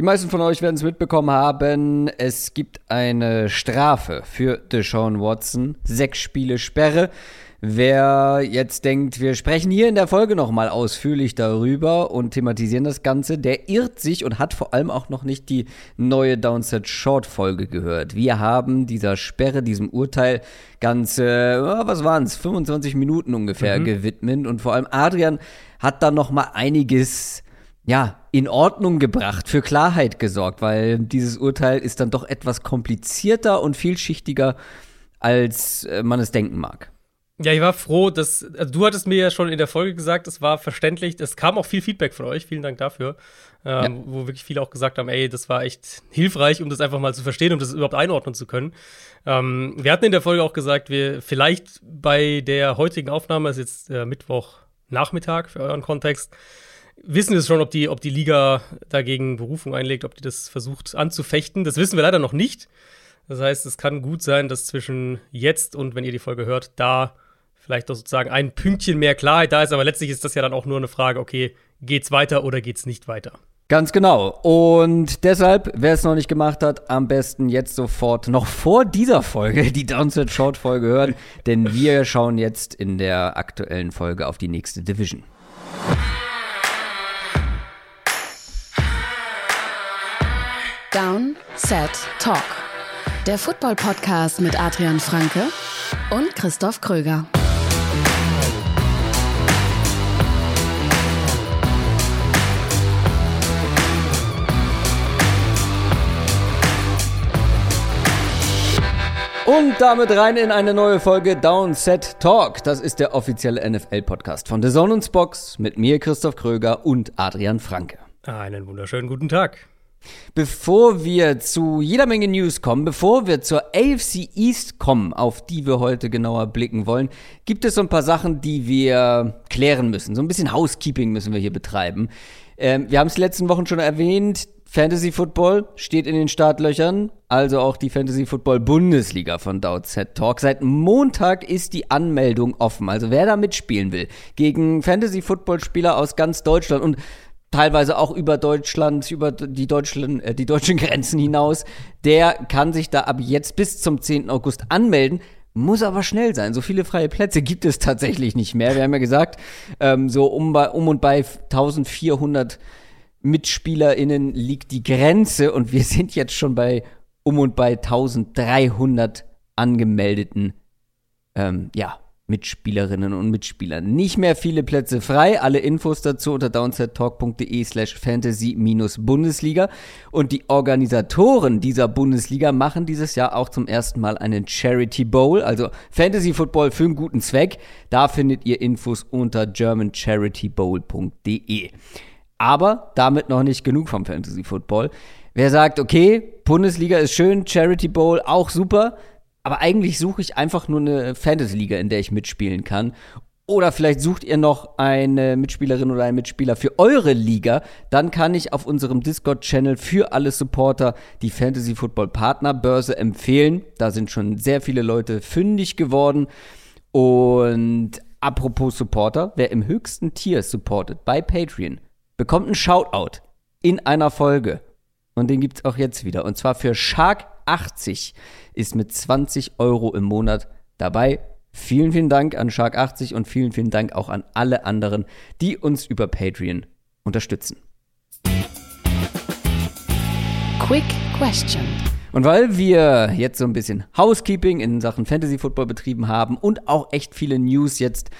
Die meisten von euch werden es mitbekommen haben. Es gibt eine Strafe für Deshaun Watson. Sechs Spiele Sperre. Wer jetzt denkt, wir sprechen hier in der Folge nochmal ausführlich darüber und thematisieren das Ganze, der irrt sich und hat vor allem auch noch nicht die neue Downset Short Folge gehört. Wir haben dieser Sperre, diesem Urteil ganze, was waren es, 25 Minuten ungefähr mhm. gewidmet und vor allem Adrian hat da nochmal einiges ja, in Ordnung gebracht, für Klarheit gesorgt, weil dieses Urteil ist dann doch etwas komplizierter und vielschichtiger, als äh, man es denken mag. Ja, ich war froh, dass also du hattest mir ja schon in der Folge gesagt, es war verständlich. Es kam auch viel Feedback von euch. Vielen Dank dafür, ähm, ja. wo wirklich viele auch gesagt haben, ey, das war echt hilfreich, um das einfach mal zu verstehen, um das überhaupt einordnen zu können. Ähm, wir hatten in der Folge auch gesagt, wir vielleicht bei der heutigen Aufnahme, ist jetzt äh, Mittwochnachmittag für euren Kontext, wissen wir schon, ob die, ob die Liga dagegen Berufung einlegt, ob die das versucht anzufechten. Das wissen wir leider noch nicht. Das heißt, es kann gut sein, dass zwischen jetzt und wenn ihr die Folge hört, da vielleicht doch sozusagen ein Pünktchen mehr Klarheit da ist, aber letztlich ist das ja dann auch nur eine Frage, okay, geht's weiter oder geht's nicht weiter? Ganz genau. Und deshalb, wer es noch nicht gemacht hat, am besten jetzt sofort noch vor dieser Folge die Downset Short Folge hören, denn wir schauen jetzt in der aktuellen Folge auf die nächste Division. Down, Set, Talk. Der Football Podcast mit Adrian Franke und Christoph Kröger. Und damit rein in eine neue Folge Downset Talk. Das ist der offizielle NFL-Podcast von The Spox mit mir, Christoph Kröger und Adrian Franke. Einen wunderschönen guten Tag. Bevor wir zu jeder Menge News kommen, bevor wir zur AFC East kommen, auf die wir heute genauer blicken wollen, gibt es so ein paar Sachen, die wir klären müssen. So ein bisschen Housekeeping müssen wir hier betreiben. Ähm, wir haben es letzten Wochen schon erwähnt. Fantasy Football steht in den Startlöchern, also auch die Fantasy Football Bundesliga von Doubtset Talk. Seit Montag ist die Anmeldung offen. Also wer da mitspielen will, gegen Fantasy Football Spieler aus ganz Deutschland und teilweise auch über Deutschland, über die deutschen, äh, die deutschen Grenzen hinaus, der kann sich da ab jetzt bis zum 10. August anmelden. Muss aber schnell sein. So viele freie Plätze gibt es tatsächlich nicht mehr. Wir haben ja gesagt, ähm, so um, bei, um und bei 1400 MitspielerInnen liegt die Grenze und wir sind jetzt schon bei um und bei 1300 angemeldeten ähm, ja, Mitspielerinnen und Mitspielern. Nicht mehr viele Plätze frei. Alle Infos dazu unter downsettalk.de slash fantasy-bundesliga. Und die Organisatoren dieser Bundesliga machen dieses Jahr auch zum ersten Mal einen Charity Bowl, also Fantasy Football für einen guten Zweck. Da findet ihr Infos unter germancharitybowl.de. Aber damit noch nicht genug vom Fantasy Football. Wer sagt, okay, Bundesliga ist schön, Charity Bowl auch super, aber eigentlich suche ich einfach nur eine Fantasy-Liga, in der ich mitspielen kann. Oder vielleicht sucht ihr noch eine Mitspielerin oder einen Mitspieler für eure Liga. Dann kann ich auf unserem Discord-Channel für alle Supporter die Fantasy Football Partner Börse empfehlen. Da sind schon sehr viele Leute fündig geworden. Und apropos Supporter, wer im höchsten Tier supportet bei Patreon, bekommt einen Shoutout in einer Folge. Und den gibt es auch jetzt wieder. Und zwar für Shark80 ist mit 20 Euro im Monat dabei. Vielen, vielen Dank an Shark80 und vielen, vielen Dank auch an alle anderen, die uns über Patreon unterstützen. Quick Question. Und weil wir jetzt so ein bisschen Housekeeping in Sachen Fantasy Football betrieben haben und auch echt viele News jetzt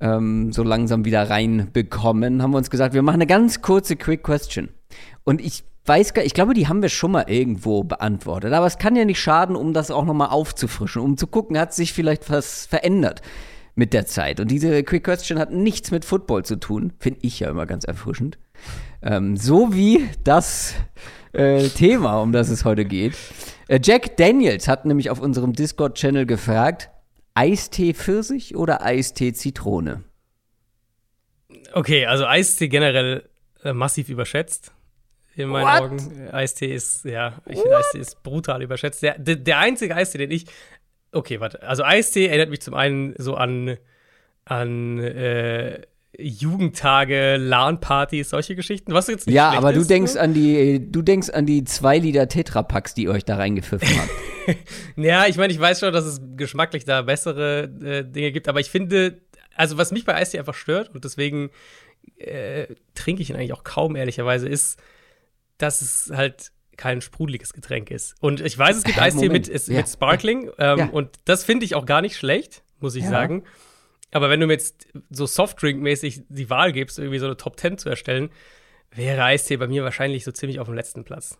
ähm, so langsam wieder reinbekommen, haben wir uns gesagt, wir machen eine ganz kurze Quick Question. Und ich weiß gar ich glaube, die haben wir schon mal irgendwo beantwortet. Aber es kann ja nicht schaden, um das auch nochmal aufzufrischen, um zu gucken, hat sich vielleicht was verändert mit der Zeit. Und diese Quick Question hat nichts mit Football zu tun. Finde ich ja immer ganz erfrischend. Ähm, so wie das äh, Thema, um das es heute geht. Äh, Jack Daniels hat nämlich auf unserem Discord-Channel gefragt, Eistee Pfirsich oder Eistee Zitrone? Okay, also Eistee generell äh, massiv überschätzt. In meinen What? Augen. Eistee ist, ja, ich finde Eistee ist brutal überschätzt. Der, der, der einzige Eistee, den ich. Okay, warte. Also Eistee erinnert mich zum einen so an, an äh, Jugendtage, LAN-Partys, solche Geschichten. Was jetzt Ja, aber du ist, denkst ne? an die, du denkst an die zwei Liter Tetrapacks, die ihr euch da reingepfiffen habt. ja, ich meine, ich weiß schon, dass es geschmacklich da bessere äh, Dinge gibt, aber ich finde, also was mich bei Eistee einfach stört und deswegen äh, trinke ich ihn eigentlich auch kaum ehrlicherweise, ist, dass es halt kein sprudeliges Getränk ist. Und ich weiß, es gibt Eistee mit, ist, ja. mit Sparkling ähm, ja. und das finde ich auch gar nicht schlecht, muss ich ja. sagen. Aber wenn du mir jetzt so Softdrink-mäßig die Wahl gibst, irgendwie so eine Top 10 zu erstellen, wäre Eistee bei mir wahrscheinlich so ziemlich auf dem letzten Platz.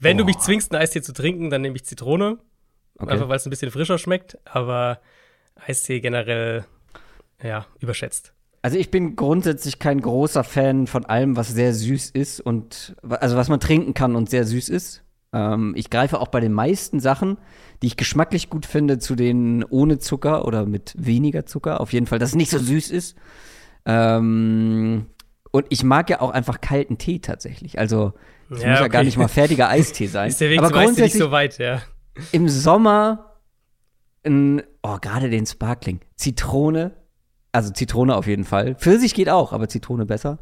Wenn oh. du mich zwingst, einen Eistee zu trinken, dann nehme ich Zitrone. Okay. Einfach weil es ein bisschen frischer schmeckt. Aber Eistee generell, ja, überschätzt. Also ich bin grundsätzlich kein großer Fan von allem, was sehr süß ist und also was man trinken kann und sehr süß ist. Ähm, ich greife auch bei den meisten Sachen, die ich geschmacklich gut finde, zu denen ohne Zucker oder mit weniger Zucker. Auf jeden Fall, dass es nicht so süß ist. Ähm, und ich mag ja auch einfach kalten Tee tatsächlich. Also es ja, muss ja gar nicht mal fertiger Eistee sein. ist der Weg Aber grundsätzlich nicht so weit, ja. Im Sommer, ein, oh, gerade den Sparkling, Zitrone, also Zitrone auf jeden Fall. Pfirsich geht auch, aber Zitrone besser.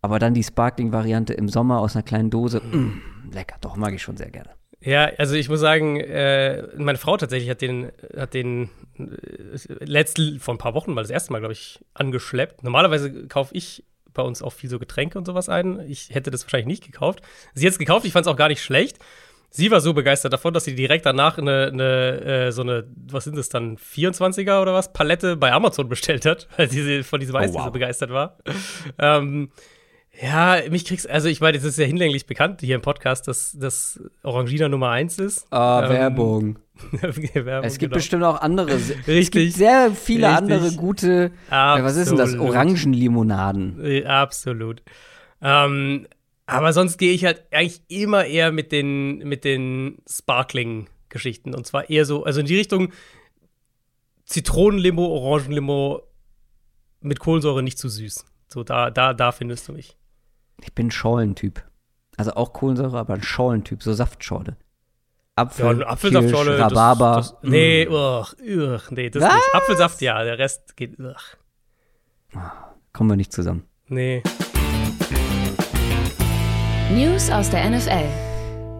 Aber dann die Sparkling-Variante im Sommer aus einer kleinen Dose. Mm, lecker, doch, mag ich schon sehr gerne. Ja, also ich muss sagen, äh, meine Frau tatsächlich hat den, hat den äh, letzten, vor ein paar Wochen mal das erste Mal, glaube ich, angeschleppt. Normalerweise kaufe ich bei uns auch viel so Getränke und sowas ein. Ich hätte das wahrscheinlich nicht gekauft. Sie hat es gekauft, ich fand es auch gar nicht schlecht. Sie war so begeistert davon, dass sie direkt danach eine, eine äh, so eine, was sind das dann, 24er oder was, Palette bei Amazon bestellt hat, weil sie von diesem Eis oh, wow. so begeistert war. ähm, ja, mich kriegst, also ich meine, es ist ja hinlänglich bekannt hier im Podcast, dass das Orangina Nummer 1 ist. Ah, ähm, Werbung. Werbung. Es gibt genau. bestimmt auch andere. Richtig. Es gibt sehr viele Richtig. andere gute, Absolut. was ist denn das? Orangenlimonaden. Absolut. Ähm, aber sonst gehe ich halt eigentlich immer eher mit den, mit den Sparkling-Geschichten. Und zwar eher so, also in die Richtung Zitronenlimo, Orangenlimo mit Kohlensäure nicht zu süß. So, da, da, da findest du mich. Ich bin Schorlentyp. Also auch Kohlensäure, aber ein Schorlentyp, so Saftschorle. Apfel, ja, Apfelsaftschorle, Kirsch, Rhabarber. Das, das, nee, mm. uch, uch, nee, das Was? nicht. Apfelsaft, ja, der Rest geht. Uch. Kommen wir nicht zusammen. Nee. News aus der NFL.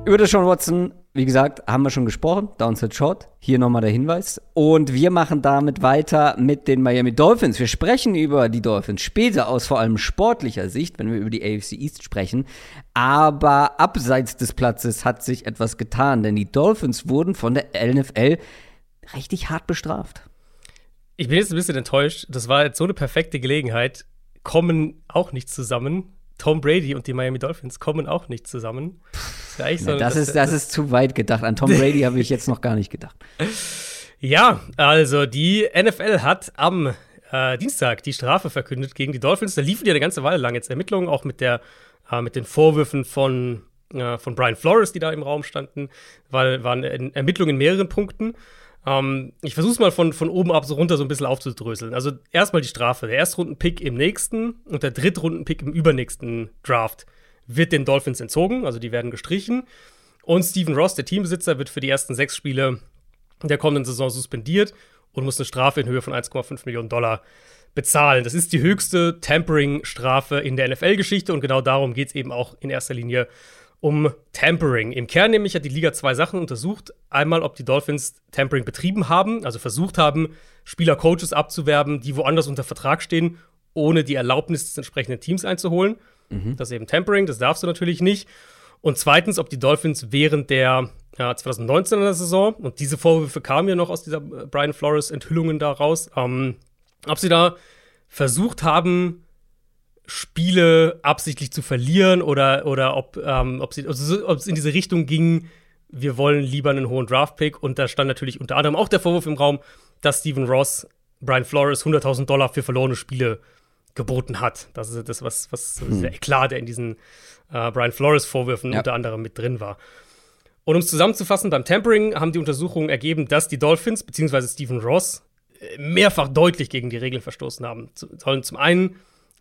Über das Sean Watson, wie gesagt, haben wir schon gesprochen. Downside Short. Hier nochmal der Hinweis. Und wir machen damit weiter mit den Miami Dolphins. Wir sprechen über die Dolphins später aus vor allem sportlicher Sicht, wenn wir über die AFC East sprechen. Aber abseits des Platzes hat sich etwas getan, denn die Dolphins wurden von der NFL richtig hart bestraft. Ich bin jetzt ein bisschen enttäuscht. Das war jetzt so eine perfekte Gelegenheit. Kommen auch nicht zusammen. Tom Brady und die Miami Dolphins kommen auch nicht zusammen. Das, ist, so, das, das, ist, das ist zu weit gedacht. An Tom Brady habe ich jetzt noch gar nicht gedacht. Ja, also die NFL hat am äh, Dienstag die Strafe verkündet gegen die Dolphins. Da liefen ja eine ganze Weile lang jetzt Ermittlungen, auch mit, der, äh, mit den Vorwürfen von, äh, von Brian Flores, die da im Raum standen. Weil, waren Ermittlungen in mehreren Punkten. Ähm, ich versuche es mal von, von oben ab so runter so ein bisschen aufzudröseln. Also erstmal die Strafe. Der Erstrunden-Pick im nächsten und der Drittrunden-Pick im übernächsten Draft wird den Dolphins entzogen, also die werden gestrichen. Und Stephen Ross, der Teambesitzer, wird für die ersten sechs Spiele der kommenden Saison suspendiert und muss eine Strafe in Höhe von 1,5 Millionen Dollar bezahlen. Das ist die höchste Tampering-Strafe in der NFL-Geschichte und genau darum geht es eben auch in erster Linie um Tampering. Im Kern nämlich hat die Liga zwei Sachen untersucht. Einmal, ob die Dolphins Tampering betrieben haben, also versucht haben, Spieler Coaches abzuwerben, die woanders unter Vertrag stehen, ohne die Erlaubnis des entsprechenden Teams einzuholen. Mhm. Das ist eben Tampering, das darfst du natürlich nicht. Und zweitens, ob die Dolphins während der ja, 2019er Saison, und diese Vorwürfe kamen ja noch aus dieser äh, Brian Flores-Enthüllungen da raus, ähm, ob sie da versucht haben, Spiele absichtlich zu verlieren oder, oder ob, ähm, ob, sie, also, ob es in diese Richtung ging, wir wollen lieber einen hohen Draft-Pick. Und da stand natürlich unter anderem auch der Vorwurf im Raum, dass Stephen Ross Brian Flores 100.000 Dollar für verlorene Spiele geboten hat. Das ist das, was, was hm. der Eklat, der in diesen äh, Brian Flores-Vorwürfen ja. unter anderem mit drin war. Und um es zusammenzufassen, beim Tampering haben die Untersuchungen ergeben, dass die Dolphins bzw. Stephen Ross äh, mehrfach deutlich gegen die Regeln verstoßen haben. Sollen zum einen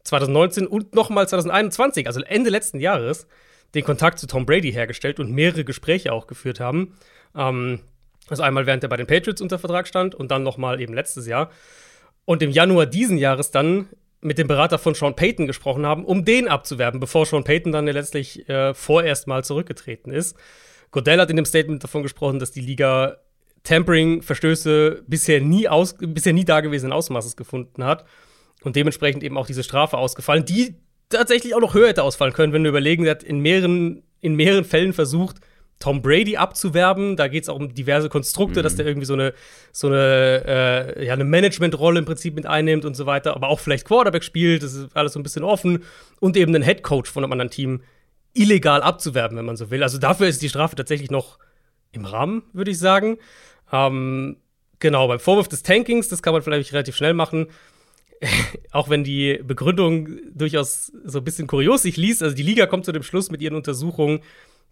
2019 und nochmal 2021, also Ende letzten Jahres, den Kontakt zu Tom Brady hergestellt und mehrere Gespräche auch geführt haben. Ähm, also einmal während er bei den Patriots unter Vertrag stand und dann nochmal eben letztes Jahr. Und im Januar diesen Jahres dann mit dem Berater von Sean Payton gesprochen haben, um den abzuwerben, bevor Sean Payton dann letztlich äh, vorerst mal zurückgetreten ist. Godell hat in dem Statement davon gesprochen, dass die Liga Tampering-Verstöße bisher nie aus, bisher nie dagewesenen Ausmaßes gefunden hat und dementsprechend eben auch diese Strafe ausgefallen, die tatsächlich auch noch höher hätte ausfallen können, wenn wir überlegen, der hat in mehreren, in mehreren Fällen versucht, Tom Brady abzuwerben. Da geht es auch um diverse Konstrukte, mhm. dass der irgendwie so eine, so eine, äh, ja, eine Managementrolle im Prinzip mit einnimmt und so weiter, aber auch vielleicht Quarterback spielt. Das ist alles so ein bisschen offen. Und eben einen Head Coach von einem anderen Team illegal abzuwerben, wenn man so will. Also dafür ist die Strafe tatsächlich noch im Rahmen, würde ich sagen. Ähm, genau, beim Vorwurf des Tankings, das kann man vielleicht relativ schnell machen. auch wenn die Begründung durchaus so ein bisschen kurios sich liest. Also die Liga kommt zu dem Schluss mit ihren Untersuchungen,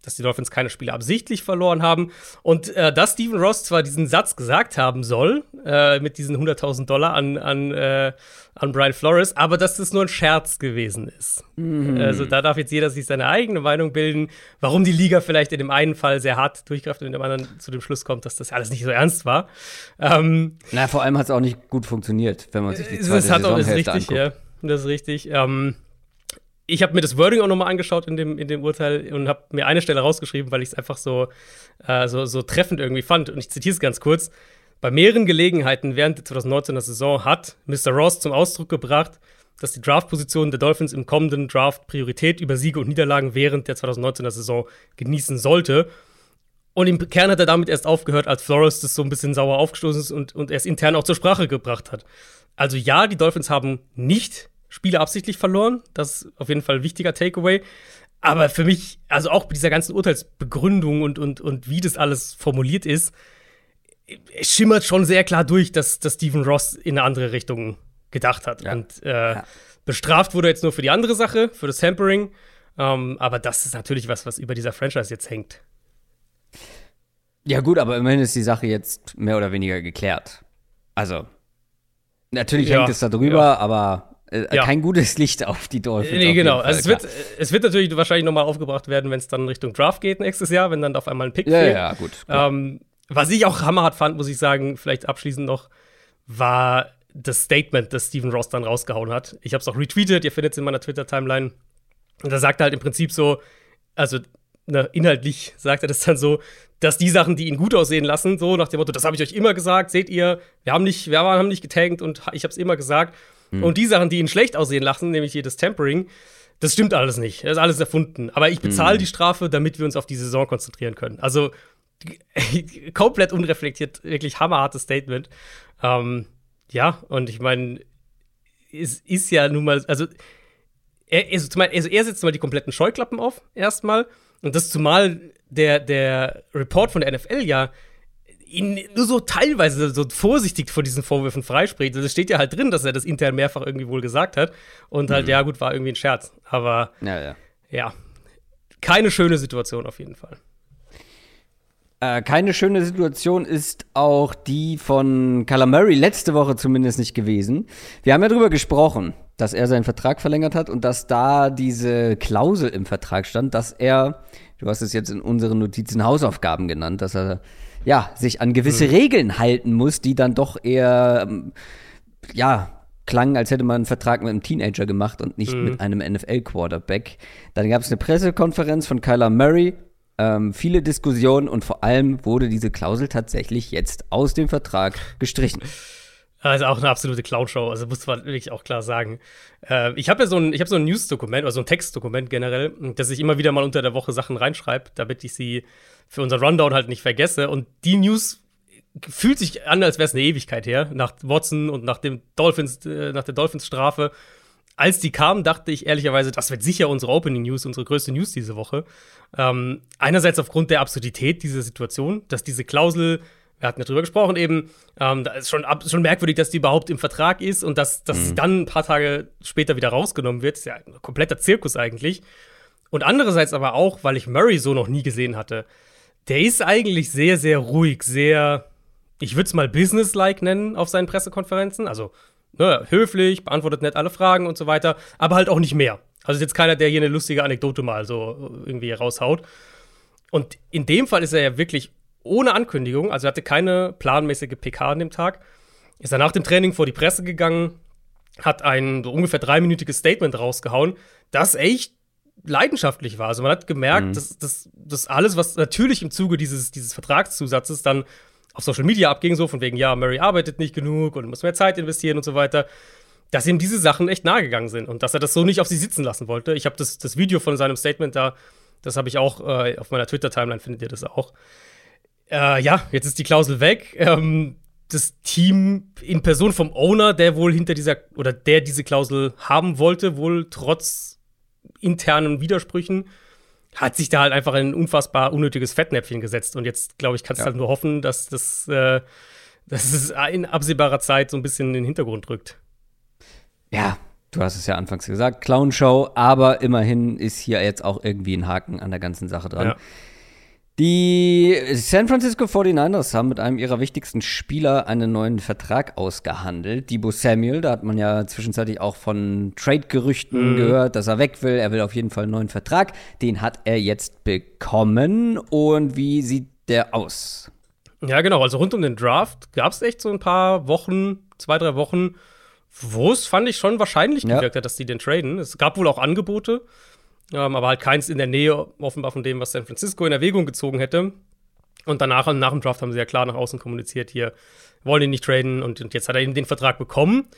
dass die Dolphins keine Spiele absichtlich verloren haben. Und äh, dass Stephen Ross zwar diesen Satz gesagt haben soll, äh, mit diesen 100.000 Dollar an, an, äh, an Brian Flores, aber dass das nur ein Scherz gewesen ist. Mhm. Also da darf jetzt jeder sich seine eigene Meinung bilden, warum die Liga vielleicht in dem einen Fall sehr hart durchgreift und in dem anderen zu dem Schluss kommt, dass das alles nicht so ernst war. Ähm, Na, vor allem hat es auch nicht gut funktioniert, wenn man sich die zweite das hat auch, ist richtig, anguckt. ja. Das ist richtig. Ähm, ich habe mir das Wording auch nochmal angeschaut in dem, in dem Urteil und habe mir eine Stelle rausgeschrieben, weil ich es einfach so, äh, so, so treffend irgendwie fand. Und ich zitiere es ganz kurz. Bei mehreren Gelegenheiten während der 2019er Saison hat Mr. Ross zum Ausdruck gebracht, dass die Draftposition der Dolphins im kommenden Draft Priorität über Siege und Niederlagen während der 2019er Saison genießen sollte. Und im Kern hat er damit erst aufgehört, als Flores das so ein bisschen sauer aufgestoßen ist und, und er es intern auch zur Sprache gebracht hat. Also ja, die Dolphins haben nicht Spiele absichtlich verloren. Das ist auf jeden Fall ein wichtiger Takeaway. Aber für mich, also auch bei dieser ganzen Urteilsbegründung und, und, und wie das alles formuliert ist, schimmert schon sehr klar durch, dass, dass Stephen Ross in eine andere Richtung gedacht hat. Ja. Und äh, ja. bestraft wurde jetzt nur für die andere Sache, für das Tampering. Ähm, aber das ist natürlich was, was über dieser Franchise jetzt hängt. Ja, gut, aber immerhin ist die Sache jetzt mehr oder weniger geklärt. Also, natürlich ja, hängt es da drüber, aber äh, ja. kein gutes Licht auf die Dolphins. Nee, genau. Also es, wird, es wird natürlich wahrscheinlich nochmal aufgebracht werden, wenn es dann Richtung Draft geht nächstes Jahr, wenn dann auf einmal ein Pick ja, fehlt. Ja, gut. Ähm, was ich auch hammerhart fand, muss ich sagen, vielleicht abschließend noch, war das Statement, das Steven Ross dann rausgehauen hat. Ich habe es auch retweetet, ihr findet es in meiner Twitter-Timeline. Und da sagt er halt im Prinzip so, also ne, inhaltlich sagt er das dann so, dass die Sachen, die ihn gut aussehen lassen, so nach dem Motto, das habe ich euch immer gesagt, seht ihr, wir haben nicht, wir haben nicht getankt und ich habe es immer gesagt. Mhm. Und die Sachen, die ihn schlecht aussehen lassen, nämlich jedes Tempering, das stimmt alles nicht. Das ist alles erfunden. Aber ich bezahle mhm. die Strafe, damit wir uns auf die Saison konzentrieren können. Also komplett unreflektiert, wirklich hammerhartes Statement. Ähm, ja, und ich meine, es ist ja nun mal, also er, also, also er setzt mal die kompletten Scheuklappen auf, erstmal. Und das zumal der, der Report von der NFL ja ihn nur so teilweise so vorsichtig vor diesen Vorwürfen freispricht. Also es steht ja halt drin, dass er das intern mehrfach irgendwie wohl gesagt hat. Und halt, mhm. ja, gut, war irgendwie ein Scherz. Aber ja, ja. ja, keine schöne Situation auf jeden Fall. Äh, keine schöne Situation ist auch die von Murray letzte Woche zumindest nicht gewesen. Wir haben ja darüber gesprochen, dass er seinen Vertrag verlängert hat und dass da diese Klausel im Vertrag stand, dass er, du hast es jetzt in unseren Notizen Hausaufgaben genannt, dass er ja, sich an gewisse mhm. Regeln halten muss, die dann doch eher, ähm, ja, klangen, als hätte man einen Vertrag mit einem Teenager gemacht und nicht mhm. mit einem NFL-Quarterback. Dann gab es eine Pressekonferenz von Kyler Murray, ähm, viele Diskussionen und vor allem wurde diese Klausel tatsächlich jetzt aus dem Vertrag gestrichen. Also auch eine absolute Clown-Show, also muss man wirklich auch klar sagen. Äh, ich habe ja so ein, ich hab so ein News-Dokument, also ein Textdokument generell, dass ich immer wieder mal unter der Woche Sachen reinschreibe, damit ich sie für unseren Rundown halt nicht vergesse. Und die News fühlt sich an, als wäre es eine Ewigkeit her, nach Watson und nach dem Dolphins, äh, nach der Dolphins-Strafe. Als die kamen, dachte ich ehrlicherweise, das wird sicher unsere Opening News, unsere größte News diese Woche. Ähm, einerseits aufgrund der Absurdität dieser Situation, dass diese Klausel wir hatten ja drüber gesprochen eben, ähm, da ist schon, ab, schon merkwürdig, dass die überhaupt im Vertrag ist und dass, dass mhm. sie dann ein paar Tage später wieder rausgenommen wird. Ist ja ein kompletter Zirkus eigentlich. Und andererseits aber auch, weil ich Murray so noch nie gesehen hatte der ist eigentlich sehr, sehr ruhig, sehr, ich würde es mal businesslike nennen auf seinen Pressekonferenzen. Also ne, höflich, beantwortet nett alle Fragen und so weiter, aber halt auch nicht mehr. Also ist jetzt keiner, der hier eine lustige Anekdote mal so irgendwie raushaut. Und in dem Fall ist er ja wirklich ohne Ankündigung, also er hatte keine planmäßige PK an dem Tag, ist er nach dem Training vor die Presse gegangen, hat ein so ungefähr dreiminütiges Statement rausgehauen, das echt leidenschaftlich war. Also man hat gemerkt, mhm. dass, dass, dass alles, was natürlich im Zuge dieses, dieses Vertragszusatzes dann auf Social Media abging, so von wegen, ja, Mary arbeitet nicht genug und muss mehr Zeit investieren und so weiter, dass ihm diese Sachen echt nahe gegangen sind und dass er das so nicht auf sie sitzen lassen wollte. Ich habe das, das Video von seinem Statement da, das habe ich auch äh, auf meiner Twitter-Timeline, findet ihr das auch. Äh, ja, jetzt ist die Klausel weg. Ähm, das Team in Person vom Owner, der wohl hinter dieser oder der diese Klausel haben wollte, wohl trotz internen Widersprüchen, hat sich da halt einfach ein unfassbar unnötiges Fettnäpfchen gesetzt. Und jetzt, glaube ich, kannst du ja. halt nur hoffen, dass das, äh, dass es in absehbarer Zeit so ein bisschen in den Hintergrund rückt. Ja, du hast es ja anfangs gesagt, Clownshow, aber immerhin ist hier jetzt auch irgendwie ein Haken an der ganzen Sache dran. Ja. Die San Francisco 49ers haben mit einem ihrer wichtigsten Spieler einen neuen Vertrag ausgehandelt. Debo Samuel, da hat man ja zwischenzeitlich auch von Trade-Gerüchten mhm. gehört, dass er weg will. Er will auf jeden Fall einen neuen Vertrag. Den hat er jetzt bekommen. Und wie sieht der aus? Ja, genau. Also rund um den Draft gab es echt so ein paar Wochen, zwei, drei Wochen, wo es, fand ich, schon wahrscheinlich gewirkt hat, dass die den traden. Es gab wohl auch Angebote. Ähm, aber halt keins in der Nähe offenbar von dem, was San Francisco in Erwägung gezogen hätte. Und danach, nach dem Draft haben sie ja klar nach außen kommuniziert, hier wollen ihn nicht traden. Und, und jetzt hat er eben den Vertrag bekommen.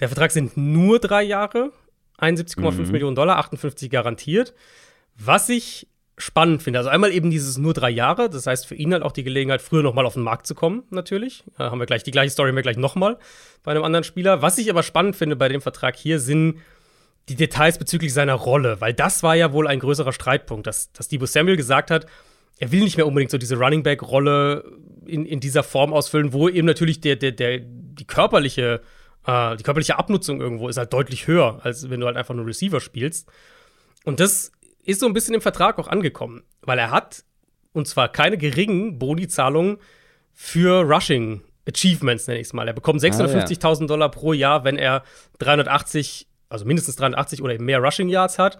Der Vertrag sind nur drei Jahre, 71,5 mhm. Millionen Dollar, 58 garantiert. Was ich spannend finde, also einmal eben dieses nur drei Jahre, das heißt für ihn halt auch die Gelegenheit, früher nochmal auf den Markt zu kommen, natürlich. Da haben wir gleich die gleiche Story haben wir gleich nochmal bei einem anderen Spieler. Was ich aber spannend finde bei dem Vertrag hier sind die Details bezüglich seiner Rolle, weil das war ja wohl ein größerer Streitpunkt, dass, dass Debo Samuel gesagt hat, er will nicht mehr unbedingt so diese Running Back-Rolle in, in dieser Form ausfüllen, wo eben natürlich der, der, der, die körperliche, äh, die körperliche Abnutzung irgendwo ist halt deutlich höher, als wenn du halt einfach nur Receiver spielst. Und das ist so ein bisschen im Vertrag auch angekommen, weil er hat, und zwar keine geringen Boni-Zahlungen für Rushing Achievements, nenne ich es mal. Er bekommt 650.000 ah, ja. Dollar pro Jahr, wenn er 380 also mindestens 380 oder eben mehr Rushing Yards hat.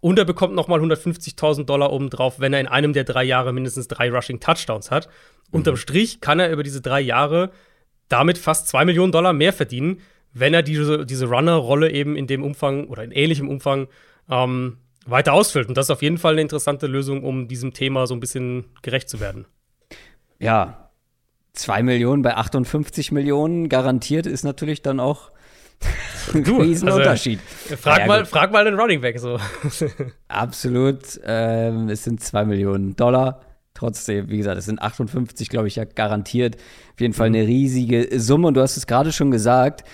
Und er bekommt nochmal 150.000 Dollar obendrauf, wenn er in einem der drei Jahre mindestens drei Rushing Touchdowns hat. Mhm. Unterm Strich kann er über diese drei Jahre damit fast zwei Millionen Dollar mehr verdienen, wenn er diese, diese Runner-Rolle eben in dem Umfang oder in ähnlichem Umfang ähm, weiter ausfüllt. Und das ist auf jeden Fall eine interessante Lösung, um diesem Thema so ein bisschen gerecht zu werden. Ja, zwei Millionen bei 58 Millionen garantiert ist natürlich dann auch Du, Riesenunterschied. Also, frag, ja, mal, frag mal den Running Back so. Absolut. Ähm, es sind 2 Millionen Dollar. Trotzdem, wie gesagt, es sind 58, glaube ich, ja garantiert. Auf jeden Fall eine mhm. riesige Summe. Und du hast es gerade schon gesagt,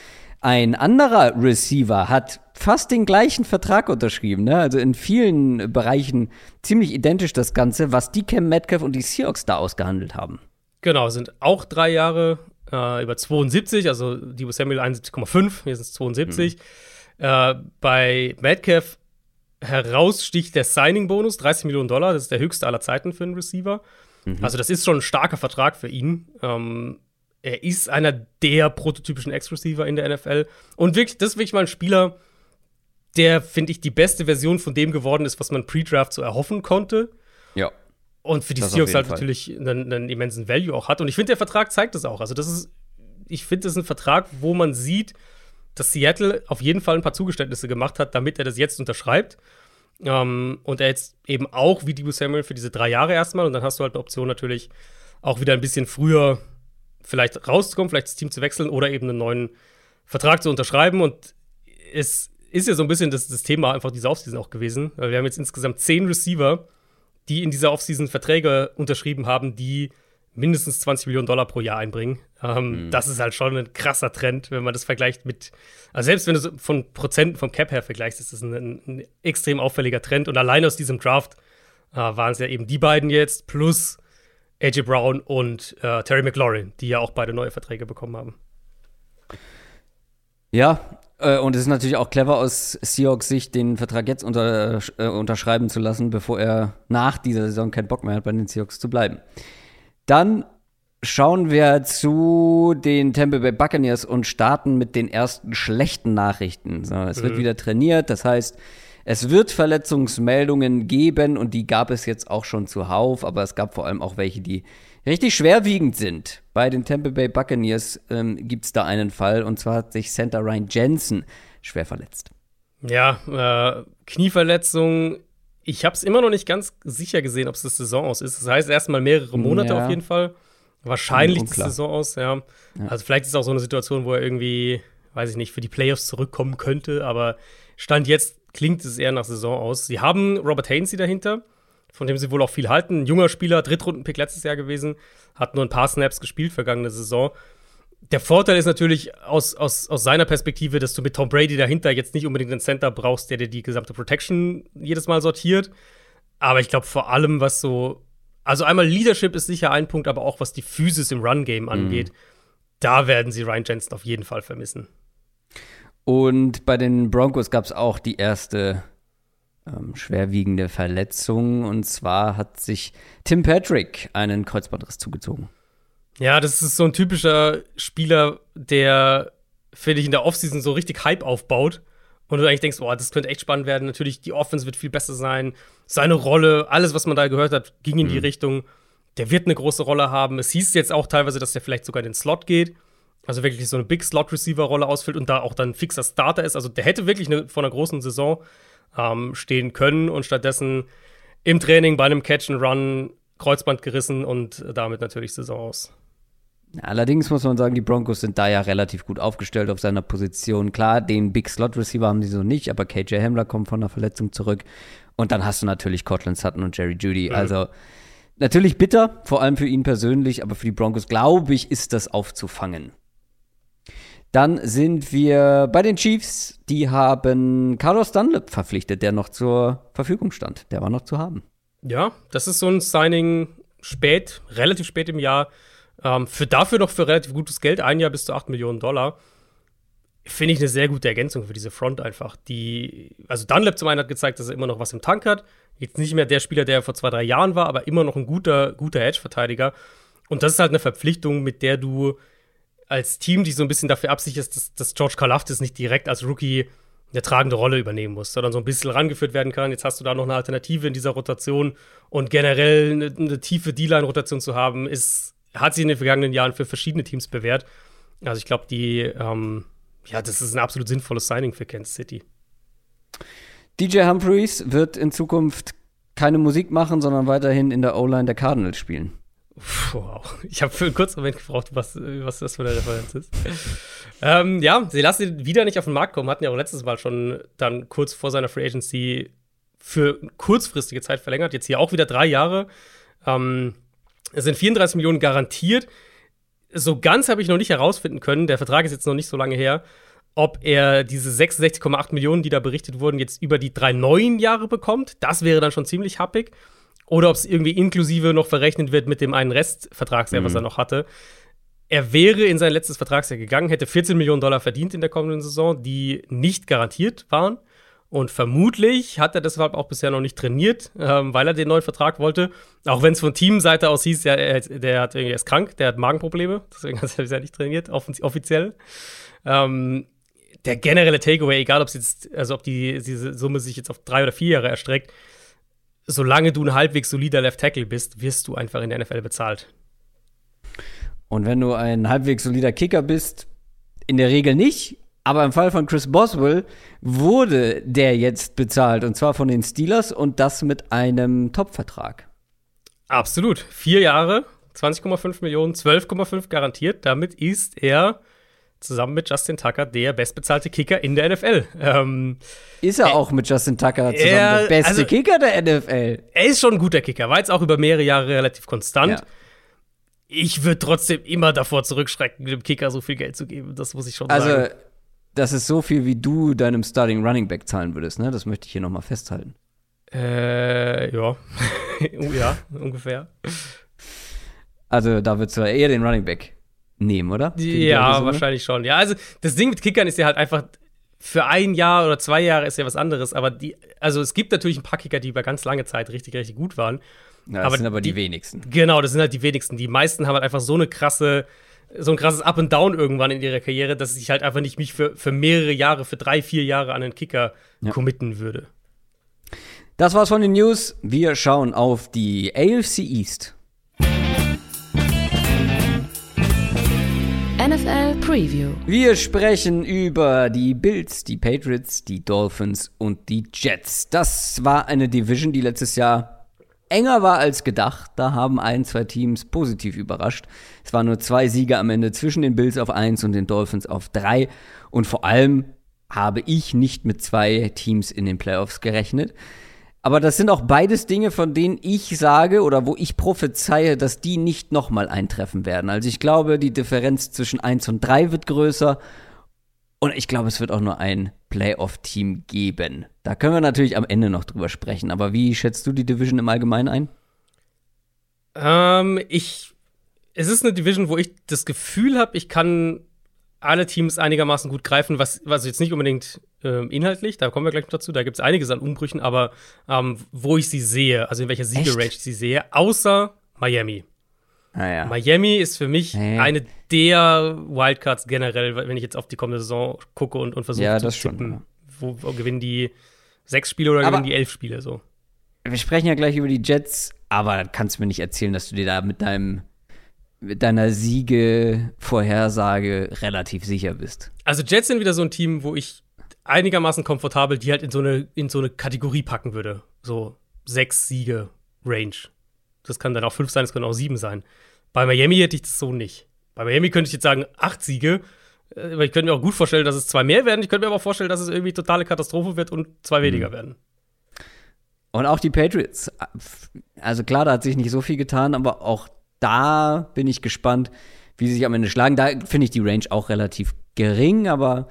ein anderer Receiver hat fast den gleichen Vertrag unterschrieben. Ne? Also in vielen Bereichen ziemlich identisch das Ganze, was die Cam Metcalf und die Seahawks da ausgehandelt haben. Genau, sind auch drei Jahre äh, über 72, also Debo Samuel 71,5, hier sind es 72. Mhm. Äh, bei Metcalf heraussticht der Signing-Bonus, 30 Millionen Dollar, das ist der höchste aller Zeiten für einen Receiver. Mhm. Also, das ist schon ein starker Vertrag für ihn. Ähm, er ist einer der prototypischen Ex-Receiver in der NFL. Und wirklich, das ist wirklich mal ein Spieler, der, finde ich, die beste Version von dem geworden ist, was man pre-Draft so erhoffen konnte. Ja. Und für die das Seahawks halt Fall. natürlich einen, einen, immensen Value auch hat. Und ich finde, der Vertrag zeigt das auch. Also, das ist, ich finde, das ist ein Vertrag, wo man sieht, dass Seattle auf jeden Fall ein paar Zugeständnisse gemacht hat, damit er das jetzt unterschreibt. Ähm, und er jetzt eben auch wie Debo Samuel für diese drei Jahre erstmal. Und dann hast du halt eine Option natürlich auch wieder ein bisschen früher vielleicht rauszukommen, vielleicht das Team zu wechseln oder eben einen neuen Vertrag zu unterschreiben. Und es ist ja so ein bisschen das, das Thema einfach dieser Offseason auch gewesen. Wir haben jetzt insgesamt zehn Receiver, die in dieser Offseason Verträge unterschrieben haben, die mindestens 20 Millionen Dollar pro Jahr einbringen. Ähm, mhm. Das ist halt schon ein krasser Trend, wenn man das vergleicht mit, also selbst wenn du so von Prozenten vom Cap her vergleichst, ist das ein, ein extrem auffälliger Trend. Und allein aus diesem Draft äh, waren es ja eben die beiden jetzt, plus AJ Brown und äh, Terry McLaurin, die ja auch beide neue Verträge bekommen haben. Ja, und es ist natürlich auch clever aus Seahawks Sicht, den Vertrag jetzt unter, äh, unterschreiben zu lassen, bevor er nach dieser Saison keinen Bock mehr hat, bei den Seahawks zu bleiben. Dann schauen wir zu den Tampa Bay Buccaneers und starten mit den ersten schlechten Nachrichten. So, es mhm. wird wieder trainiert, das heißt, Es wird Verletzungsmeldungen geben und die gab es jetzt auch schon zuhauf, aber es gab vor allem auch welche, die richtig schwerwiegend sind. Bei den Tampa Bay Buccaneers ähm, gibt es da einen Fall und zwar hat sich Center Ryan Jensen schwer verletzt. Ja, äh, Knieverletzung. Ich habe es immer noch nicht ganz sicher gesehen, ob es das Saison aus ist. Das heißt erstmal mehrere Monate ja. auf jeden Fall. Wahrscheinlich das Saison aus, ja. ja. Also vielleicht ist es auch so eine Situation, wo er irgendwie, weiß ich nicht, für die Playoffs zurückkommen könnte, aber Stand jetzt klingt es eher nach Saison aus. Sie haben Robert Hainsey dahinter, von dem sie wohl auch viel halten. Ein junger Spieler, Drittrundenpick letztes Jahr gewesen, hat nur ein paar Snaps gespielt vergangene Saison. Der Vorteil ist natürlich aus, aus, aus seiner Perspektive, dass du mit Tom Brady dahinter jetzt nicht unbedingt einen Center brauchst, der dir die gesamte Protection jedes Mal sortiert. Aber ich glaube vor allem, was so, also einmal Leadership ist sicher ein Punkt, aber auch was die Physis im Run-Game angeht, mhm. da werden sie Ryan Jensen auf jeden Fall vermissen. Und bei den Broncos gab es auch die erste ähm, schwerwiegende Verletzung. Und zwar hat sich Tim Patrick einen Kreuzbandriss zugezogen. Ja, das ist so ein typischer Spieler, der, finde ich, in der Offseason so richtig Hype aufbaut. Und du eigentlich denkst, oh, das könnte echt spannend werden. Natürlich, die Offense wird viel besser sein. Seine Rolle, alles, was man da gehört hat, ging in die mhm. Richtung. Der wird eine große Rolle haben. Es hieß jetzt auch teilweise, dass der vielleicht sogar in den Slot geht. Also wirklich so eine Big Slot Receiver Rolle ausfüllt und da auch dann fixer Starter ist. Also der hätte wirklich eine, vor einer großen Saison ähm, stehen können und stattdessen im Training bei einem Catch and Run Kreuzband gerissen und damit natürlich Saison aus. Allerdings muss man sagen, die Broncos sind da ja relativ gut aufgestellt auf seiner Position. Klar, den Big Slot Receiver haben sie so nicht, aber KJ Hamler kommt von der Verletzung zurück. Und dann hast du natürlich Cortland Sutton und Jerry Judy. Mhm. Also natürlich bitter, vor allem für ihn persönlich, aber für die Broncos, glaube ich, ist das aufzufangen. Dann sind wir bei den Chiefs. Die haben Carlos Dunlap verpflichtet, der noch zur Verfügung stand. Der war noch zu haben. Ja, das ist so ein Signing spät, relativ spät im Jahr. Ähm, für dafür noch für relativ gutes Geld, ein Jahr bis zu 8 Millionen Dollar. Finde ich eine sehr gute Ergänzung für diese Front einfach. Die, also Dunlap zum einen hat gezeigt, dass er immer noch was im Tank hat. Jetzt nicht mehr der Spieler, der vor zwei, drei Jahren war, aber immer noch ein guter, guter Edge-Verteidiger. Und das ist halt eine Verpflichtung, mit der du als Team, die so ein bisschen dafür absichert, dass, dass George Karlaftis nicht direkt als Rookie eine tragende Rolle übernehmen muss, sondern so ein bisschen rangeführt werden kann. Jetzt hast du da noch eine Alternative in dieser Rotation und generell eine, eine tiefe D-Line-Rotation zu haben, ist, hat sich in den vergangenen Jahren für verschiedene Teams bewährt. Also ich glaube, die, ähm, ja, das ist ein absolut sinnvolles Signing für Kansas City. DJ Humphreys wird in Zukunft keine Musik machen, sondern weiterhin in der O-Line der Cardinals spielen. Wow. Ich habe für einen kurzen Moment gebraucht, was, was das für eine Referenz ist. ähm, ja, sie lassen ihn wieder nicht auf den Markt kommen. Hatten ja auch letztes Mal schon dann kurz vor seiner Free Agency für kurzfristige Zeit verlängert. Jetzt hier auch wieder drei Jahre. Ähm, es sind 34 Millionen garantiert. So ganz habe ich noch nicht herausfinden können. Der Vertrag ist jetzt noch nicht so lange her, ob er diese 66,8 Millionen, die da berichtet wurden, jetzt über die drei neuen Jahre bekommt. Das wäre dann schon ziemlich happig oder ob es irgendwie inklusive noch verrechnet wird mit dem einen Restvertragsjahr, mhm. was er noch hatte. Er wäre in sein letztes Vertragsjahr gegangen, hätte 14 Millionen Dollar verdient in der kommenden Saison, die nicht garantiert waren. Und vermutlich hat er deshalb auch bisher noch nicht trainiert, ähm, weil er den neuen Vertrag wollte. Auch wenn es von Teamseite aus hieß, ja, er, der hat irgendwie ist krank, der hat Magenprobleme, deswegen hat er bisher nicht trainiert, offiziell. Ähm, der generelle Takeaway, egal ob es jetzt, also ob die, diese Summe sich jetzt auf drei oder vier Jahre erstreckt, solange du ein halbwegs solider Left Tackle bist, wirst du einfach in der NFL bezahlt. Und wenn du ein halbwegs solider Kicker bist, in der Regel nicht. Aber im Fall von Chris Boswell wurde der jetzt bezahlt und zwar von den Steelers und das mit einem Top-Vertrag. Absolut. Vier Jahre, 20,5 Millionen, 12,5 garantiert. Damit ist er zusammen mit Justin Tucker der bestbezahlte Kicker in der NFL. Ähm, ist er äh, auch mit Justin Tucker zusammen er, der beste also, Kicker der NFL? Er ist schon ein guter Kicker, war jetzt auch über mehrere Jahre relativ konstant. Ja. Ich würde trotzdem immer davor zurückschrecken, dem Kicker so viel Geld zu geben. Das muss ich schon also, sagen. Also, das ist so viel, wie du deinem Starting Running Back zahlen würdest, ne? Das möchte ich hier nochmal festhalten. Äh, ja. ja, ungefähr. Also, da würdest du eher den Running Back nehmen, oder? ja, wahrscheinlich schon. Ja, also das Ding mit Kickern ist ja halt einfach für ein Jahr oder zwei Jahre ist ja was anderes, aber die, also es gibt natürlich ein paar Kicker, die über ganz lange Zeit richtig, richtig gut waren. Ja, das aber sind aber die, die, wenigsten. Genau, das sind halt die wenigsten. Die meisten haben halt einfach so eine krasse, so ein krasses Up and Down irgendwann in ihrer Karriere, dass ich halt einfach nicht mich für, für mehrere Jahre, für drei, vier Jahre an einen Kicker ja. committen würde. Das war's von den News. Wir schauen auf die AFC East. NFL Preview. Wir sprechen über die Bills, die Patriots, die Dolphins und die Jets. Das war eine Division, die letztes Jahr enger war als gedacht. Da haben ein, zwei Teams positiv überrascht. Es waren nur zwei Siege am Ende zwischen den Bills auf eins und den Dolphins auf drei. Und vor allem habe ich nicht mit zwei Teams in den Playoffs gerechnet. Aber das sind auch beides Dinge, von denen ich sage oder wo ich prophezeie, dass die nicht nochmal eintreffen werden. Also ich glaube, die Differenz zwischen 1 und 3 wird größer. Und ich glaube, es wird auch nur ein Playoff-Team geben. Da können wir natürlich am Ende noch drüber sprechen. Aber wie schätzt du die Division im Allgemeinen ein? Ähm, ich. Es ist eine Division, wo ich das Gefühl habe, ich kann alle Teams einigermaßen gut greifen, was, was jetzt nicht unbedingt ähm, inhaltlich, da kommen wir gleich noch dazu, da gibt es einiges an Umbrüchen, aber ähm, wo ich sie sehe, also in welcher Siegerange ich sie sehe, außer Miami. Ah, ja. Miami ist für mich Ja. eine der Wildcards generell, wenn ich jetzt auf die kommende Saison gucke und, und versuche Ja, zu das schon, tippen. ja. Wo, wo gewinnen die sechs Spiele oder Aber- gewinnen die elf Spiele so? Wir sprechen ja gleich über die Jets, aber kannst mir nicht erzählen, dass du dir da mit deinem mit deiner Siege-Vorhersage relativ sicher bist. Also Jets sind wieder so ein Team, wo ich einigermaßen komfortabel die halt in so eine, in so eine Kategorie packen würde. So sechs Siege Range. Das kann dann auch fünf sein, das können auch sieben sein. Bei Miami hätte ich das so nicht. Bei Miami könnte ich jetzt sagen, acht Siege. Äh, Aber ich könnte mir auch gut vorstellen, dass es zwei mehr werden. Ich könnte mir aber auch vorstellen, dass es irgendwie totale Katastrophe wird und zwei weniger werden. Und auch die Patriots. Also klar, da hat sich nicht so viel getan, aber auch da bin ich gespannt, wie sie sich am Ende schlagen. Da finde ich die Range auch relativ gering, aber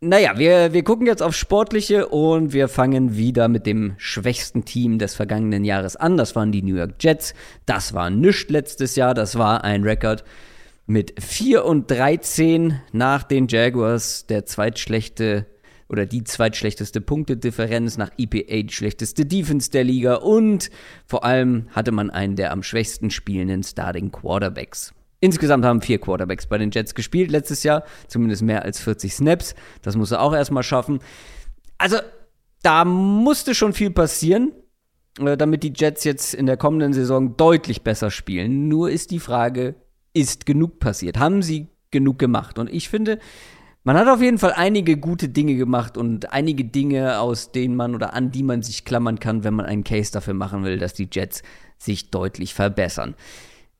naja, wir, wir gucken jetzt auf Sportliche und wir fangen wieder mit dem schwächsten Team des vergangenen Jahres an. Das waren die New York Jets. Das war nichts letztes Jahr. Das war ein Rekord mit 4 und 13 nach den Jaguars, der zweitschlechte oder die zweitschlechteste Punktedifferenz nach EPA, die schlechteste Defense der Liga und vor allem hatte man einen der am schwächsten spielenden Starting Quarterbacks. Insgesamt haben vier Quarterbacks bei den Jets gespielt letztes Jahr, zumindest mehr als 40 Snaps. Das muss er auch erstmal schaffen. Also, da musste schon viel passieren, äh, damit die Jets jetzt in der kommenden Saison deutlich besser spielen. Nur ist die Frage, ist genug passiert? Haben sie genug gemacht? Und ich finde, man hat auf jeden Fall einige gute Dinge gemacht und einige Dinge, aus denen man oder an die man sich klammern kann, wenn man einen Case dafür machen will, dass die Jets sich deutlich verbessern.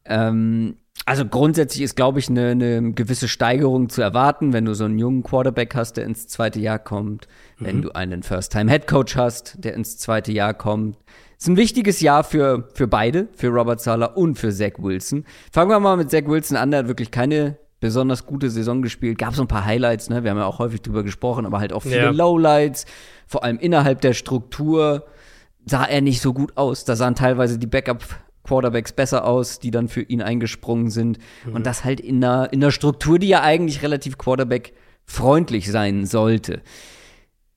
Ähm, also grundsätzlich ist, glaube ich, eine, eine gewisse Steigerung zu erwarten, wenn du so einen jungen Quarterback hast, der ins zweite Jahr kommt, wenn du einen First-Time-Head-Coach hast, der ins zweite Jahr kommt. Ist ein wichtiges Jahr für, für beide, für Robert Sala und für Zach Wilson. Fangen wir mal mit Zach Wilson an, der hat wirklich keine besonders gute Saison gespielt. Gab so ein paar Highlights, ne? Wir haben ja auch häufig drüber gesprochen, aber halt auch viele Ja. Lowlights, vor allem innerhalb der Struktur sah er nicht so gut aus. Da sahen teilweise die Backup-Quarterbacks besser aus, die dann für ihn eingesprungen sind. Und das halt in einer, in einer Struktur, die ja eigentlich relativ Quarterback-freundlich sein sollte.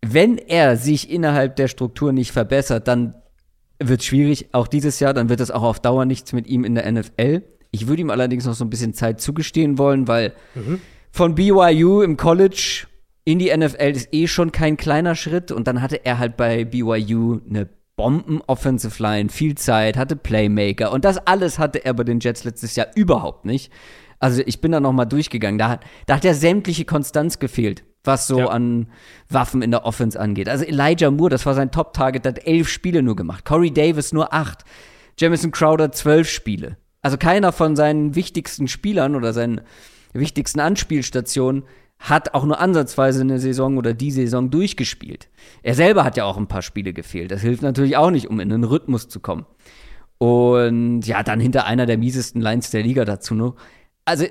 Wenn er sich innerhalb der Struktur nicht verbessert, dann wird schwierig, auch dieses Jahr, dann wird es auch auf Dauer nichts mit ihm in der NFL. Ich würde ihm allerdings noch so ein bisschen Zeit zugestehen wollen, weil von BYU im College in die NFL ist eh schon kein kleiner Schritt und dann hatte er halt bei BYU eine Bomben-Offensive Line, viel Zeit, hatte Playmaker und das alles hatte er bei den Jets letztes Jahr überhaupt nicht. Also ich bin da noch mal durchgegangen, da, hat- da hat ja sämtliche Konstanz gefehlt, was so Ja. an Waffen in der Offense angeht. Also Elijah Moore, das war sein Top-Target, hat elf Spiele nur gemacht. Corey Davis nur acht. Jamison Crowder zwölf Spiele. Also keiner von seinen wichtigsten Spielern oder seinen wichtigsten Anspielstationen hat auch nur ansatzweise eine Saison oder die Saison durchgespielt. Er selber hat ja auch ein paar Spiele gefehlt. Das hilft natürlich auch nicht, um in einen Rhythmus zu kommen. Und ja, dann hinter einer der miesesten Lines der Liga dazu noch. Also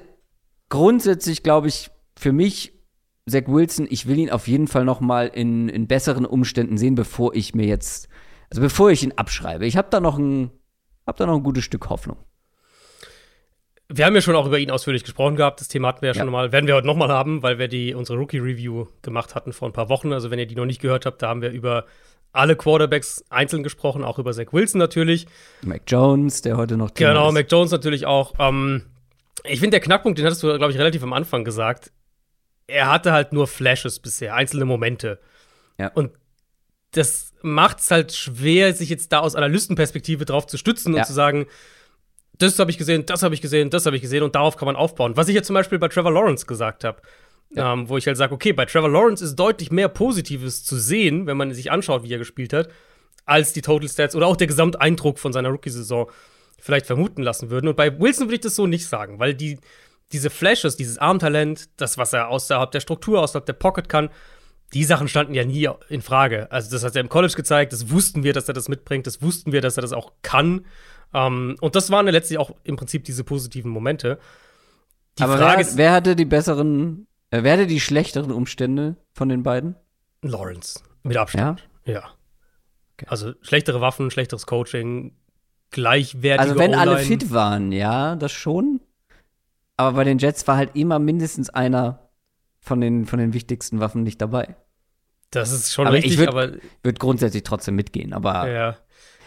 grundsätzlich glaube ich, für mich, Zach Wilson, ich will ihn auf jeden Fall noch mal in, in besseren Umständen sehen, bevor ich mir jetzt, also bevor ich ihn abschreibe. Ich habe da noch ein, hab da noch ein gutes Stück Hoffnung. Wir haben ja schon auch über ihn ausführlich gesprochen gehabt. Das Thema hatten wir ja, Ja. schon mal. Werden wir heute nochmal haben, weil wir die unsere Rookie-Review gemacht hatten vor ein paar Wochen. Also, wenn ihr die noch nicht gehört habt, da haben wir über alle Quarterbacks einzeln gesprochen, auch über Zach Wilson natürlich. Mac Jones, der heute noch Thema Genau, ist. Mac Jones natürlich auch. Ähm, ich finde, der Knackpunkt, den hattest du, glaube ich, relativ am Anfang gesagt. Er hatte halt nur Flashes bisher, einzelne Momente. Ja. Und das macht es halt schwer, sich jetzt da aus Analystenperspektive drauf zu stützen Ja. und zu sagen, das habe ich gesehen, das habe ich gesehen, das habe ich gesehen und darauf kann man aufbauen. Was ich ja zum Beispiel bei Trevor Lawrence gesagt habe. Ähm, wo ich halt sage, okay, bei Trevor Lawrence ist deutlich mehr Positives zu sehen, wenn man sich anschaut, wie er gespielt hat, als die Total Stats oder auch der Gesamteindruck von seiner Rookie-Saison vielleicht vermuten lassen würden. Und bei Wilson würde ich das so nicht sagen, weil die, diese Flashes, dieses Armtalent, das, was er außerhalb der Struktur, außerhalb der Pocket kann, die Sachen standen ja nie in Frage. Also, das hat er im College gezeigt, das wussten wir, dass er das mitbringt, das wussten wir, dass er das auch kann. Ähm, und das waren ja letztlich auch im Prinzip diese positiven Momente. Die Aber Frage wer, ist, wer hatte die besseren, äh, wer hatte die schlechteren Umstände von den beiden? Lawrence. Mit Abstand. Ja. Also schlechtere Waffen, schlechteres Coaching, gleichwertige Also wenn alle fit waren, ja, das schon. Aber bei den Jets war halt immer mindestens einer von den, von den wichtigsten Waffen nicht dabei. Das ist schon Aber richtig, ich würd- aber Wird grundsätzlich trotzdem mitgehen. Aber ja.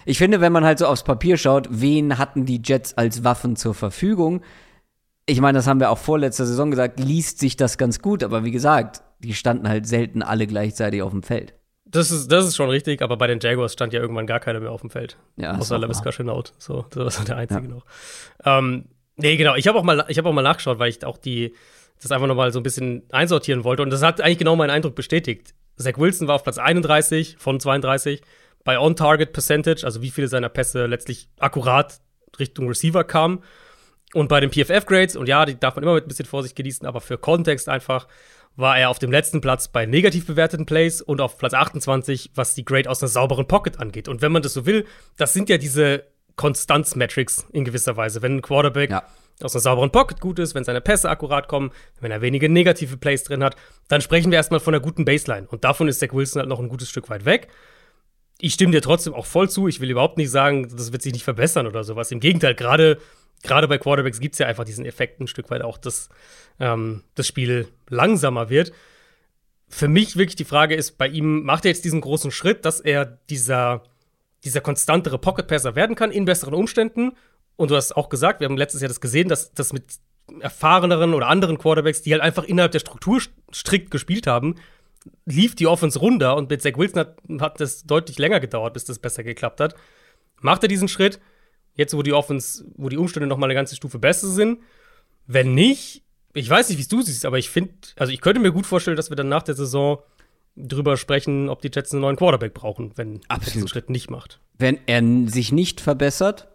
Ich finde, wenn man halt so aufs Papier schaut, wen hatten die Jets als Waffen zur Verfügung? Ich meine, das haben wir auch vorletzter Saison gesagt, liest sich das ganz gut, aber wie gesagt, die standen halt selten alle gleichzeitig auf dem Feld. Das ist, das ist schon richtig, aber bei den Jaguars stand ja irgendwann gar keiner mehr auf dem Feld. Ja, Außer wahr. Chenault. So, das war der einzige Ja. noch. Ähm, nee, genau. Ich habe auch, mal- ich hab auch mal nachgeschaut, weil ich auch die, das einfach noch mal so ein bisschen einsortieren wollte. Und das hat eigentlich genau meinen Eindruck bestätigt. Zach Wilson war auf Platz 31 von 32 bei On-Target-Percentage, also wie viele seiner Pässe letztlich akkurat Richtung Receiver kamen. Und bei den PFF-Grades, und ja, die darf man immer mit ein bisschen Vorsicht genießen, aber für Kontext einfach, war er auf dem letzten Platz bei negativ bewerteten Plays und auf Platz 28, was die Grade aus einer sauberen Pocket angeht. Und wenn man das so will, das sind ja diese Konstanz-Metrics in gewisser Weise. Wenn ein Quarterback Ja. aus einer sauberen Pocket gut ist, wenn seine Pässe akkurat kommen, wenn er wenige negative Plays drin hat, dann sprechen wir erstmal von einer guten Baseline. Und davon ist Zach Wilson halt noch ein gutes Stück weit weg. Ich stimme dir trotzdem auch voll zu. Ich will überhaupt nicht sagen, das wird sich nicht verbessern oder sowas. Im Gegenteil, gerade gerade bei Quarterbacks gibt es ja einfach diesen Effekt ein Stück weit auch, dass ähm, das Spiel langsamer wird. Für mich wirklich die Frage ist, bei ihm macht er jetzt diesen großen Schritt, dass er dieser, dieser konstantere Pocket-Passer werden kann in besseren Umständen. Und du hast auch gesagt, wir haben letztes Jahr das gesehen, dass das mit erfahreneren oder anderen Quarterbacks, die halt einfach innerhalb der Struktur st- strikt gespielt haben, lief die Offense runter und mit Zach Wilson hat, hat das deutlich länger gedauert, bis das besser geklappt hat. Macht er diesen Schritt, jetzt wo die Offense, wo die Umstände noch mal eine ganze Stufe besser sind? Wenn nicht, ich weiß nicht, wie es du siehst, aber ich finde, also ich könnte mir gut vorstellen, dass wir dann nach der Saison drüber sprechen, ob die Jets einen neuen Quarterback brauchen, wenn er diesen. Schritt nicht macht. Wenn er sich nicht verbessert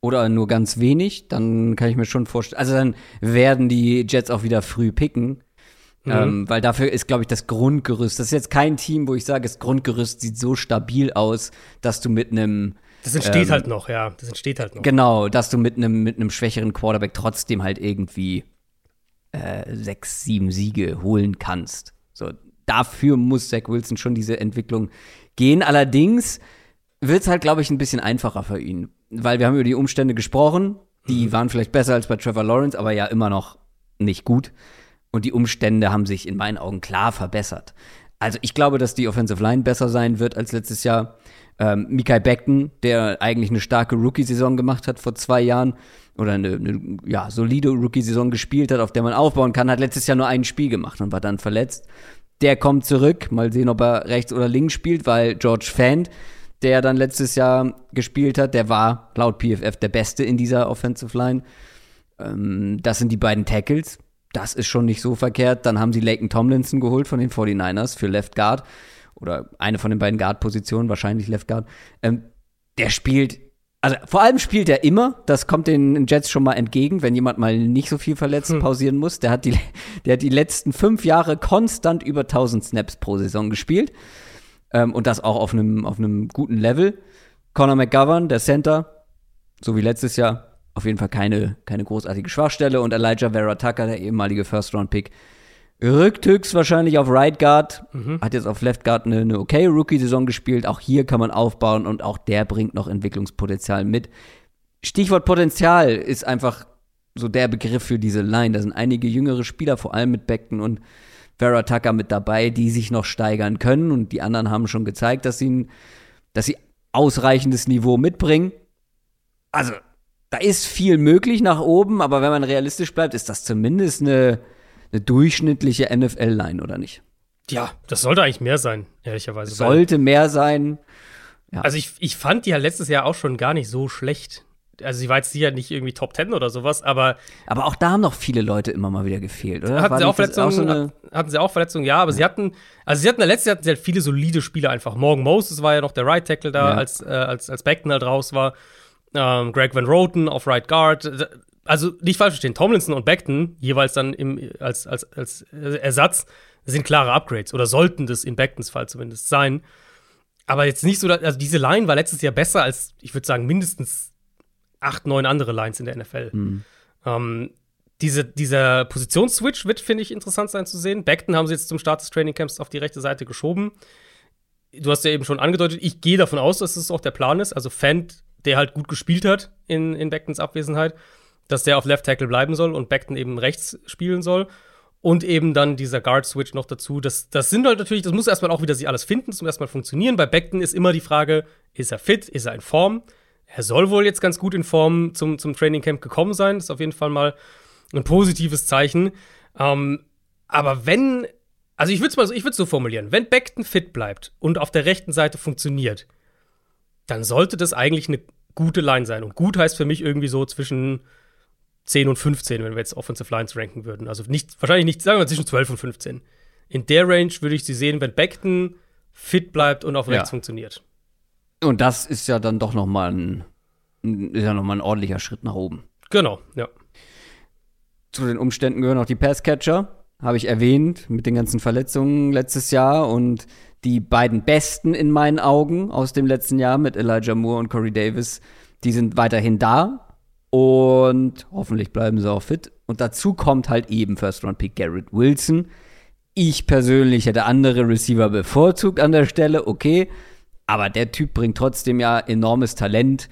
oder nur ganz wenig, dann kann ich mir schon vorstellen, also dann werden die Jets auch wieder früh picken. Mhm. Ähm, weil dafür ist, glaube ich, das Grundgerüst. Das ist jetzt kein Team, wo ich sage, das Grundgerüst sieht so stabil aus, dass du mit einem Das entsteht Ähm, halt noch, ja. Das entsteht halt noch. Genau, dass du mit einem mit einem schwächeren Quarterback trotzdem halt irgendwie äh, sechs, sieben Siege holen kannst. So, dafür muss Zach Wilson schon diese Entwicklung gehen. Allerdings wird es halt, glaube ich, ein bisschen einfacher für ihn. Weil wir haben über die Umstände gesprochen. Die waren vielleicht besser als bei Trevor Lawrence, aber ja immer noch nicht gut. Und die Umstände haben sich in meinen Augen klar verbessert. Also ich glaube, dass die Offensive Line besser sein wird als letztes Jahr. Ähm, Mikael Beckton, der eigentlich eine starke Rookie-Saison gemacht hat vor zwei Jahren oder eine, eine ja, solide Rookie-Saison gespielt hat, auf der man aufbauen kann, hat letztes Jahr nur ein Spiel gemacht und war dann verletzt. Der kommt zurück, mal sehen, ob er rechts oder links spielt, weil George Fant, der dann letztes Jahr gespielt hat, der war laut PFF der Beste in dieser Offensive Line. Ähm, das sind die beiden Tackles. Das ist schon nicht so verkehrt. Dann haben sie Laken Tomlinson geholt von den 49ers für Left Guard. Oder eine von den beiden Guard-Positionen, wahrscheinlich Left Guard. Ähm, der spielt, also vor allem spielt er immer. Das kommt den Jets schon mal entgegen, wenn jemand mal nicht so viel verletzt pausieren muss. Der hat, die, der hat die letzten fünf Jahre konstant über 1000 Snaps pro Saison gespielt. Ähm, und das auch auf einem auf einem guten Level. Conor McGovern, der Center, so wie letztes Jahr, auf jeden Fall keine, keine großartige Schwachstelle. Und Elijah Vera Tucker, der ehemalige First-Round-Pick, rückt höchstwahrscheinlich auf Right Guard, hat jetzt auf Left Guard eine, eine okay Rookie-Saison gespielt. Auch hier kann man aufbauen und auch der bringt noch Entwicklungspotenzial mit. Stichwort Potenzial ist einfach so der Begriff für diese Line. Da sind einige jüngere Spieler, vor allem mit Beckton und Vera Tucker mit dabei, die sich noch steigern können. Und die anderen haben schon gezeigt, dass sie, dass sie ausreichendes Niveau mitbringen. Also, da ist viel möglich nach oben, aber wenn man realistisch bleibt, ist das zumindest eine, eine durchschnittliche NFL-Line, oder nicht? Ja, das sollte eigentlich mehr sein, ehrlicherweise. Sollte mehr sein. Ja. Also ich, ich fand die ja letztes Jahr auch schon gar nicht so schlecht. Also sie war jetzt sicher nicht irgendwie Top 10 oder sowas, aber. Aber auch da haben noch viele Leute immer mal wieder gefehlt, oder? Hatten sie auch Verletzungen? Auch so eine hatten sie auch Verletzungen, ja, aber ja. sie hatten, also sie hatten letztes Jahr hatten sie halt viele solide Spieler einfach. Morgan Moses war ja noch der Right Tackle da, ja. als, äh, als, als Beckton halt raus war. Ähm, Greg Van Roten auf Right Guard. Also nicht falsch verstehen, Tomlinson und Beckton, jeweils dann im, als, als, als Ersatz, sind klare Upgrades oder sollten das in Becktons Fall zumindest sein. Aber jetzt nicht so, also diese Line war letztes Jahr besser als, ich würde sagen, mindestens acht, neun andere Lines in der NFL. Mhm. Ähm, diese, dieser Positionsswitch wird, finde ich, interessant sein zu sehen. Beckton haben sie jetzt zum Start des Trainingcamps auf die rechte Seite geschoben. Du hast ja eben schon angedeutet, ich gehe davon aus, dass es auch der Plan ist. Also Fant, der halt gut gespielt hat in, in Becktons Abwesenheit, dass der auf Left Tackle bleiben soll und Beckton eben rechts spielen soll. Und eben dann dieser Guard-Switch noch dazu. Das, das sind halt natürlich, das muss erstmal auch wieder sich alles finden, muss erstmal funktionieren. Bei Beckton ist immer die Frage, ist er fit, ist er in Form? Er soll wohl jetzt ganz gut in Form zum, zum Training Camp gekommen sein. Das ist auf jeden Fall mal ein positives Zeichen. Ähm, aber wenn, also ich würde es mal so, ich würde so formulieren, wenn Beckton fit bleibt und auf der rechten Seite funktioniert, dann sollte das eigentlich eine gute Line sein. Und gut heißt für mich irgendwie so zwischen 10 und 15, wenn wir jetzt Offensive Lines ranken würden. Also nicht, wahrscheinlich nicht, sagen wir zwischen 12 und 15. In der Range würde ich sie sehen, wenn Beckton fit bleibt und auf rechts ja. funktioniert. Und das ist ja dann doch noch mal ein, ist ja noch mal ein ordentlicher Schritt nach oben. Genau, ja. Zu den Umständen gehören auch die Passcatcher, habe ich erwähnt, mit den ganzen Verletzungen letztes Jahr und die beiden besten in meinen Augen aus dem letzten Jahr mit Elijah Moore und Corey Davis, die sind weiterhin da und hoffentlich bleiben sie auch fit. Und dazu kommt halt eben First Round Pick Garrett Wilson. Ich persönlich hätte andere Receiver bevorzugt an der Stelle, okay. Aber der Typ bringt trotzdem ja enormes Talent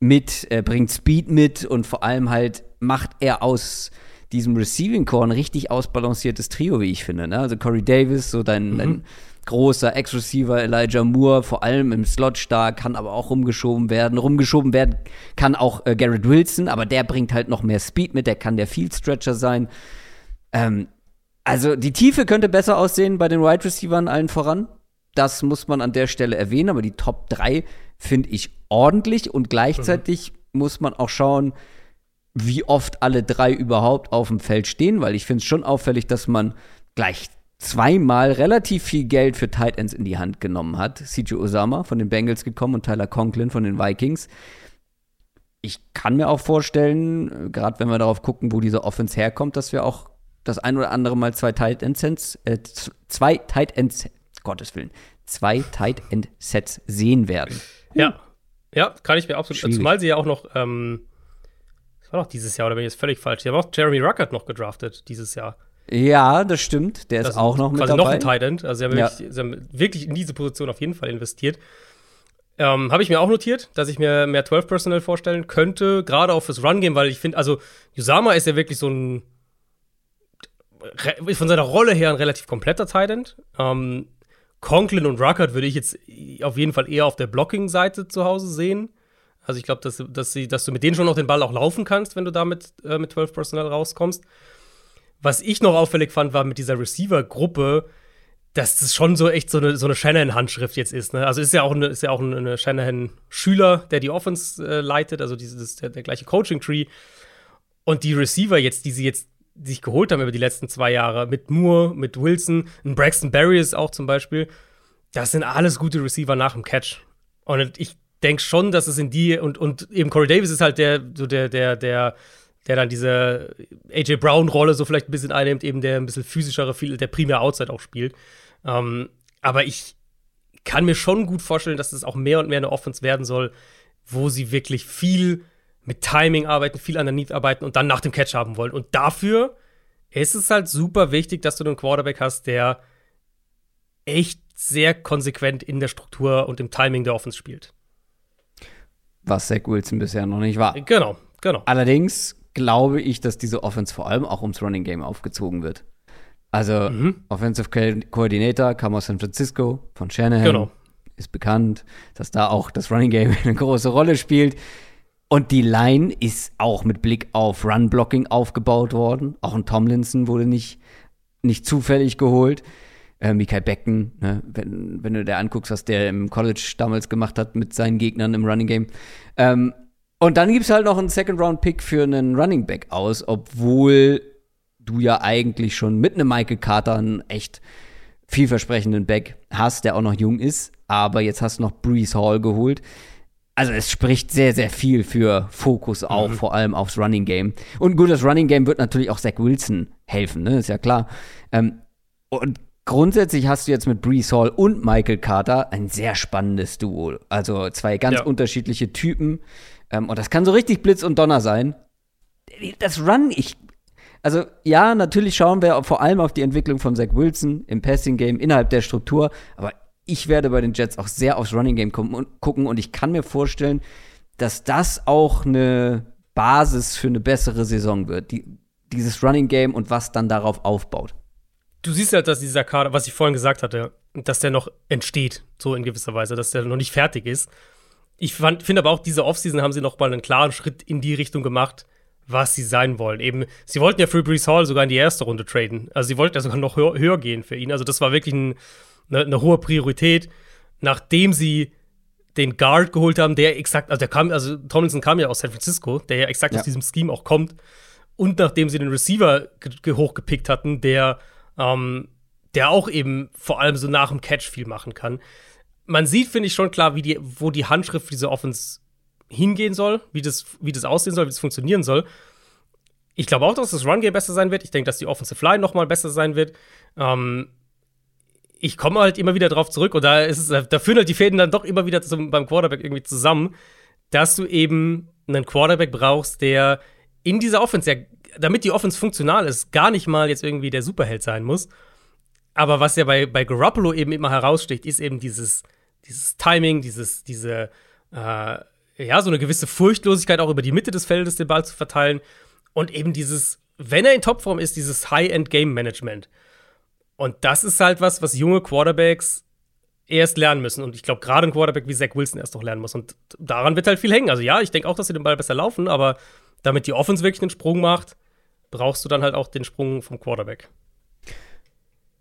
mit, er bringt Speed mit und vor allem halt macht er aus diesem Receiving Core ein richtig ausbalanciertes Trio, wie ich finde. Ne? Also Corey Davis, so dein, mhm. dein großer Ex-Receiver, Elijah Moore, vor allem im Slot stark, kann aber auch rumgeschoben werden. Rumgeschoben werden kann auch äh, Garrett Wilson, aber der bringt halt noch mehr Speed mit, der kann der Field Stretcher sein. Ähm, also die Tiefe könnte besser aussehen bei den Wide Receivern allen voran. Das muss man an der Stelle erwähnen, aber die Top 3 finde ich ordentlich und gleichzeitig mhm. muss man auch schauen, wie oft alle drei überhaupt auf dem Feld stehen, weil ich finde es schon auffällig, dass man gleich zweimal relativ viel Geld für Tight Ends in die Hand genommen hat. CJ Osama von den Bengals gekommen und Tyler Conklin von den Vikings. Ich kann mir auch vorstellen, gerade wenn wir darauf gucken, wo diese Offense herkommt, dass wir auch das ein oder andere Mal zwei Tight End Sets, äh, zwei Tight Ends, Gottes Willen, zwei Tight End Sets sehen werden. Ja, ja, kann ich mir absolut. Schwierig. Zumal sie ja auch noch ähm, das war doch dieses Jahr, oder bin ich jetzt völlig falsch? Die haben auch Jeremy Ruckert noch gedraftet dieses Jahr. Ja, das stimmt. Der das ist auch noch mit dabei. noch ein Tight End. Also sie haben, ja. wirklich, sie haben, wirklich, in diese Position auf jeden Fall investiert. Ähm, Habe ich mir auch notiert, dass ich mir mehr 12 Personal vorstellen könnte, gerade auch fürs Run-Game, weil ich finde, also Yusama ist ja wirklich so ein von seiner Rolle her ein relativ kompletter Tight End. Ähm, Conklin und Ruckert würde ich jetzt auf jeden Fall eher auf der Blocking-Seite zu Hause sehen. Also ich glaube, dass, dass, dass du mit denen schon noch den Ball auch laufen kannst, wenn du da mit, äh, mit 12 Personal rauskommst. Was ich noch auffällig fand, war mit dieser Receiver-Gruppe, dass das schon so echt so eine, so eine Shanahan-Handschrift jetzt ist. Ne? Also ist ja auch eine, ist ja auch eine Shanahan-Schüler, der die Offense äh, leitet, also dieses, der, der gleiche Coaching-Tree. Und die Receiver jetzt, die sie jetzt sich geholt haben über die letzten zwei Jahre, mit Moore, mit Wilson, ein Braxton ist auch zum Beispiel, das sind alles gute Receiver nach dem Catch. Und ich denke schon, dass es in die und, und eben Corey Davis ist halt der, so der, der, der, der dann diese AJ Brown-Rolle so vielleicht ein bisschen einnimmt, eben der ein bisschen physischere, viel, der primär Outside auch spielt. Ähm, aber ich kann mir schon gut vorstellen, dass es auch mehr und mehr eine Offense werden soll, wo sie wirklich viel mit Timing arbeiten, viel underneath arbeiten und dann nach dem Catch haben wollen. Und dafür ist es halt super wichtig, dass du einen Quarterback hast, der echt sehr konsequent in der Struktur und im Timing der Offense spielt was Zach Wilson bisher noch nicht war. Genau, genau. Allerdings glaube ich, dass diese Offense vor allem auch ums Running Game aufgezogen wird. Also mhm. Offensive Coordinator kam aus San Francisco von Shanahan. Genau. Ist bekannt, dass da auch das Running Game eine große Rolle spielt. Und die Line ist auch mit Blick auf Run-Blocking aufgebaut worden. Auch ein Tomlinson wurde nicht, nicht zufällig geholt. Äh, Mikael Becken, ne? wenn, wenn du dir anguckst, was der im College damals gemacht hat mit seinen Gegnern im Running Game. Ähm, und dann gibt es halt noch einen Second-Round-Pick für einen Running Back aus, obwohl du ja eigentlich schon mit einem Michael Carter einen echt vielversprechenden Back hast, der auch noch jung ist. Aber jetzt hast du noch Brees Hall geholt. Also es spricht sehr, sehr viel für Fokus auch, mhm. vor allem aufs Running Game. Und gut, das Running Game wird natürlich auch Zach Wilson helfen, ne? Ist ja klar. Ähm, und grundsätzlich hast du jetzt mit Brees Hall und Michael Carter ein sehr spannendes Duo. Also zwei ganz ja. unterschiedliche Typen. Ähm, und das kann so richtig Blitz und Donner sein. Das Run, ich. Also, ja, natürlich schauen wir vor allem auf die Entwicklung von Zach Wilson im Passing Game innerhalb der Struktur. Aber ich werde bei den Jets auch sehr aufs Running Game gucken. Und ich kann mir vorstellen, dass das auch eine Basis für eine bessere Saison wird. Die, dieses Running Game und was dann darauf aufbaut. Du siehst halt, dass dieser Kader, was ich vorhin gesagt hatte, dass der noch entsteht, so in gewisser Weise, dass der noch nicht fertig ist ich finde aber auch, diese Offseason haben sie noch mal einen klaren Schritt in die Richtung gemacht, was sie sein wollen. Eben, sie wollten ja für Brees Hall sogar in die erste Runde traden. Also sie wollten ja sogar noch höher, höher gehen für ihn. Also das war wirklich ein, eine, eine, hohe Priorität, nachdem sie den Guard geholt haben, der exakt, also der kam, also Tomlinson kam ja aus San Francisco, der ja exakt ja. aus diesem Scheme auch kommt. Und nachdem sie den Receiver hochgepickt hatten, der, ähm, der auch eben vor allem so nach dem Catch viel machen kann man sieht, finde ich, schon klar, wie die, wo die Handschrift für diese Offense hingehen soll, wie das, wie das aussehen soll, wie das funktionieren soll. Ich glaube auch, dass das Run-Game besser sein wird. Ich denke, dass die Offensive Line noch mal besser sein wird. Ähm, ich komme halt immer wieder drauf zurück und da, ist es, da führen halt die Fäden dann doch immer wieder zum, beim Quarterback irgendwie zusammen, dass du eben einen Quarterback brauchst, der in dieser Offense, ja, damit die Offense funktional ist, gar nicht mal jetzt irgendwie der Superheld sein muss. Aber was ja bei, bei Garoppolo eben immer heraussticht, ist eben dieses, dieses Timing, dieses, diese, äh, ja, so eine gewisse Furchtlosigkeit auch über die Mitte des Feldes den Ball zu verteilen und eben dieses, wenn er in Topform ist, dieses High-End-Game-Management. Und das ist halt was, was junge Quarterbacks erst lernen müssen. Und ich glaube, gerade ein Quarterback wie Zach Wilson erst noch lernen muss. Und daran wird halt viel hängen. Also ja, ich denke auch, dass sie den Ball besser laufen, aber damit die Offense wirklich einen Sprung macht, brauchst du dann halt auch den Sprung vom Quarterback.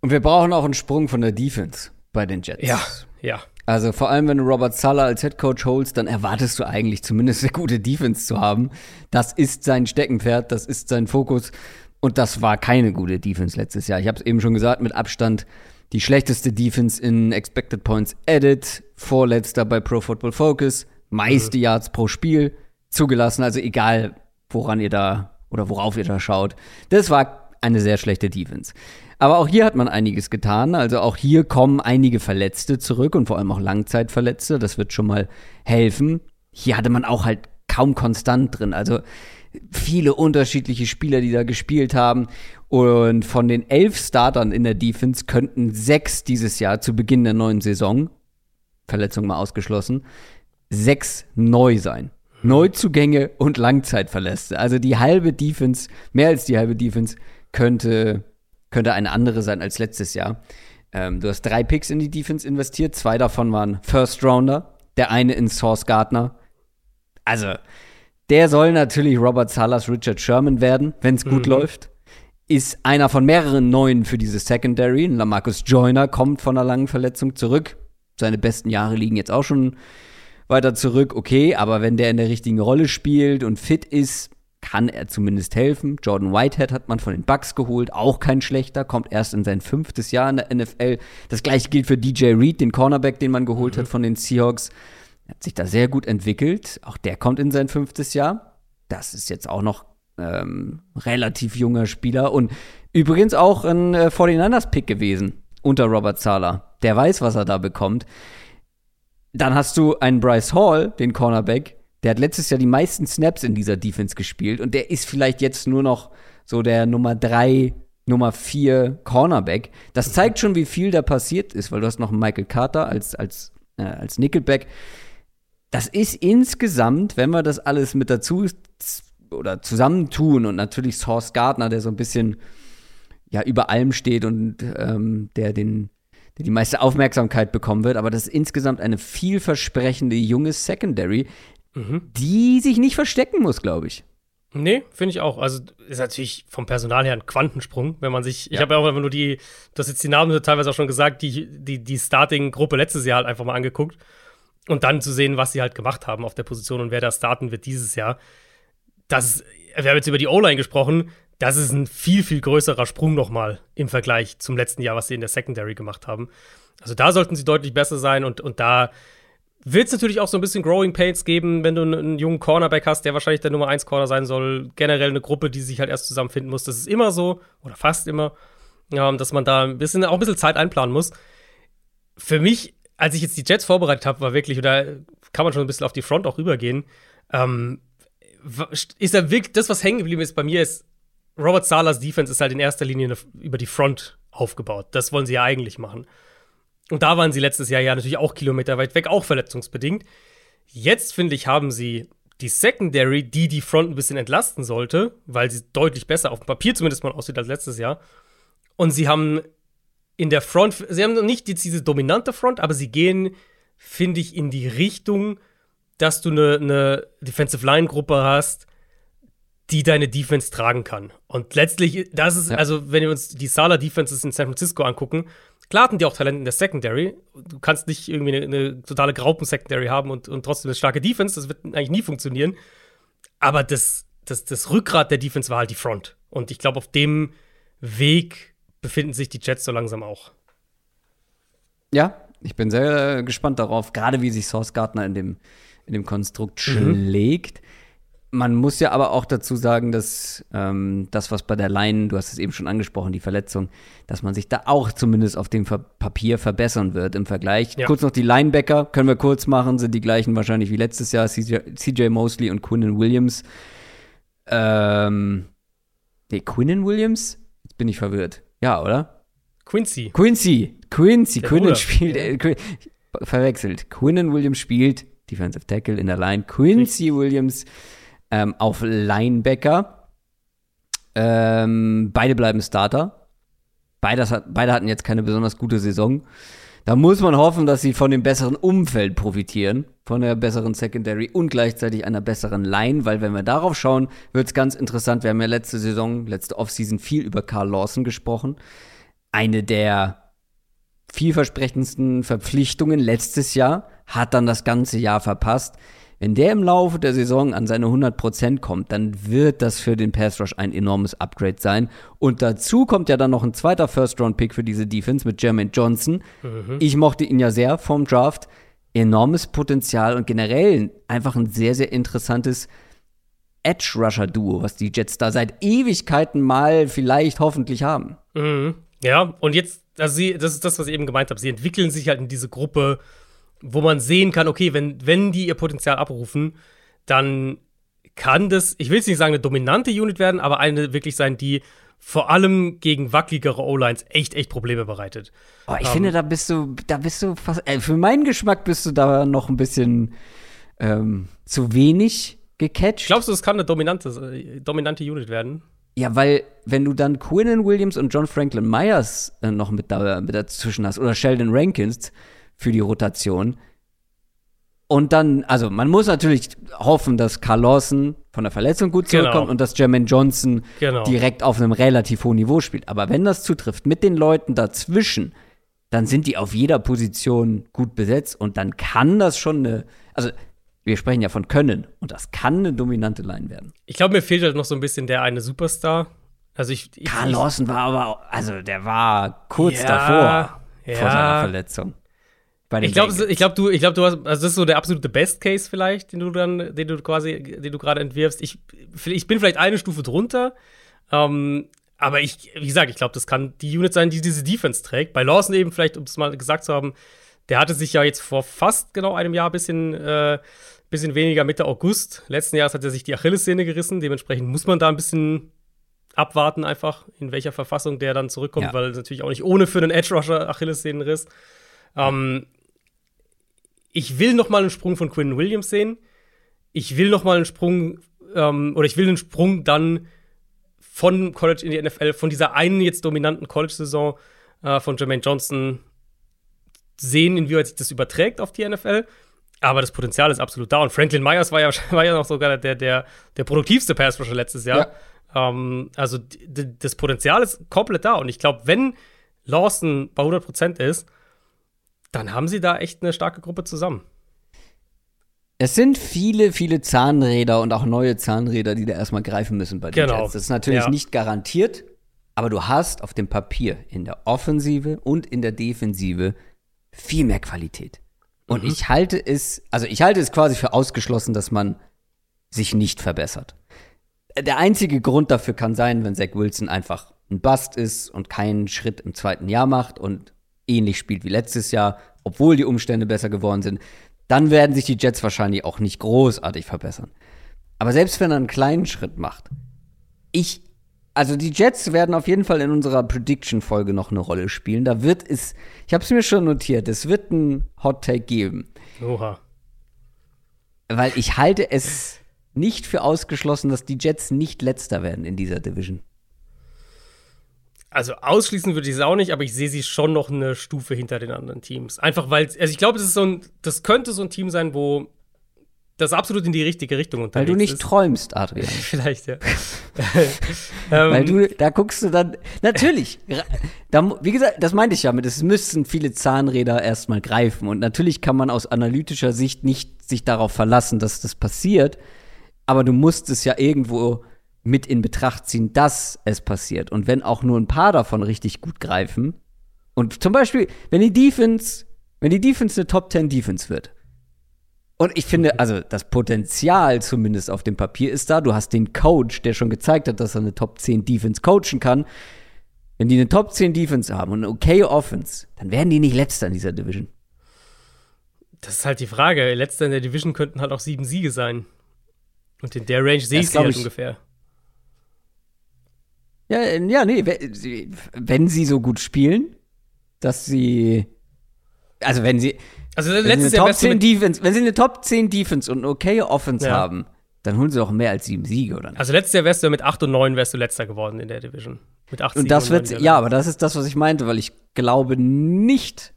Und wir brauchen auch einen Sprung von der Defense bei den Jets. Ja, ja. Also vor allem, wenn du Robert Sala als Head Coach holst, dann erwartest du eigentlich zumindest eine gute Defense zu haben. Das ist sein Steckenpferd, das ist sein Fokus. Und das war keine gute Defense letztes Jahr. Ich habe es eben schon gesagt, mit Abstand die schlechteste Defense in Expected Points Added, vorletzter bei Pro Football Focus, meiste mhm. Yards pro Spiel zugelassen. Also egal, woran ihr da oder worauf ihr da schaut. Das war eine sehr schlechte Defense. Aber auch hier hat man einiges getan. Also auch hier kommen einige Verletzte zurück und vor allem auch Langzeitverletzte. Das wird schon mal helfen. Hier hatte man auch halt kaum konstant drin. Also viele unterschiedliche Spieler, die da gespielt haben. Und von den elf Startern in der Defense könnten sechs dieses Jahr zu Beginn der neuen Saison, Verletzung mal ausgeschlossen, sechs neu sein. Neuzugänge und Langzeitverletzte. Also die halbe Defense, mehr als die halbe Defense, könnte könnte eine andere sein als letztes Jahr. Ähm, du hast drei Picks in die Defense investiert, zwei davon waren First Rounder, der eine in Source Gardner. Also, der soll natürlich Robert Salas Richard Sherman werden, wenn es gut mhm. läuft. Ist einer von mehreren neuen für diese Secondary. Lamarcus Joyner kommt von einer langen Verletzung zurück. Seine besten Jahre liegen jetzt auch schon weiter zurück. Okay, aber wenn der in der richtigen Rolle spielt und fit ist, kann er zumindest helfen. Jordan Whitehead hat man von den Bucks geholt, auch kein schlechter, kommt erst in sein fünftes Jahr in der NFL. Das gleiche gilt für DJ Reed, den Cornerback, den man geholt mhm. hat von den Seahawks. Er hat sich da sehr gut entwickelt. Auch der kommt in sein fünftes Jahr. Das ist jetzt auch noch ähm, relativ junger Spieler und übrigens auch ein äh, 49ers-Pick gewesen unter Robert Zahler. Der weiß, was er da bekommt. Dann hast du einen Bryce Hall, den Cornerback, der hat letztes Jahr die meisten Snaps in dieser Defense gespielt und der ist vielleicht jetzt nur noch so der Nummer drei, Nummer vier Cornerback. Das zeigt schon, wie viel da passiert ist, weil du hast noch einen Michael Carter als, als, äh, als Nickelback. Das ist insgesamt, wenn wir das alles mit dazu oder zusammentun und natürlich Source Gardner, der so ein bisschen ja über allem steht und ähm, der den der die meiste Aufmerksamkeit bekommen wird, aber das ist insgesamt eine vielversprechende junge Secondary, mhm. die sich nicht verstecken muss, glaube ich. Nee, finde ich auch. Also ist natürlich vom Personal her ein Quantensprung, wenn man sich. Ja. Ich habe ja auch einfach nur die, das jetzt die Namen teilweise auch schon gesagt, die, die, die Starting-Gruppe letztes Jahr halt einfach mal angeguckt. Und dann zu sehen, was sie halt gemacht haben auf der Position und wer da starten wird dieses Jahr. Das ist, wir haben jetzt über die O-Line gesprochen. Das ist ein viel, viel größerer Sprung nochmal im Vergleich zum letzten Jahr, was sie in der Secondary gemacht haben. Also da sollten sie deutlich besser sein und, und da es natürlich auch so ein bisschen Growing Pains geben, wenn du einen, jungen Cornerback hast, der wahrscheinlich der Nummer 1 Corner sein soll. Generell eine Gruppe, die sich halt erst zusammenfinden muss. Das ist immer so, oder fast immer, ja, dass man da ein bisschen, auch ein bisschen Zeit einplanen muss. Für mich, als ich jetzt die Jets vorbereitet habe, war wirklich, oder kann man schon ein bisschen auf die Front auch rübergehen, ähm, ist da wirklich, das, was hängen geblieben ist bei mir, ist, Robert Salas Defense ist halt in erster Linie über die Front aufgebaut. Das wollen sie ja eigentlich machen. Und da waren sie letztes Jahr ja natürlich auch Kilometer weit weg, auch verletzungsbedingt. Jetzt, finde ich, haben sie die Secondary, die die Front ein bisschen entlasten sollte, weil sie deutlich besser auf dem Papier zumindest mal aussieht als letztes Jahr. Und sie haben in der Front, sie haben nicht diese dominante Front, aber sie gehen, finde ich, in die Richtung, dass du eine, eine Defensive Line Gruppe hast, die deine Defense tragen kann. Und letztlich, das ist, ja. also, wenn wir uns die Sala Defenses in San Francisco angucken, klar hatten die auch Talent in der Secondary. Du kannst nicht irgendwie eine, eine totale Graupen-Secondary haben und, und trotzdem eine starke Defense. Das wird eigentlich nie funktionieren. Aber das, das, das Rückgrat der Defense war halt die Front. Und ich glaube, auf dem Weg befinden sich die Jets so langsam auch. Ja, ich bin sehr gespannt darauf, gerade wie sich Source Gardner in dem, in dem Konstrukt mhm. Man muss ja aber auch dazu sagen, dass ähm, das, was bei der Line, du hast es eben schon angesprochen, die Verletzung, dass man sich da auch zumindest auf dem Ver Papier verbessern wird im Vergleich. Ja. Kurz noch die Linebacker, können wir kurz machen, sind die gleichen wahrscheinlich wie letztes Jahr, CJ, CJ Mosley und Quinnen Williams. Ähm, nee, Quinnen Williams? Jetzt bin ich verwirrt. Ja, oder? Quincy. Quincy. Quincy. Quinnen spielt, äh, Qu verwechselt. Quinnen Williams spielt Defensive Tackle in der Line. Quincy Williams ähm, auf Linebacker. Ähm, beide bleiben Starter. Beide, beide hatten jetzt keine besonders gute Saison. Da muss man hoffen, dass sie von dem besseren Umfeld profitieren, von der besseren Secondary und gleichzeitig einer besseren Line, weil wenn wir darauf schauen, wird es ganz interessant. Wir haben ja letzte Saison, letzte Offseason viel über Carl Lawson gesprochen. Eine der vielversprechendsten Verpflichtungen letztes Jahr, hat dann das ganze Jahr verpasst. Wenn der im Laufe der Saison an seine 100% kommt, dann wird das für den Pass Rush ein enormes Upgrade sein. Und dazu kommt ja dann noch ein zweiter First-Round-Pick für diese Defense mit Jermaine Johnson. Mhm. Ich mochte ihn ja sehr vom Draft. Enormes Potenzial und generell einfach ein sehr, sehr interessantes Edge-Rusher-Duo, was die Jets da seit Ewigkeiten mal vielleicht hoffentlich haben. Mhm. Ja, und jetzt, also sie, das ist das, was ich eben gemeint habe. Sie entwickeln sich halt in diese Gruppe wo man sehen kann, okay, wenn, wenn die ihr Potenzial abrufen, dann kann das, ich will jetzt nicht sagen, eine dominante Unit werden, aber eine wirklich sein, die vor allem gegen wackeligere O-Lines echt, echt Probleme bereitet. Oh, ich um, finde, da bist du, da bist du fast, äh, für meinen Geschmack bist du da noch ein bisschen ähm, zu wenig gecatcht. Glaubst du, es kann eine dominante, äh, dominante Unit werden? Ja, weil wenn du dann Quinnen Williams und John Franklin Myers äh, noch mit, da, mit dazwischen hast oder Sheldon Rankins, für die Rotation. Und dann, also man muss natürlich hoffen, dass Carl Lawson von der Verletzung gut zurückkommt genau. und dass Jermaine Johnson genau. direkt auf einem relativ hohen Niveau spielt. Aber wenn das zutrifft, mit den Leuten dazwischen, dann sind die auf jeder Position gut besetzt und dann kann das schon eine, also wir sprechen ja von Können und das kann eine dominante Line werden. Ich glaube, mir fehlt halt noch so ein bisschen der eine Superstar. Also ich, ich Carl Lawson war aber, also der war kurz ja, davor ja. vor seiner Verletzung ich glaube, ich glaube, du, ich glaube, du hast, also das ist so der absolute Best Case vielleicht, den du dann, den du quasi, den du gerade entwirfst. Ich, ich bin vielleicht eine Stufe drunter, ähm, aber ich, wie gesagt, ich glaube, das kann die Unit sein, die diese Defense trägt. Bei Lawson eben vielleicht, um es mal gesagt zu haben, der hatte sich ja jetzt vor fast genau einem Jahr ein bisschen, äh, bisschen weniger Mitte August. Letzten Jahres hat er sich die Achillessehne gerissen. Dementsprechend muss man da ein bisschen abwarten, einfach, in welcher Verfassung der dann zurückkommt, ja. weil natürlich auch nicht ohne für einen Edge Rusher Achillessehnenriss. Ähm, ich will noch mal einen Sprung von Quinn Williams sehen. Ich will noch mal einen Sprung ähm, oder ich will einen Sprung dann von College in die NFL, von dieser einen jetzt dominanten College-Saison äh, von Jermaine Johnson sehen, inwieweit sich das überträgt auf die NFL. Aber das Potenzial ist absolut da. Und Franklin Myers war ja, war ja noch sogar der, der, der produktivste Passrusher letztes Jahr. Ja. Ähm, also das Potenzial ist komplett da. Und ich glaube, wenn Lawson bei 100% ist, dann haben sie da echt eine starke Gruppe zusammen. Es sind viele, viele Zahnräder und auch neue Zahnräder, die da erstmal greifen müssen bei den genau. Jets. Das ist natürlich ja. nicht garantiert, aber du hast auf dem Papier in der Offensive und in der Defensive viel mehr Qualität. Und mhm. ich halte es, also ich halte es quasi für ausgeschlossen, dass man sich nicht verbessert. Der einzige Grund dafür kann sein, wenn Zach Wilson einfach ein Bust ist und keinen Schritt im zweiten Jahr macht und ähnlich spielt wie letztes Jahr, obwohl die Umstände besser geworden sind dann werden sich die Jets wahrscheinlich auch nicht großartig verbessern. Aber selbst wenn er einen kleinen Schritt macht, ich, also die Jets werden auf jeden Fall in unserer Prediction-Folge noch eine Rolle spielen. Da wird es, ich habe es mir schon notiert, es wird einen Hot Take geben. Oha. Weil ich halte es nicht für ausgeschlossen, dass die Jets nicht letzter werden in dieser Division. Also ausschließen würde ich es auch nicht, aber ich sehe sie schon noch eine Stufe hinter den anderen Teams. Einfach weil, also ich glaube, das ist so ein, das könnte so ein Team sein, wo das absolut in die richtige Richtung unterwegs ist. Weil du nicht ist. träumst, Adrian. Vielleicht, ja. weil du, da guckst du dann, natürlich, da, wie gesagt, das meinte ich ja mit, es müssen viele Zahnräder erstmal greifen. Und natürlich kann man aus analytischer Sicht nicht sich darauf verlassen, dass das passiert. Aber du musst es ja irgendwo mit in Betracht ziehen, dass es passiert. Und wenn auch nur ein paar davon richtig gut greifen, und zum Beispiel, wenn die Defense, wenn die Defense eine Top 10 Defense wird, und ich finde, also das Potenzial zumindest auf dem Papier ist da. Du hast den Coach, der schon gezeigt hat, dass er eine Top 10 Defense coachen kann. Wenn die eine Top 10 Defense haben und eine okay Offense, dann werden die nicht letzter in dieser Division. Das ist halt die Frage. Letzter in der Division könnten halt auch sieben Siege sein. Und in der Range sehe ich sie halt ich, ungefähr. Ja, äh, ja, nee, wenn sie so gut spielen, dass sie also wenn sie also letztes Jahr Top 10 Defense, wenn sie eine Top 10 Defense und eine okay Offense ja. haben, dann holen sie auch mehr als sieben Siege, oder nicht? Also letztes Jahr wärst du mit 8 und 9 wärst du letzter geworden in der Division. Mit 8 Und das wird ja, aber das ist das, was ich meinte, weil ich glaube nicht,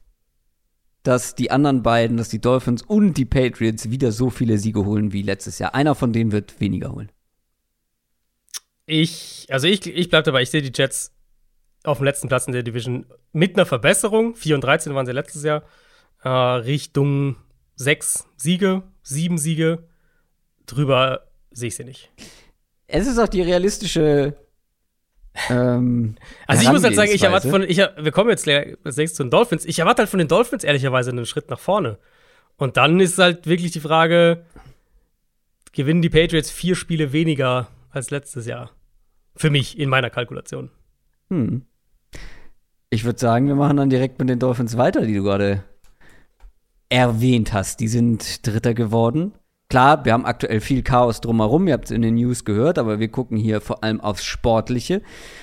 dass die anderen beiden, dass die Dolphins und die Patriots wieder so viele Siege holen wie letztes Jahr. Einer von denen wird weniger holen. Ich, also ich, ich bleibe dabei, ich sehe die Jets auf dem letzten Platz in der Division mit einer Verbesserung. 4 und 13 waren sie letztes Jahr. Äh, Richtung 6 Siege, 7 Siege. Drüber sehe ich sie nicht. Es ist auch die realistische. Ähm, also ich muss halt sagen, ich erwarte von, ich, wir kommen jetzt gleich zu den Dolphins. Ich erwarte halt von den Dolphins ehrlicherweise einen Schritt nach vorne. Und dann ist halt wirklich die Frage, gewinnen die Patriots vier Spiele weniger als letztes Jahr? Für mich, in meiner Kalkulation. Hm. Ich würde sagen, wir machen dann direkt mit den Dolphins weiter, die du gerade erwähnt hast. Die sind Dritter geworden. Klar, wir haben aktuell viel Chaos drumherum, ihr habt es in den News gehört, aber wir gucken hier vor allem aufs Sportliche.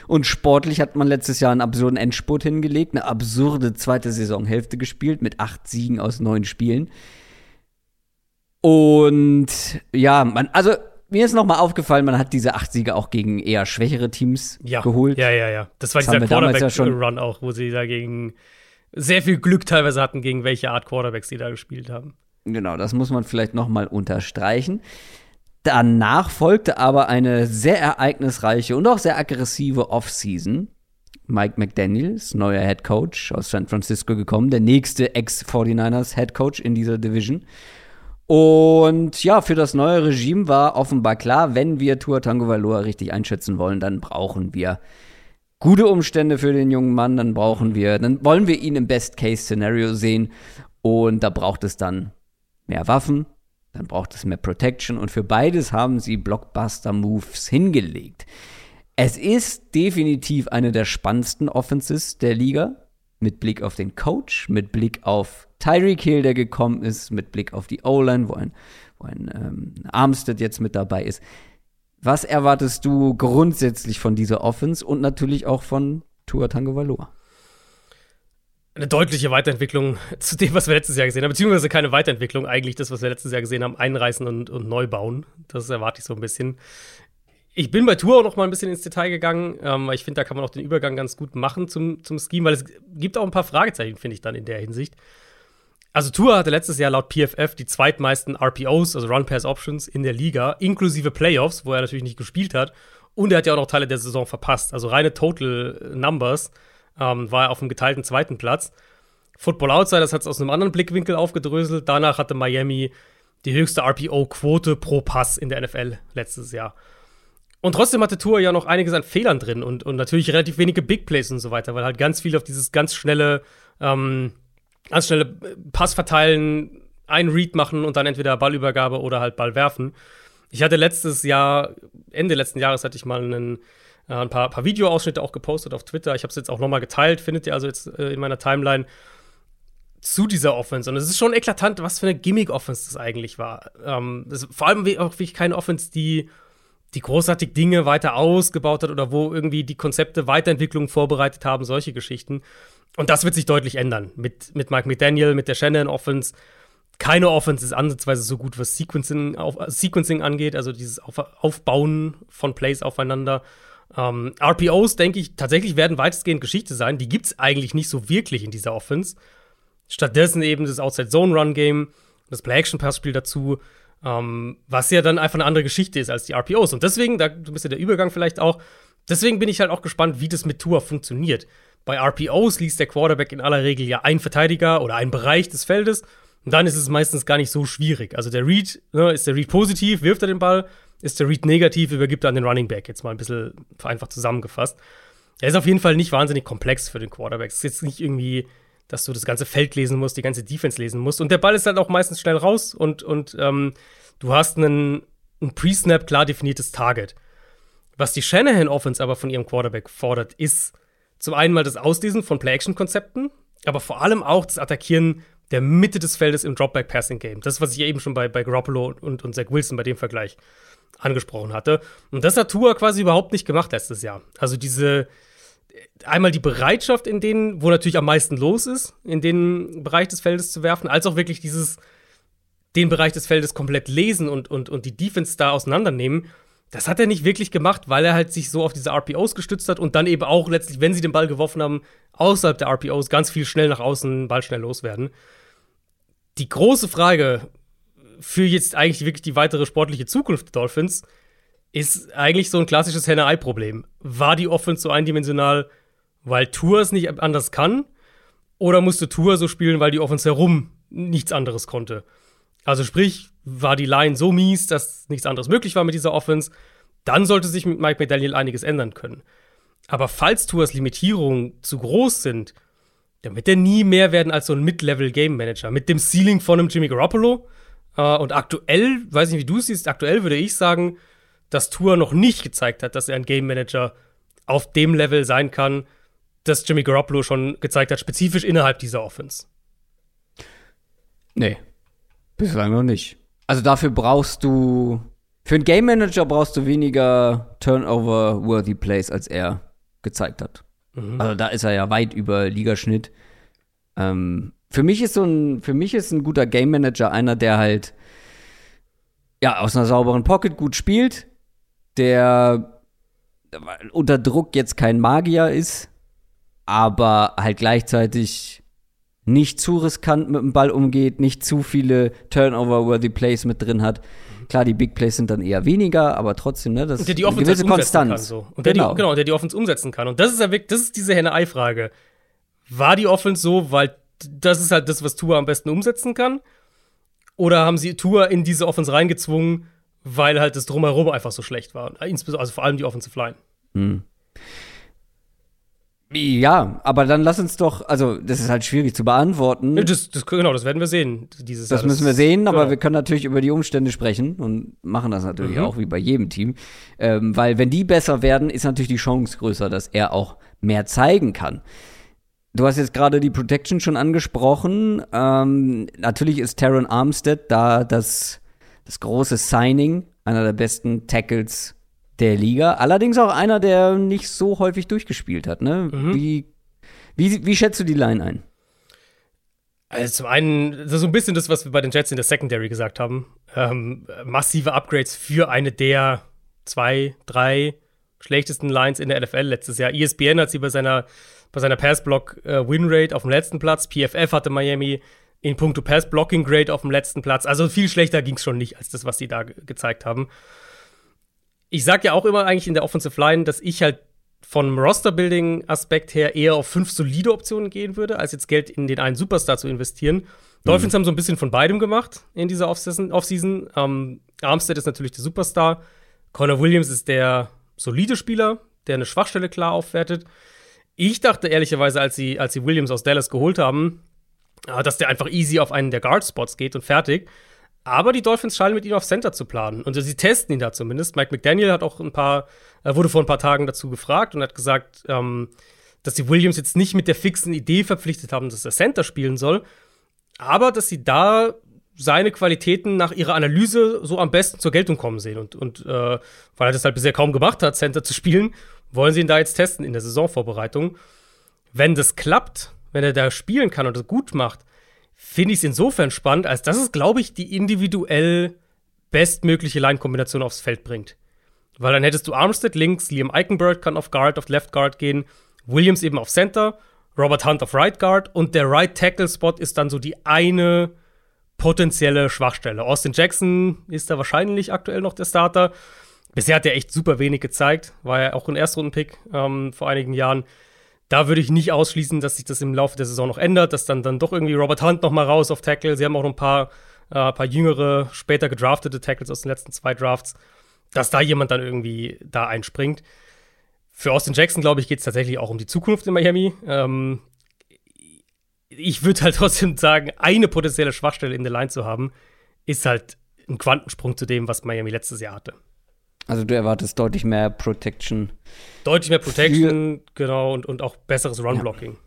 Und sportlich hat man letztes Jahr einen absurden Endspurt hingelegt, eine absurde zweite Saisonhälfte gespielt mit acht Siegen aus neun Spielen. Und ja, man, also mir ist nochmal aufgefallen, man hat diese acht Siege auch gegen eher schwächere Teams ja. geholt. Ja, ja, ja. Das war das dieser Quarterback-Run ja auch, wo sie da gegen sehr viel Glück teilweise hatten, gegen welche Art Quarterbacks sie da gespielt haben. Genau, das muss man vielleicht nochmal unterstreichen. Danach folgte aber eine sehr ereignisreiche und auch sehr aggressive Offseason. Mike McDaniels, neuer Head Coach aus San Francisco gekommen, der nächste Ex-49ers Head Coach in dieser Division. Und ja, für das neue Regime war offenbar klar, wenn wir Tua Tango Valor richtig einschätzen wollen, dann brauchen wir gute Umstände für den jungen Mann, dann brauchen wir, dann wollen wir ihn im Best-Case-Szenario sehen und da braucht es dann mehr Waffen, dann braucht es mehr Protection und für beides haben sie Blockbuster-Moves hingelegt. Es ist definitiv eine der spannendsten Offenses der Liga mit Blick auf den Coach, mit Blick auf Tyreek Hill, der gekommen ist, mit Blick auf die O-Line, wo ein, wo ein ähm, Armstead jetzt mit dabei ist. Was erwartest du grundsätzlich von dieser Offense und natürlich auch von Tua Tagovailoa? Eine deutliche Weiterentwicklung zu dem, was wir letztes Jahr gesehen haben, beziehungsweise keine Weiterentwicklung, eigentlich das, was wir letztes Jahr gesehen haben, einreißen und, und neu bauen. Das erwarte ich so ein bisschen. Ich bin bei Tour auch noch mal ein bisschen ins Detail gegangen, ähm, ich finde, da kann man auch den Übergang ganz gut machen zum, zum Scheme, weil es gibt auch ein paar Fragezeichen, finde ich dann in der Hinsicht. Also Tour hatte letztes Jahr laut PFF die zweitmeisten RPOs, also Run Pass Options in der Liga, inklusive Playoffs, wo er natürlich nicht gespielt hat. Und er hat ja auch noch Teile der Saison verpasst. Also reine Total Numbers ähm, war er auf dem geteilten zweiten Platz. Football Outsiders hat es aus einem anderen Blickwinkel aufgedröselt. Danach hatte Miami die höchste RPO-Quote pro Pass in der NFL letztes Jahr. Und trotzdem hatte Tour ja noch einiges an Fehlern drin und, und natürlich relativ wenige Big Plays und so weiter, weil halt ganz viel auf dieses ganz schnelle, ähm, ganz schnelle Pass verteilen, einen Read machen und dann entweder Ballübergabe oder halt Ball werfen. Ich hatte letztes Jahr, Ende letzten Jahres hatte ich mal einen, äh, ein paar, paar Videoausschnitte auch gepostet auf Twitter. Ich habe es jetzt auch nochmal geteilt, findet ihr also jetzt äh, in meiner Timeline zu dieser Offense. Und es ist schon eklatant, was für eine Gimmick-Offense das eigentlich war. Ähm, das, vor allem auch wirklich keine Offense, die, die großartig Dinge weiter ausgebaut hat oder wo irgendwie die Konzepte Weiterentwicklung vorbereitet haben, solche Geschichten. Und das wird sich deutlich ändern. Mit, mit Mike McDaniel, mit der Shannon Offense. Keine Offense ist ansatzweise so gut, was Sequencing, auf, Sequencing angeht, also dieses auf, Aufbauen von Plays aufeinander. Ähm, RPOs, denke ich, tatsächlich werden weitestgehend Geschichte sein. Die gibt es eigentlich nicht so wirklich in dieser Offense. Stattdessen eben das Outside-Zone-Run-Game, das Play-Action-Pass-Spiel dazu, ähm, was ja dann einfach eine andere Geschichte ist als die RPOs. Und deswegen, da du bist ja der Übergang vielleicht auch, deswegen bin ich halt auch gespannt, wie das mit Tour funktioniert. Bei RPOs liest der Quarterback in aller Regel ja einen Verteidiger oder einen Bereich des Feldes. Und dann ist es meistens gar nicht so schwierig. Also der Read, ne, ist der Read positiv, wirft er den Ball, ist der Read negativ, übergibt er an den Running Back. Jetzt mal ein bisschen vereinfacht zusammengefasst. Er ist auf jeden Fall nicht wahnsinnig komplex für den Quarterback. Es ist jetzt nicht irgendwie dass du das ganze Feld lesen musst, die ganze Defense lesen musst. Und der Ball ist halt auch meistens schnell raus und, und ähm, du hast einen, ein Pre-Snap klar definiertes Target. Was die Shanahan-Offense aber von ihrem Quarterback fordert, ist zum einen mal das Auslesen von Play-Action-Konzepten, aber vor allem auch das Attackieren der Mitte des Feldes im Dropback-Passing-Game. Das, was ich eben schon bei, bei Garoppolo und, und Zach Wilson bei dem Vergleich angesprochen hatte. Und das hat Tua quasi überhaupt nicht gemacht letztes Jahr. Also diese, einmal die Bereitschaft in denen, wo natürlich am meisten los ist, in den Bereich des Feldes zu werfen, als auch wirklich dieses, den Bereich des Feldes komplett lesen und, und, und die Defense da auseinandernehmen. Das hat er nicht wirklich gemacht, weil er halt sich so auf diese RPOs gestützt hat und dann eben auch letztlich, wenn sie den Ball geworfen haben, außerhalb der RPOs ganz viel schnell nach außen, Ball schnell loswerden. Die große Frage für jetzt eigentlich wirklich die weitere sportliche Zukunft der Dolphins ist eigentlich so ein klassisches Henne-Ei-Problem. War die Offense so eindimensional, weil Tour es nicht anders kann? Oder musste Tour so spielen, weil die Offense herum nichts anderes konnte? Also sprich, war die Line so mies, dass nichts anderes möglich war mit dieser Offense, dann sollte sich mit Mike McDaniel einiges ändern können. Aber falls Tours Limitierungen zu groß sind, dann wird er nie mehr werden als so ein Mid-Level-Game-Manager. Mit dem Ceiling von einem Jimmy Garoppolo. Äh, und aktuell, weiß nicht, wie du es siehst, aktuell würde ich sagen, dass Tour noch nicht gezeigt hat, dass er ein Game Manager auf dem Level sein kann, das Jimmy Garoppolo schon gezeigt hat, spezifisch innerhalb dieser Offense. Nee, bislang noch nicht. Also dafür brauchst du, für einen Game Manager brauchst du weniger Turnover-worthy Plays, als er gezeigt hat. Mhm. Also da ist er ja weit über Ligaschnitt. Ähm, für mich ist so ein, für mich ist ein guter Game Manager einer, der halt ja aus einer sauberen Pocket gut spielt, der unter Druck jetzt kein Magier ist, aber halt gleichzeitig nicht zu riskant mit dem Ball umgeht, nicht zu viele Turnover-worthy Plays mit drin hat. Klar, die Big Plays sind dann eher weniger, aber trotzdem, ne, das und der die Offense gewisse Konstanz. Kann, so. Und der genau. Die, genau, der die Offense umsetzen kann. Und das ist ja wirklich, das ist diese Henne-Ei-Frage. War die Offense so, weil das ist halt das, was Tua am besten umsetzen kann? Oder haben sie Tua in diese Offense reingezwungen, weil halt das Drumherum einfach so schlecht war. Also vor allem die Offensive Line. Hm. Ja, aber dann lass uns doch, also das ist halt schwierig zu beantworten. Das, das, genau, das werden wir sehen dieses Das Jahr. müssen wir sehen, aber genau. wir können natürlich über die Umstände sprechen und machen das natürlich mhm. auch wie bei jedem Team. Ähm, weil wenn die besser werden, ist natürlich die Chance größer, dass er auch mehr zeigen kann. Du hast jetzt gerade die Protection schon angesprochen. Ähm, natürlich ist Taron Armstead da das das große Signing, einer der besten Tackles der Liga. Allerdings auch einer, der nicht so häufig durchgespielt hat. Ne? Mhm. Wie, wie, wie schätzt du die Line ein? Also zum einen, das ist so ein bisschen das, was wir bei den Jets in der Secondary gesagt haben. Ähm, massive Upgrades für eine der zwei, drei schlechtesten Lines in der NFL letztes Jahr. ESPN hat sie bei seiner, bei seiner Pass-Block-Win-Rate äh, auf dem letzten Platz. PFF hatte Miami in puncto Pass-Blocking-Grade auf dem letzten Platz. Also viel schlechter ging es schon nicht als das, was sie da gezeigt haben. Ich sag ja auch immer eigentlich in der Offensive Line, dass ich halt vom Roster-Building-Aspekt her eher auf fünf solide Optionen gehen würde, als jetzt Geld in den einen Superstar zu investieren. Mhm. Dolphins haben so ein bisschen von beidem gemacht in dieser Offseason. Offseason. Ähm, Armstead ist natürlich der Superstar. Connor Williams ist der solide Spieler, der eine Schwachstelle klar aufwertet. Ich dachte ehrlicherweise, als sie, als sie Williams aus Dallas geholt haben, äh, dass der einfach easy auf einen der Guard-Spots geht und fertig. Aber die Dolphins scheinen mit ihm auf Center zu planen. Und sie testen ihn da zumindest. Mike McDaniel hat auch ein paar, wurde vor ein paar Tagen dazu gefragt und hat gesagt, ähm, dass sie Williams jetzt nicht mit der fixen Idee verpflichtet haben, dass er Center spielen soll, aber dass sie da seine Qualitäten nach ihrer Analyse so am besten zur Geltung kommen sehen. Und, und äh, weil er das halt bisher kaum gemacht hat, Center zu spielen, wollen sie ihn da jetzt testen in der Saisonvorbereitung. Wenn das klappt, wenn er da spielen kann und das gut macht, finde ich es insofern spannend, als dass es, glaube ich, die individuell bestmögliche Line-Kombination aufs Feld bringt. Weil dann hättest du Armstead links, Liam Eichenberg kann auf Guard, auf Left Guard gehen, Williams eben auf Center, Robert Hunt auf Right Guard und der Right Tackle Spot ist dann so die eine potenzielle Schwachstelle. Austin Jackson ist da wahrscheinlich aktuell noch der Starter. Bisher hat er echt super wenig gezeigt, war ja auch ein Erstrunden-Pick ähm, vor einigen Jahren. Da würde ich nicht ausschließen, dass sich das im Laufe der Saison noch ändert, dass dann, dann doch irgendwie Robert Hunt noch mal raus auf Tackle. Sie haben auch noch ein paar, äh, paar jüngere, später gedraftete Tackles aus den letzten zwei Drafts, dass da jemand dann irgendwie da einspringt. Für Austin Jackson, glaube ich, geht es tatsächlich auch um die Zukunft in Miami. Ähm, ich würde halt trotzdem sagen, eine potenzielle Schwachstelle in der Line zu haben, ist halt ein Quantensprung zu dem, was Miami letztes Jahr hatte. Also du erwartest deutlich mehr Protection. Deutlich mehr Protection, genau, und, und auch besseres Run-Blocking. Ja.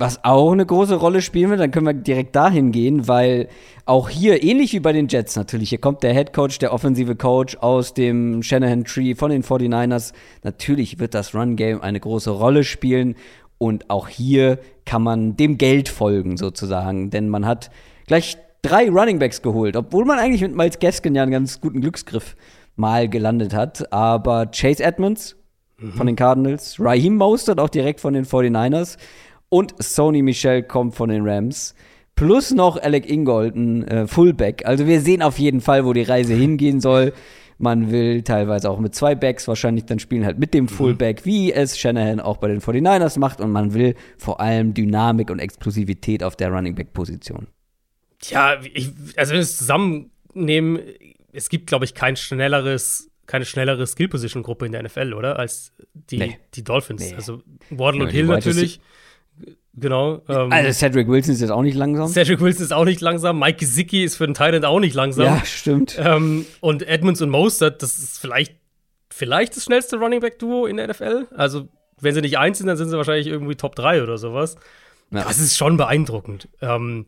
Was auch eine große Rolle spielen wird, dann können wir direkt dahin gehen, weil auch hier, ähnlich wie bei den Jets natürlich, hier kommt der Head Coach, der offensive Coach aus dem Shanahan Tree von den 49ers. Natürlich wird das Run-Game eine große Rolle spielen und auch hier kann man dem Geld folgen, sozusagen. Denn man hat gleich drei Runningbacks geholt, obwohl man eigentlich mit Miles Gaskin ja einen ganz guten Glücksgriff mal gelandet hat. Aber Chase Edmonds mhm. von den Cardinals, Raheem Mostert auch direkt von den 49ers und Sony Michel kommt von den Rams. Plus noch Alec Ingold, ein äh, Fullback. Also wir sehen auf jeden Fall, wo die Reise hingehen soll. Man will teilweise auch mit zwei Backs wahrscheinlich dann spielen, halt mit dem mhm. Fullback, wie es Shanahan auch bei den 49ers macht. Und man will vor allem Dynamik und Explosivität auf der Running Back-Position. Tja, ich, also wenn wir es zusammennehmen, es gibt, glaube ich, kein schnelleres, keine schnellere Skill-Position-Gruppe in der NFL, oder? Als die, nee. die Dolphins. Nee. Also Waddle ja, und Hill natürlich. Genau. Ähm, also Cedric Wilson ist jetzt auch nicht langsam. Cedric Wilson ist auch nicht langsam. Mike Gesicki ist für den Thailand auch nicht langsam. Ja, stimmt. Ähm, und Edmonds und Mostert, das ist vielleicht, vielleicht das schnellste Running Back Duo in der NFL. Also, wenn sie nicht eins sind, dann sind sie wahrscheinlich irgendwie Top 3 oder sowas. Ja. Das ist schon beeindruckend. Ähm,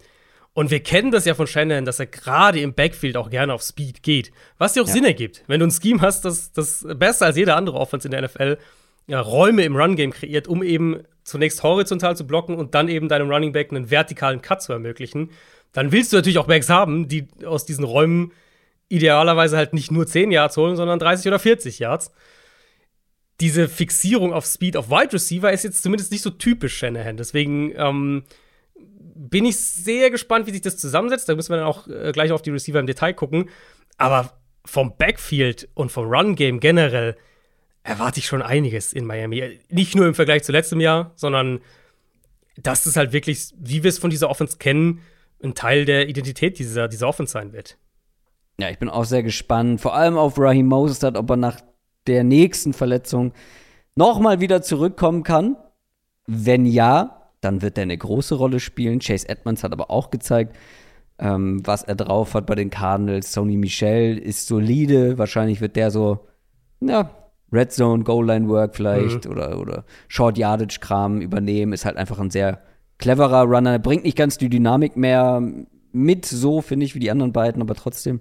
und wir kennen das ja von Shannon, dass er gerade im Backfield auch gerne auf Speed geht. Was dir auch ja. Sinn ergibt. Wenn du ein Scheme hast, das, das besser als jeder andere Offense in der NFL ja, Räume im Run-Game kreiert, um eben zunächst horizontal zu blocken und dann eben deinem Running Back einen vertikalen Cut zu ermöglichen, dann willst du natürlich auch Backs haben, die aus diesen Räumen idealerweise halt nicht nur 10 Yards holen, sondern 30 oder 40 Yards. Diese Fixierung auf Speed auf Wide Receiver ist jetzt zumindest nicht so typisch Shanahan. Deswegen ähm, bin ich sehr gespannt, wie sich das zusammensetzt. Da müssen wir dann auch äh, gleich auf die Receiver im Detail gucken. Aber vom Backfield und vom Run-Game generell erwarte ich schon einiges in Miami. Nicht nur im Vergleich zu letztem Jahr, sondern dass es halt wirklich, wie wir es von dieser Offense kennen, ein Teil der Identität dieser, dieser Offense sein wird. Ja, ich bin auch sehr gespannt. Vor allem auf Raheem Mostert, ob er nach der nächsten Verletzung nochmal wieder zurückkommen kann. Wenn ja, dann wird er eine große Rolle spielen. Chase Edmonds hat aber auch gezeigt, ähm, was er drauf hat bei den Cardinals. Sony Michel ist solide. Wahrscheinlich wird der so, ja, Red Zone, Goal Line Work vielleicht mhm. oder, oder Short Yardage Kram übernehmen. Ist halt einfach ein sehr cleverer Runner. Bringt nicht ganz die Dynamik mehr mit, so finde ich, wie die anderen beiden, aber trotzdem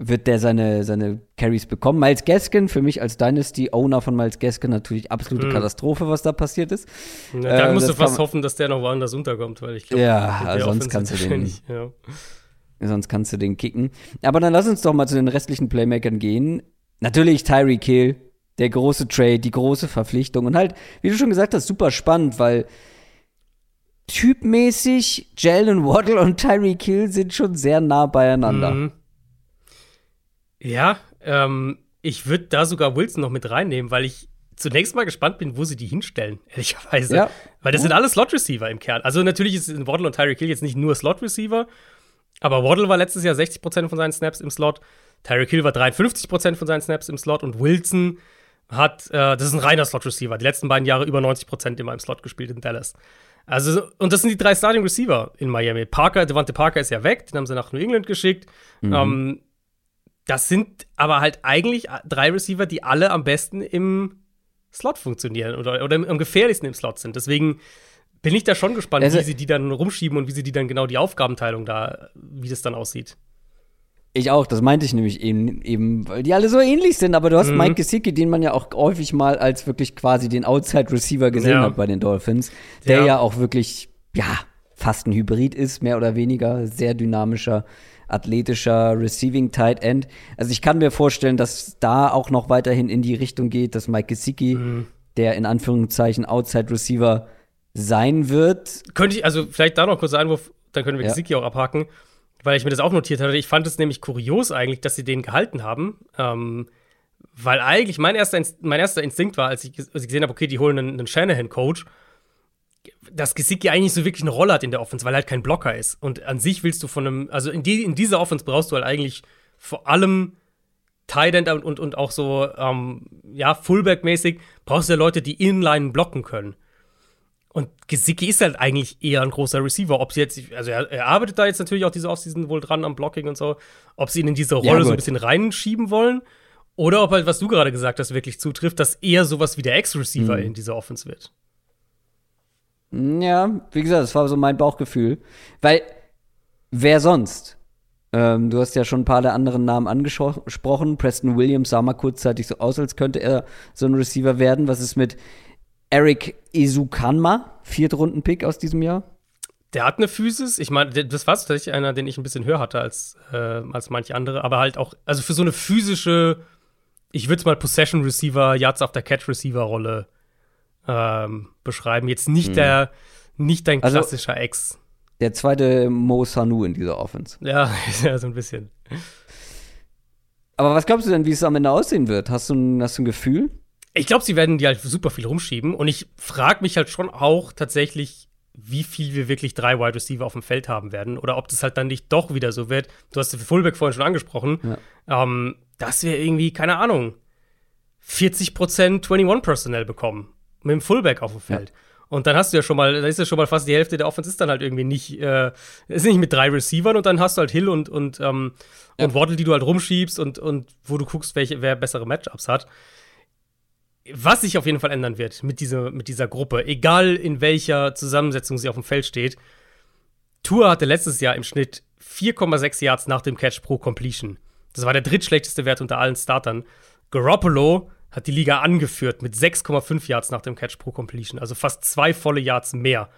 wird der seine, seine Carries bekommen. Miles Gaskin, für mich als Dynasty-Owner von Miles Gaskin natürlich absolute mhm. Katastrophe, was da passiert ist. Ja, da äh, musst du fast hoffen, dass der noch woanders unterkommt, weil ich glaube, ja, also sonst kannst du den, ja. sonst kannst du den kicken. Aber dann lass uns doch mal zu den restlichen Playmakern gehen. Natürlich Tyree Kill, der große Trade, die große Verpflichtung. Und halt, wie du schon gesagt hast, super spannend, weil typmäßig, Jalen Waddle und Tyreek Hill sind schon sehr nah beieinander. Mhm. Ja, ähm, ich würde da sogar Wilson noch mit reinnehmen, weil ich zunächst mal gespannt bin, wo sie die hinstellen, ehrlicherweise. Ja. Weil das sind alle Slot-Receiver im Kern. Also natürlich ist Waddle und Tyreek Hill jetzt nicht nur Slot-Receiver, aber Waddle war letztes Jahr 60% von seinen Snaps im Slot, Tyreek Hill war 53% von seinen Snaps im Slot und Wilson hat, äh, das ist ein reiner Slot-Receiver, die letzten beiden Jahre über 90% immer im Slot gespielt in Dallas. Also, und das sind die drei Starting Receiver in Miami. Parker, Devante Parker ist ja weg, den haben sie nach New England geschickt. Mhm. Ähm, das sind aber halt eigentlich drei Receiver, die alle am besten im Slot funktionieren oder, oder am gefährlichsten im Slot sind. Deswegen bin ich da schon gespannt, also, wie sie die dann rumschieben und wie sie die dann genau die Aufgabenteilung da, wie das dann aussieht. Ich auch, das meinte ich nämlich eben, eben, weil die alle so ähnlich sind. Aber du hast mhm. Mike Gesicki, den man ja auch häufig mal als wirklich quasi den Outside Receiver gesehen ja. hat bei den Dolphins, der ja. ja auch wirklich, ja, fast ein Hybrid ist, mehr oder weniger, sehr dynamischer, athletischer Receiving Tight End. Also ich kann mir vorstellen, dass da auch noch weiterhin in die Richtung geht, dass Mike Gesicki, mhm. der in Anführungszeichen Outside Receiver sein wird. Könnte ich, also vielleicht da noch kurz Einwurf, dann können wir ja. Gesicki auch abhaken weil ich mir das auch notiert hatte. Ich fand es nämlich kurios eigentlich, dass sie den gehalten haben. Ähm, weil eigentlich mein erster, mein erster Instinkt war, als ich, als ich gesehen habe, okay, die holen einen, einen Shanahan-Coach, dass Gesicki eigentlich so wirklich eine Rolle hat in der Offense, weil er halt kein Blocker ist. Und an sich willst du von einem, also in, die, in dieser Offense brauchst du halt eigentlich vor allem Tight End und, und, und auch so, ähm, ja, Fullback-mäßig, brauchst du ja Leute, die Inline blocken können. Und Gesicki ist halt eigentlich eher ein großer Receiver. Ob sie jetzt, also er, er arbeitet da jetzt natürlich auch diese Offseason wohl dran am Blocking und so, ob sie ihn in diese Rolle ja, so ein bisschen reinschieben wollen oder ob halt, was du gerade gesagt hast, wirklich zutrifft, dass er sowas wie der Ex-Receiver mhm. in dieser Offense wird. Ja, wie gesagt, das war so mein Bauchgefühl. Weil, wer sonst? Ähm, du hast ja schon ein paar der anderen Namen angesprochen. Preston Williams sah mal kurzzeitig so aus, als könnte er so ein Receiver werden. Was ist mit Eric Izukanma, Viertrunden-Pick aus diesem Jahr. Der hat eine Physis. Ich meine, das war tatsächlich einer, den ich ein bisschen höher hatte als, äh, als manche andere. Aber halt auch, also für so eine physische, ich würde es mal Possession Receiver, ähm, beschreiben. Jetzt nicht hm. der, nicht dein also klassischer also, Ex. Der zweite Mo Sanu in dieser Offense. Ja, ja, so ein bisschen. Aber was glaubst du denn, wie es am Ende aussehen wird? Hast du ein, hast du ein Gefühl? Ich glaube, sie werden die halt super viel rumschieben. Und ich frage mich halt schon auch tatsächlich, wie viel wir wirklich drei Wide Receiver auf dem Feld haben werden. Oder ob das halt dann nicht doch wieder so wird. Du hast den Fullback vorhin schon angesprochen. Ja. Ähm, dass wir irgendwie, keine Ahnung, 40% 21 Personal bekommen. Mit dem Fullback auf dem Feld. Ja. Und dann hast du ja schon mal, da ist ja schon mal fast die Hälfte der Offense ist dann halt irgendwie nicht, äh, ist nicht mit drei Receivern und dann hast du halt Hill und, und, ähm, ja. und Waddle, die du halt rumschiebst und, und wo du guckst, welche, wer bessere Matchups hat was sich auf jeden Fall ändern wird mit dieser, mit dieser Gruppe, egal in welcher Zusammensetzung sie auf dem Feld steht. Tour hatte letztes Jahr im Schnitt 4,6 Yards nach dem Catch pro Completion. Das war der drittschlechteste Wert unter allen Startern. Garoppolo hat die Liga angeführt mit 6,5 Yards nach dem Catch pro Completion, also fast zwei volle Yards mehr.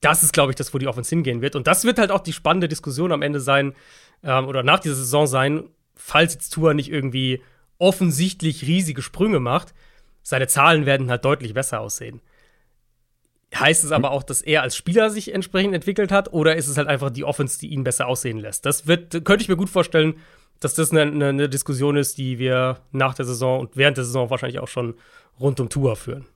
Das ist, glaube ich, das, wo die Offense hingehen wird. Und das wird halt auch die spannende Diskussion am Ende sein, ähm, oder nach dieser Saison sein, falls jetzt Tour nicht irgendwie offensichtlich riesige Sprünge macht, seine Zahlen werden halt deutlich besser aussehen. Heißt es aber auch, dass er als Spieler sich entsprechend entwickelt hat, oder ist es halt einfach die Offense, die ihn besser aussehen lässt? Das wird, könnte ich mir gut vorstellen, dass das eine, eine, eine Diskussion ist, die wir nach der Saison und während der Saison wahrscheinlich auch schon rund um Tour führen.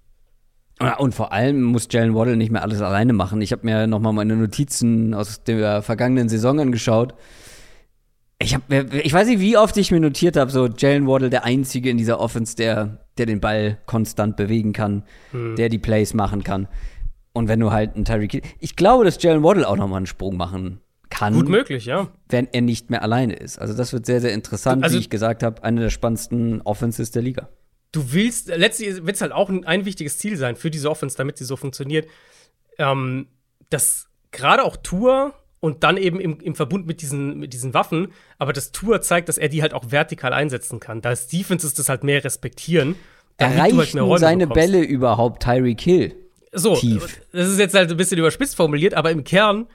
Und vor allem muss Jalen Waddle nicht mehr alles alleine machen. Ich habe mir noch mal meine Notizen aus der vergangenen Saison angeschaut. Ich, hab, ich weiß nicht, wie oft ich mir notiert habe, so Jalen Waddle der Einzige in dieser Offense, der, der den Ball konstant bewegen kann, hm. der die Plays machen kann. Und wenn du halt einen Tyreek Ich glaube, dass Jalen Waddle auch nochmal einen Sprung machen kann. Gut möglich, ja. Wenn er nicht mehr alleine ist. Also das wird sehr, sehr interessant, also, wie ich gesagt habe, eine der spannendsten Offenses der Liga. Du willst, letztlich wird es halt auch ein, ein, wichtiges Ziel sein für diese Offense, damit sie so funktioniert, ähm, dass gerade auch Tour und dann eben im, im Verbund mit diesen, mit diesen Waffen. Aber das Tour zeigt, dass er die halt auch vertikal einsetzen kann. Da ist Defenses das halt mehr respektieren. Erreichen halt mehr seine bekommst. Bälle überhaupt Tyreek Hill? So, tief. das ist jetzt halt ein bisschen überspitzt formuliert, aber im Kern,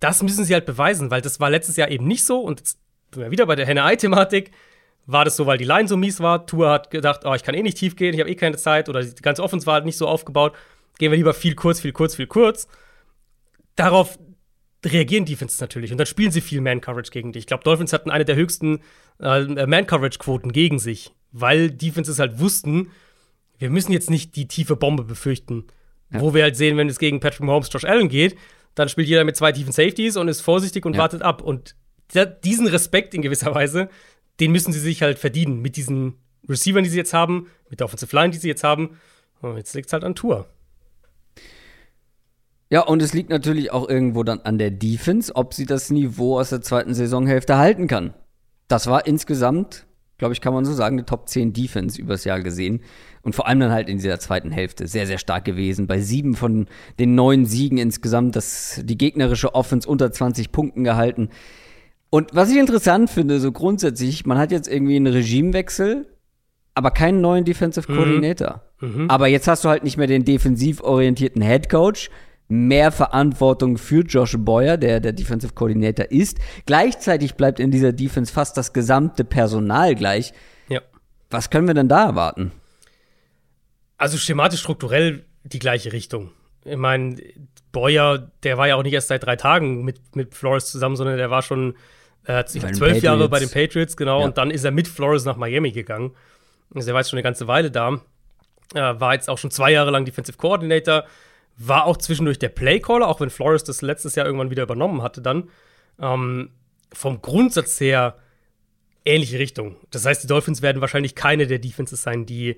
das müssen sie halt beweisen, weil das war letztes Jahr eben nicht so. Und jetzt sind wir wieder bei der Henne-Ei-Thematik. War das so, weil die Line so mies war? Tour hat gedacht, oh, ich kann eh nicht tief gehen, ich habe eh keine Zeit. Oder die ganze Offense war halt nicht so aufgebaut. Gehen wir lieber viel kurz, viel kurz, viel kurz. darauf reagieren Defenses natürlich und dann spielen sie viel Man-Coverage gegen dich. Ich glaube, Dolphins hatten eine der höchsten äh, Man-Coverage-Quoten gegen sich, weil Defenses halt wussten, wir müssen jetzt nicht die tiefe Bombe befürchten. Ja. Wo wir halt sehen, wenn es gegen Patrick Mahomes, Josh Allen geht, dann spielt jeder mit zwei tiefen Safeties und ist vorsichtig und ja. wartet ab. Und diesen Respekt in gewisser Weise, den müssen sie sich halt verdienen mit diesen Receivern, die sie jetzt haben, mit der Offensive Line, die sie jetzt haben. Und jetzt liegt es halt an Tour. Ja, und es liegt natürlich auch irgendwo dann an der Defense, ob sie das Niveau aus der zweiten Saisonhälfte halten kann. Das war insgesamt, glaube ich, kann man so sagen, eine Top 10 Defense übers Jahr gesehen. Und vor allem dann halt in dieser zweiten Hälfte sehr, sehr stark gewesen. Bei sieben von den neun Siegen insgesamt, das, die gegnerische Offense unter 20 Punkten gehalten. Und was ich interessant finde, so grundsätzlich, man hat jetzt irgendwie einen Regimewechsel, aber keinen neuen Defensive mhm. Coordinator. Mhm. Aber jetzt hast du halt nicht mehr den defensiv orientierten Head Coach, mehr Verantwortung für Josh Boyer, der der Defensive Coordinator ist. Gleichzeitig bleibt in dieser Defense fast das gesamte Personal gleich. Ja. Was können wir denn da erwarten? Also schematisch strukturell die gleiche Richtung. Ich meine, Boyer, der war ja auch nicht erst seit drei Tagen mit, mit Flores zusammen, sondern der war schon äh, zwölf. Jahre bei den Patriots, genau. Ja. Und dann ist er mit Flores nach Miami gegangen. Also er war jetzt schon eine ganze Weile da. Äh, war jetzt auch schon zwei Jahre lang Defensive Coordinator war auch zwischendurch der Playcaller, auch wenn Flores das letztes Jahr irgendwann wieder übernommen hatte dann. Ähm, vom Grundsatz her ähnliche Richtung. Das heißt, die Dolphins werden wahrscheinlich keine der Defenses sein, die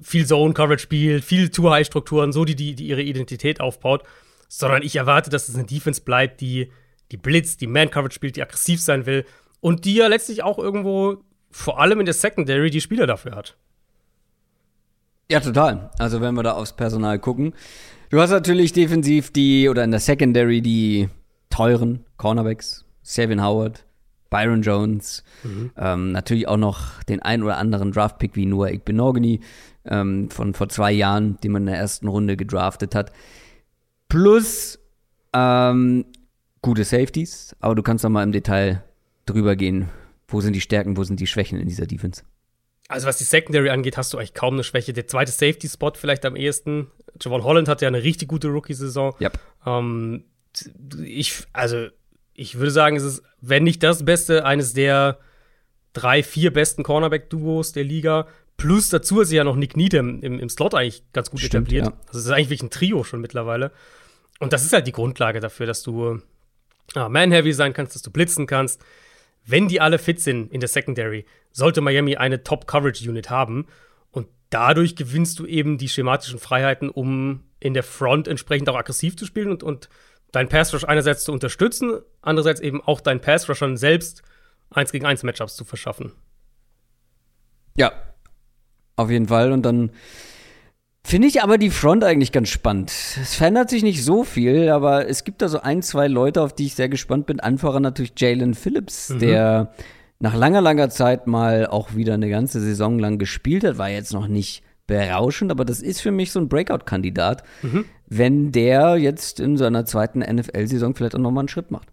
viel Zone-Coverage spielt, viel Too-High-Strukturen, so die, die, die ihre Identität aufbaut, sondern ich erwarte, dass es eine Defense bleibt, die, die Blitz, die Man-Coverage spielt, die aggressiv sein will und die ja letztlich auch irgendwo, vor allem in der Secondary, die Spieler dafür hat. Ja, total. Also, wenn wir da aufs Personal gucken, Du hast natürlich defensiv die, oder in der Secondary die teuren Cornerbacks. Savin Howard, Byron Jones. Mhm. Ähm, natürlich auch noch den ein oder anderen Draftpick wie Noah Igbenogany ähm, von vor zwei Jahren, den man in der ersten Runde gedraftet hat. Plus ähm, gute Safeties, aber du kannst noch mal im Detail drüber gehen. Wo sind die Stärken, wo sind die Schwächen in dieser Defense? Also was die Secondary angeht, hast du eigentlich kaum eine Schwäche. Der zweite Safety-Spot vielleicht am ehesten. Javon Holland hat ja eine richtig gute Rookie-Saison. Yep. Ähm, ich, also, ich würde sagen, es ist, wenn nicht das Beste, eines der drei, vier besten Cornerback-Duos der Liga. Plus dazu ist ja noch Nick Needham im, im Slot eigentlich ganz gut Stimmt, etabliert. Ja. Also es ist eigentlich ein Trio schon mittlerweile. Und das ist halt die Grundlage dafür, dass du ja, Man-Heavy sein kannst, dass du blitzen kannst. Wenn die alle fit sind in der Secondary, sollte Miami eine Top-Coverage-Unit haben. Und dadurch gewinnst du eben die schematischen Freiheiten, um in der Front entsprechend auch aggressiv zu spielen und, und deinen Pass-Rush einerseits zu unterstützen, andererseits eben auch deinen Pass-Rushern selbst 1 gegen 1 Matchups zu verschaffen. Ja, auf jeden Fall. Und dann Finde ich aber die Front eigentlich ganz spannend. Es verändert sich nicht so viel, aber es gibt da so ein, zwei Leute, auf die ich sehr gespannt bin. Anfahrer natürlich Jalen Phillips, mhm. der nach langer, langer Zeit mal auch wieder eine ganze Saison lang gespielt hat. War jetzt noch nicht berauschend, aber das ist für mich so ein Breakout-Kandidat, mhm. wenn der jetzt in seiner zweiten NFL-Saison vielleicht auch nochmal einen Schritt macht.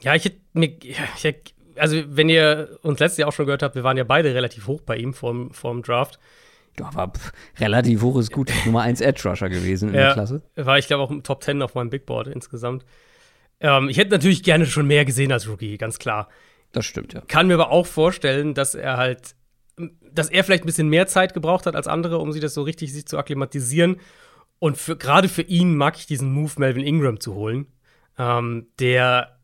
Ja, ich hätte mir, ich hätte, also wenn ihr uns letztes Jahr auch schon gehört habt, wir waren ja beide relativ hoch bei ihm vorm, vorm Draft. Ja, war pff, relativ hoch ist gut. Nummer 1 Edge Rusher gewesen in ja, der Klasse. War ich glaube auch im Top 10 auf meinem Big Board insgesamt. Ähm, ich hätte natürlich gerne schon mehr gesehen als Rookie, ganz klar. Das stimmt, ja. Kann mir aber auch vorstellen, dass er halt, dass er vielleicht ein bisschen mehr Zeit gebraucht hat als andere, um sich das so richtig sich zu akklimatisieren. Und gerade für ihn mag ich diesen Move, Melvin Ingram zu holen, ähm, der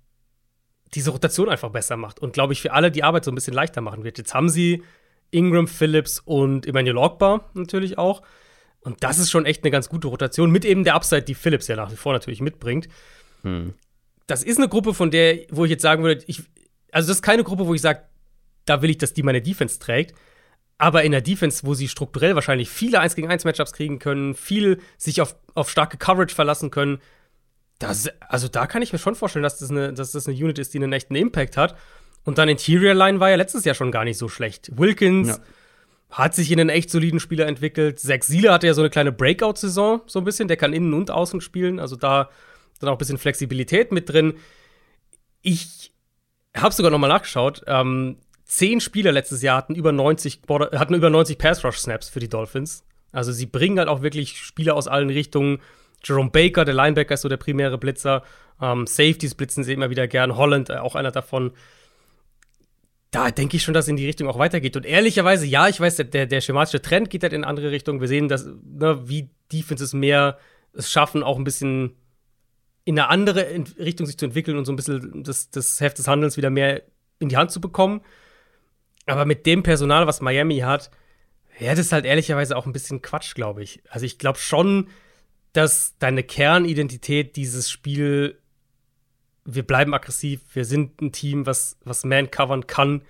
diese Rotation einfach besser macht und glaube ich für alle die Arbeit so ein bisschen leichter machen wird. Jetzt haben sie Ingram, Phillips und Emmanuel Ogba natürlich auch. Und das ist schon echt eine ganz gute Rotation mit eben der Upside, die Phillips ja nach wie vor natürlich mitbringt. Hm. Das ist eine Gruppe, von der, wo ich jetzt sagen würde, ich, also das ist keine Gruppe, wo ich sage, da will ich, dass die meine Defense trägt. Aber in der Defense, wo sie strukturell wahrscheinlich viele 1 gegen 1 Matchups kriegen können, viel sich auf, auf starke Coverage verlassen können, das, also da kann ich mir schon vorstellen, dass das, eine, dass das eine Unit ist, die einen echten Impact hat. Und dann Interior Line war ja letztes Jahr schon gar nicht so schlecht. Wilkins ja. hat sich in einen echt soliden Spieler entwickelt. Zach Siele hatte ja so eine kleine Breakout-Saison, so ein bisschen. Der kann innen und außen spielen. Also da dann auch ein bisschen Flexibilität mit drin. Ich habe sogar noch mal nachgeschaut. Ähm, zehn Spieler letztes Jahr hatten über 90, hatten über 90 Pass Rush Snaps für die Dolphins. Also sie bringen halt auch wirklich Spieler aus allen Richtungen. Jerome Baker, der Linebacker, ist so der primäre Blitzer. Ähm, Safeties blitzen sie immer wieder gern. Holland, äh, auch einer davon. Da denke ich schon, dass es in die Richtung auch weitergeht. Und ehrlicherweise, ja, ich weiß, der, der schematische Trend geht halt in andere Richtung. Wir sehen, dass, ne, wie Defenses mehr es schaffen, auch ein bisschen in eine andere Richtung sich zu entwickeln und so ein bisschen das, das Heft des Handelns wieder mehr in die Hand zu bekommen. Aber mit dem Personal, was Miami hat, ja, das halt ehrlicherweise auch ein bisschen Quatsch, glaube ich. Also ich glaube schon, dass deine Kernidentität dieses Spiel, wir bleiben aggressiv, wir sind ein Team, was, was Man covern kann,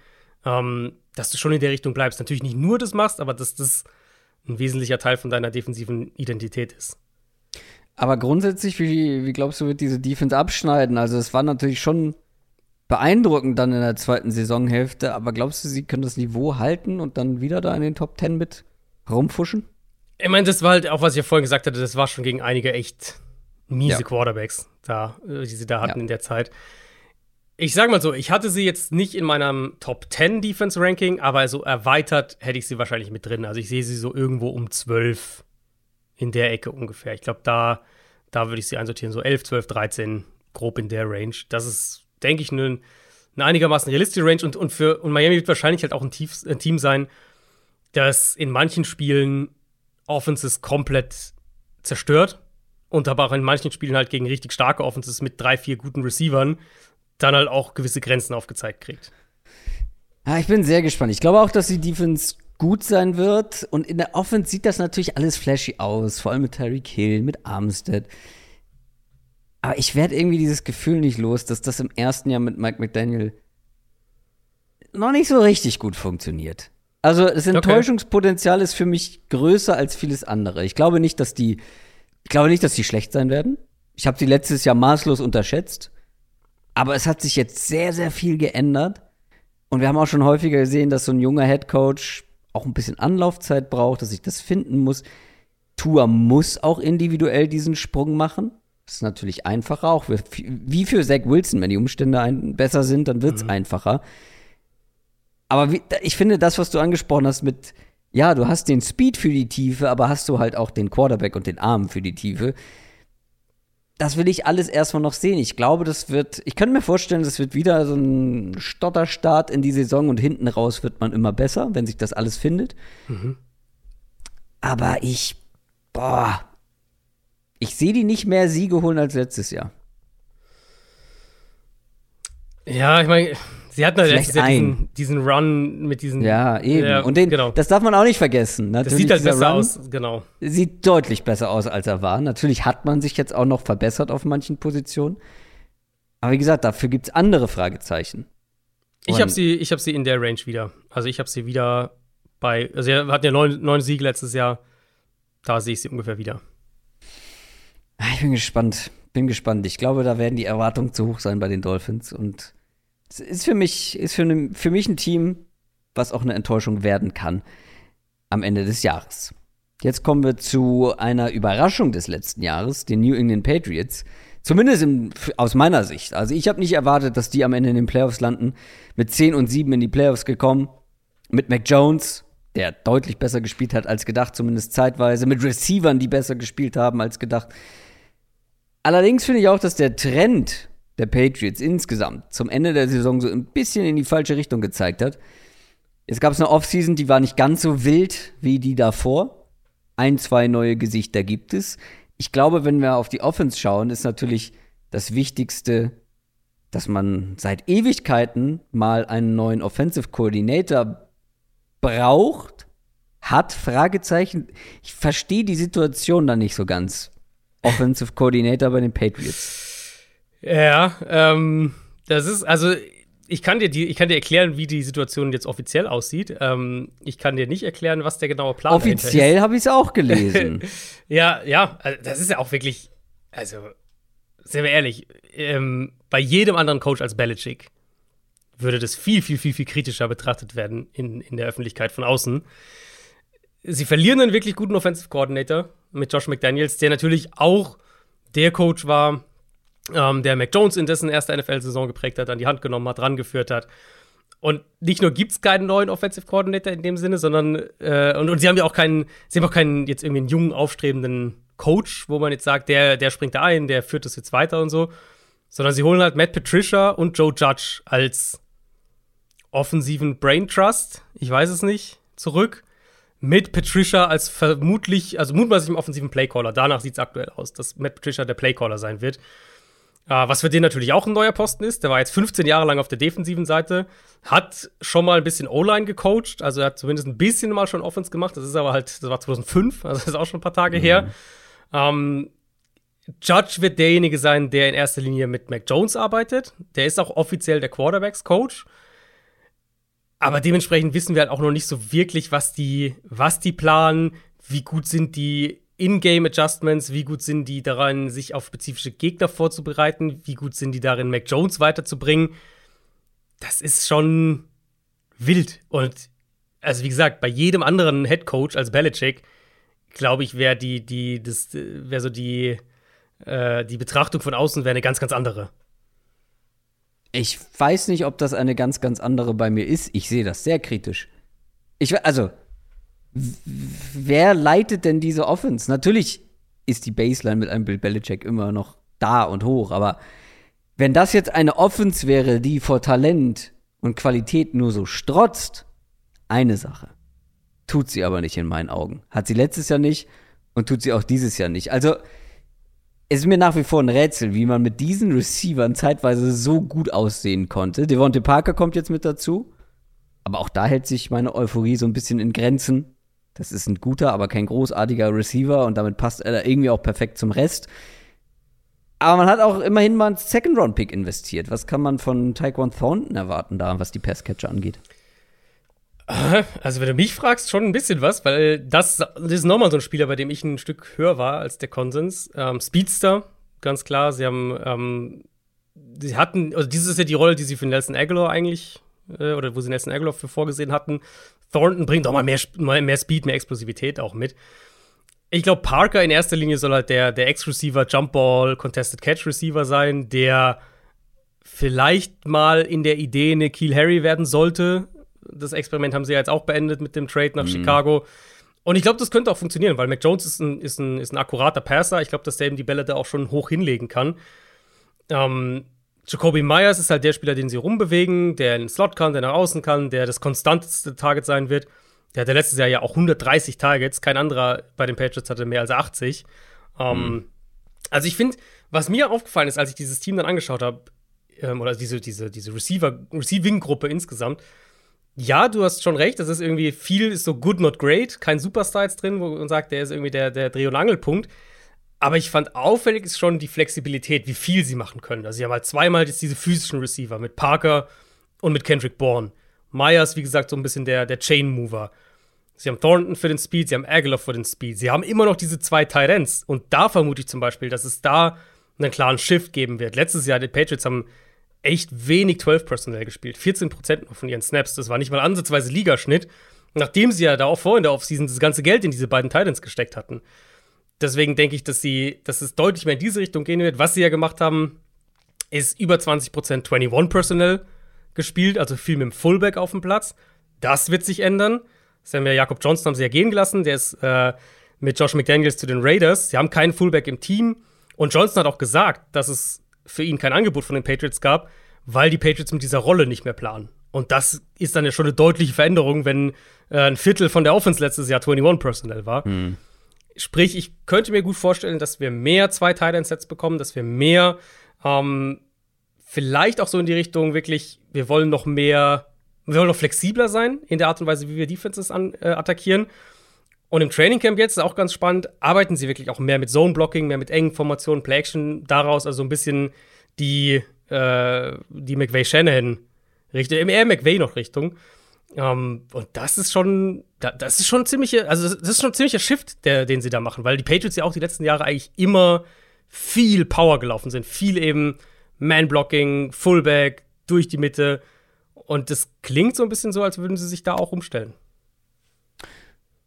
ähm, dass du schon in der Richtung bleibst. Natürlich nicht nur das machst, aber dass das ein wesentlicher Teil von deiner defensiven Identität ist. Aber grundsätzlich, wie, wie glaubst du, wird diese Defense abschneiden? Also, es war natürlich schon beeindruckend dann in der zweiten Saisonhälfte, aber glaubst du, sie können das Niveau halten und dann wieder da in den Top Ten mit rumfuschen? Ich meine, das war halt auch, was ich ja vorhin gesagt hatte, das war schon gegen einige echt miese ja. Quarterbacks da, äh, die sie da hatten ja. in der Zeit. Ich sag mal so, ich hatte sie jetzt nicht in meinem Top 10 Defense Ranking, aber so erweitert hätte ich sie wahrscheinlich mit drin. Also ich sehe sie so irgendwo um 12 in der Ecke ungefähr. Ich glaube, da, da würde ich sie einsortieren, so 11, 12, 13, grob in der Range. Das ist, denke ich, eine, eine einigermaßen realistische Range und, und für und Miami wird wahrscheinlich halt auch ein, Tief, ein Team sein, das in manchen Spielen Offenses komplett zerstört und aber auch in manchen Spielen halt gegen richtig starke Offenses mit drei, vier guten Receivern dann halt auch gewisse Grenzen aufgezeigt kriegt. Ja, ich bin sehr gespannt. Ich glaube auch, dass die Defense gut sein wird. Und in der Offense sieht das natürlich alles flashy aus, vor allem mit Tyreek Hill, mit Armstead. Aber ich werde irgendwie dieses Gefühl nicht los, dass das im ersten Jahr mit Mike McDaniel noch nicht so richtig gut funktioniert. Also das Enttäuschungspotenzial okay. ist für mich größer als vieles andere. Ich glaube nicht, dass die, ich glaube nicht, dass die schlecht sein werden. Ich habe sie letztes Jahr maßlos unterschätzt. Aber es hat sich jetzt sehr, sehr viel geändert. Und wir haben auch schon häufiger gesehen, dass so ein junger Head Coach auch ein bisschen Anlaufzeit braucht, dass ich das finden muss. Tua muss auch individuell diesen Sprung machen. Das ist natürlich einfacher, auch wie für Zach Wilson. Wenn die Umstände besser sind, dann wird es mhm. einfacher. Aber wie, ich finde das, was du angesprochen hast mit, ja, du hast den Speed für die Tiefe, aber hast du halt auch den Quarterback und den Arm für die Tiefe. Das will ich alles erstmal noch sehen. Ich glaube, das wird, ich könnte mir vorstellen, das wird wieder so ein Stotterstart in die Saison und hinten raus wird man immer besser, wenn sich das alles findet. Mhm. Aber ich, boah, ich sehe die nicht mehr Siege holen als letztes Jahr. Ja, ich meine, Sie hatten halt diesen, diesen, Run mit diesen. Ja, eben. Ja, und den, genau. das darf man auch nicht vergessen. Natürlich das sieht halt besser Run aus, genau. Sieht deutlich besser aus, als er war. Natürlich hat man sich jetzt auch noch verbessert auf manchen Positionen. Aber wie gesagt, dafür gibt es andere Fragezeichen. ich habe sie, hab sie in der Range wieder. Also ich habe sie wieder bei. Also wir hatten ja neun, neun Siege letztes Jahr. Da sehe ich sie ungefähr wieder. Ah, ich bin gespannt. Bin gespannt. Ich glaube, da werden die Erwartungen zu hoch sein bei den Dolphins und ist für mich, ist für, ne, für mich ein Team, was auch eine Enttäuschung werden kann am Ende des Jahres. Jetzt kommen wir zu einer Überraschung des letzten Jahres, den New England Patriots. Zumindest im, aus meiner Sicht. Also ich habe nicht erwartet, dass die am Ende in den Playoffs landen. Mit 10 und 7 in die Playoffs gekommen. Mit Mac Jones, der deutlich besser gespielt hat als gedacht, zumindest zeitweise. Mit Receivern, die besser gespielt haben als gedacht. Allerdings finde ich auch, dass der Trend der Patriots insgesamt zum Ende der Saison so ein bisschen in die falsche Richtung gezeigt hat. Es gab eine Offseason, die war nicht ganz so wild wie die davor. Ein, zwei neue Gesichter gibt es. Ich glaube, wenn wir auf die Offense schauen, ist natürlich das Wichtigste, dass man seit Ewigkeiten mal einen neuen Offensive Coordinator braucht, hat, Fragezeichen. Ich verstehe die Situation da nicht so ganz. Offensive Coordinator bei den Patriots. Ja, ähm, das ist, also ich kann dir die, ich kann dir erklären, wie die Situation jetzt offiziell aussieht. Ähm, ich kann dir nicht erklären, was der genaue Plan offiziell ist. Offiziell habe ich es auch gelesen. ja, ja, also das ist ja auch wirklich, also sind wir ehrlich, ähm, bei jedem anderen Coach als Belichick würde das viel, viel, viel, viel kritischer betrachtet werden in, in der Öffentlichkeit von außen. Sie verlieren einen wirklich guten Offensive Coordinator mit Josh McDaniels, der natürlich auch der Coach war, ähm, der Mac Jones in dessen erste NFL-Saison geprägt hat, an die Hand genommen hat, rangeführt hat. Und nicht nur gibt es keinen neuen Offensive Coordinator in dem Sinne, sondern äh, und, und sie haben ja auch keinen, sie haben auch keinen jetzt irgendwie einen jungen, aufstrebenden Coach, wo man jetzt sagt, der, der springt da ein, der führt das jetzt weiter und so. Sondern sie holen halt Matt Patricia und Joe Judge als offensiven Brain Trust, ich weiß es nicht, zurück. Mit Patricia als vermutlich, also mutmaßlich im offensiven Playcaller. Danach sieht es aktuell aus, dass Matt Patricia der Playcaller sein wird. Uh, was für den natürlich auch ein neuer Posten ist. Der war jetzt 15 Jahre lang auf der defensiven Seite, hat schon mal ein bisschen O-Line gecoacht, also er hat zumindest ein bisschen mal schon Offense gemacht. Das ist aber halt, das war 2005, also das ist auch schon ein paar Tage mhm. her. Ähm, Judge wird derjenige sein, der in erster Linie mit Mac Jones arbeitet. Der ist auch offiziell der Quarterbacks-Coach. Aber dementsprechend wissen wir halt auch noch nicht so wirklich, was die, was die planen, wie gut sind die in-Game-Adjustments, wie gut sind die daran, sich auf spezifische Gegner vorzubereiten, wie gut sind die darin, Mac Jones weiterzubringen. Das ist schon wild. Und also wie gesagt, bei jedem anderen Head Coach als Belichick, glaube ich, wäre die, die, das wäre so die, äh, die Betrachtung von außen wäre eine ganz, ganz andere. Ich weiß nicht, ob das eine ganz, ganz andere bei mir ist. Ich sehe das sehr kritisch. Ich, also, wer leitet denn diese Offense? Natürlich ist die Baseline mit einem Bill Belichick immer noch da und hoch, aber wenn das jetzt eine Offense wäre, die vor Talent und Qualität nur so strotzt, eine Sache. Tut sie aber nicht in meinen Augen. Hat sie letztes Jahr nicht und tut sie auch dieses Jahr nicht. Also, es ist mir nach wie vor ein Rätsel, wie man mit diesen Receivern zeitweise so gut aussehen konnte. Devonte Parker kommt jetzt mit dazu. Aber auch da hält sich meine Euphorie so ein bisschen in Grenzen. Das ist ein guter, aber kein großartiger Receiver und damit passt er irgendwie auch perfekt zum Rest. Aber man hat auch immerhin mal einen Second-Round-Pick investiert. Was kann man von Taekwon Thornton erwarten da, was die Passcatcher angeht? Also, wenn du mich fragst, schon ein bisschen was, weil das, das ist nochmal so ein Spieler, bei dem ich ein Stück höher war als der Konsens. Ähm, Speedster, ganz klar. Sie haben, ähm, sie hatten, also dieses ist ja die Rolle, die sie für Nelson Aguilar eigentlich, äh, oder wo sie Nelson Aguilar für vorgesehen hatten. Thornton bringt auch mal mehr, mehr Speed, mehr Explosivität auch mit. Ich glaube, Parker in erster Linie soll halt der, der Ex-Receiver, Jumpball, Contested Catch Receiver sein, der vielleicht mal in der Idee eine Keel Harry werden sollte, das Experiment haben sie ja jetzt auch beendet mit dem Trade nach mhm. Chicago. Und ich glaube, das könnte auch funktionieren, weil Mac Jones ist ein, ist ein, ist ein akkurater Passer. Ich glaube, dass der eben die Bälle da auch schon hoch hinlegen kann. Ähm, Jacoby Myers ist halt der Spieler, den sie rumbewegen, der in den Slot kann, der nach außen kann, der das konstanteste Target sein wird. Der hatte letztes Jahr ja auch 130 Targets. Kein anderer bei den Patriots hatte mehr als 80. Ähm, mhm. Also ich finde, was mir aufgefallen ist, als ich dieses Team dann angeschaut habe, ähm, oder diese, diese, diese Receiver, Receiving-Gruppe insgesamt, ja, du hast schon recht, das ist irgendwie viel ist so good, not great. Kein Superstar jetzt drin, wo man sagt, der ist irgendwie der, der Dreh- und Angelpunkt. Aber ich fand auffällig ist schon die Flexibilität, wie viel sie machen können. Also sie haben halt zweimal jetzt diese physischen Receiver mit Parker und mit Kendrick Bourne. Myers, wie gesagt, so ein bisschen der, der Chain Mover. Sie haben Thornton für den Speed, sie haben Aguilar für den Speed. Sie haben immer noch diese zwei Tyrants. Und da vermute ich zum Beispiel, dass es da einen klaren Shift geben wird. Letztes Jahr, die Patriots haben echt wenig 12 Personal gespielt. 14% von ihren Snaps. Das war nicht mal ansatzweise Ligaschnitt. Nachdem sie ja da auch vor in der Offseason das ganze Geld in diese beiden Titans gesteckt hatten. Deswegen denke ich, dass sie, dass es deutlich mehr in diese Richtung gehen wird. Was sie ja gemacht haben, ist über 20% 21 Personal gespielt, also viel mit dem Fullback auf dem Platz. Das wird sich ändern. Das haben ja Jakob Johnson haben sie ja gehen gelassen. Der ist äh, mit Josh McDaniels zu den Raiders. Sie haben keinen Fullback im Team. Und Johnson hat auch gesagt, dass es für ihn kein Angebot von den Patriots gab, weil die Patriots mit dieser Rolle nicht mehr planen. Und das ist dann ja schon eine deutliche Veränderung, wenn äh, ein Viertel von der Offense letztes Jahr 21 Personal war. Mhm. Sprich, ich könnte mir gut vorstellen, dass wir mehr zwei Tight Sets bekommen, dass wir mehr ähm, vielleicht auch so in die Richtung wirklich, wir wollen noch mehr, wir wollen noch flexibler sein in der Art und Weise, wie wir Defenses an, äh, attackieren. Und im Training Camp jetzt ist auch ganz spannend, arbeiten sie wirklich auch mehr mit Zone Blocking, mehr mit engen Formationen, Play Action, daraus also ein bisschen die, äh, die McVay Shanahan Richtung, eher McVay noch Richtung. Um, und das ist schon, das ist schon ziemliche, also das ist schon ein ziemlicher Shift, der, den sie da machen, weil die Patriots ja auch die letzten Jahre eigentlich immer viel Power gelaufen sind, viel eben Man-Blocking, Fullback, durch die Mitte. Und das klingt so ein bisschen so, als würden sie sich da auch umstellen.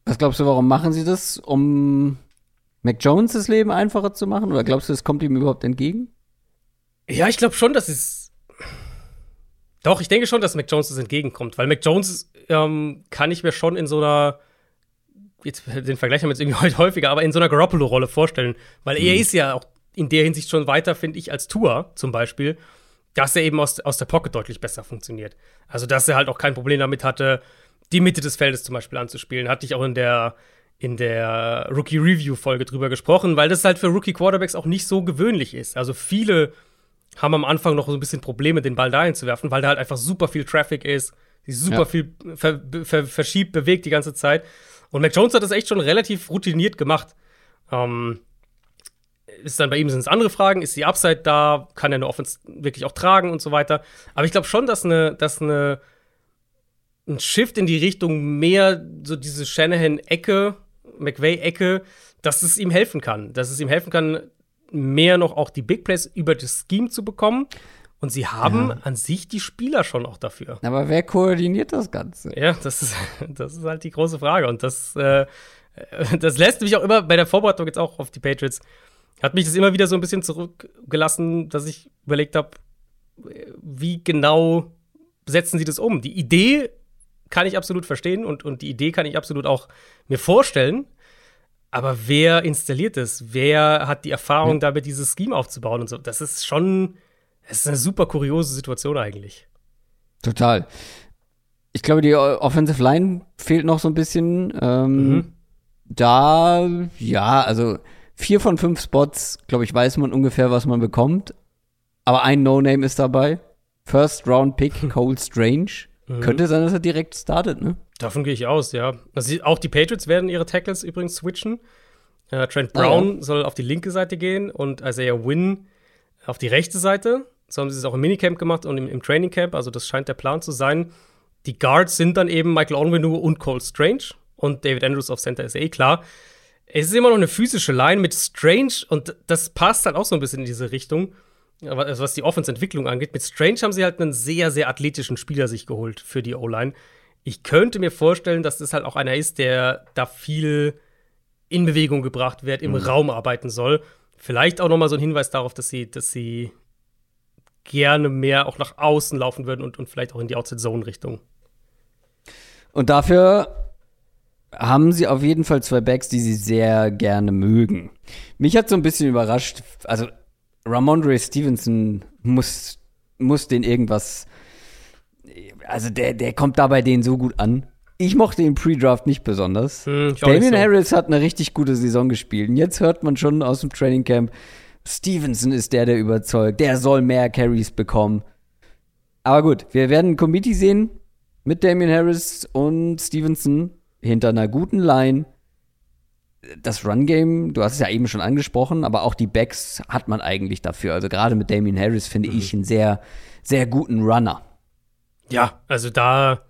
Was glaubst du, warum machen sie das? Um Mac Jones das Leben einfacher zu machen? Oder glaubst du, es kommt ihm überhaupt entgegen? Ja, ich glaube schon, dass es. Doch, ich denke schon, dass Mac Jones das entgegenkommt, weil Mac Jones ähm, kann ich mir schon in so einer jetzt den Vergleich haben wir jetzt irgendwie heute häufiger, aber in so einer Garoppolo-Rolle vorstellen, weil mhm. er ist ja auch in der Hinsicht schon weiter, finde ich, als Tour zum Beispiel, dass er eben aus, aus der Pocket deutlich besser funktioniert. Also, dass er halt auch kein Problem damit hatte, die Mitte des Feldes zum Beispiel anzuspielen. Hatte ich auch in der, in der Rookie-Review-Folge drüber gesprochen, weil das halt für Rookie-Quarterbacks auch nicht so gewöhnlich ist. Also, viele haben am Anfang noch so ein bisschen Probleme, den Ball dahin zu werfen, weil da halt einfach super viel Traffic ist, die super ja. viel ver ver verschiebt, bewegt die ganze Zeit. Und Mac Jones hat das echt schon relativ routiniert gemacht. Ähm, ist dann bei ihm sind es andere Fragen, ist die Upside da, kann er eine Offense wirklich auch tragen und so weiter. Aber ich glaube schon, dass eine, dass eine ein Shift in die Richtung mehr so diese Shanahan-Ecke, McVay-Ecke, dass es ihm helfen kann. Dass es ihm helfen kann, mehr noch auch die Big Plays über das Scheme zu bekommen. Und sie haben ja. an sich die Spieler schon auch dafür. Aber wer koordiniert das Ganze? Ja, das ist, das ist halt die große Frage. Und das, äh, das lässt mich auch immer bei der Vorbereitung jetzt auch auf die Patriots, hat mich das immer wieder so ein bisschen zurückgelassen, dass ich überlegt habe, wie genau setzen sie das um? Die Idee kann ich absolut verstehen und, und die Idee kann ich absolut auch mir vorstellen. Aber wer installiert es? Wer hat die Erfahrung, ja. damit dieses Scheme aufzubauen und so? Das ist schon, das ist eine super kuriose Situation eigentlich. Total. Ich glaube, die Offensive Line fehlt noch so ein bisschen. Ähm, mhm. Da, ja, also vier von fünf Spots, glaube ich, weiß man ungefähr, was man bekommt. Aber ein No-Name ist dabei. First Round Pick Cole Strange. Mhm. Könnte sein, dass er direkt startet, ne? Davon gehe ich aus, ja. Also auch die Patriots werden ihre Tackles übrigens switchen. Äh, Trent Brown ah, ja. soll auf die linke Seite gehen und Isaiah Wynn auf die rechte Seite. So haben sie es auch im Minicamp gemacht und im, im Training Camp. Also das scheint der Plan zu sein. Die Guards sind dann eben Michael Onwenu und Cole Strange. Und David Andrews auf Center ist eh klar. Es ist immer noch eine physische Line mit Strange und das passt halt auch so ein bisschen in diese Richtung also was die Offense-Entwicklung angeht. Mit Strange haben sie halt einen sehr, sehr athletischen Spieler sich geholt für die O-Line. Ich könnte mir vorstellen, dass das halt auch einer ist, der da viel in Bewegung gebracht wird, im mhm. Raum arbeiten soll. Vielleicht auch noch mal so ein Hinweis darauf, dass sie, dass sie gerne mehr auch nach außen laufen würden und, und vielleicht auch in die Outside-Zone-Richtung. Und dafür haben sie auf jeden Fall zwei Backs, die sie sehr gerne mögen. Mich hat so ein bisschen überrascht, also Ramondre Stevenson muss, muss den irgendwas. Also der, der kommt da bei denen so gut an. Ich mochte den Pre-Draft nicht besonders. Hm, Damien so. Harris hat eine richtig gute Saison gespielt. Und jetzt hört man schon aus dem Training Camp, Stevenson ist der, der überzeugt. Der soll mehr Carries bekommen. Aber gut, wir werden ein Committee sehen mit Damien Harris und Stevenson hinter einer guten Line das Run-Game, du hast es ja eben schon angesprochen, aber auch die Backs hat man eigentlich dafür. Also gerade mit Damien Harris finde mhm. ich einen sehr, sehr guten Runner. Ja, also da,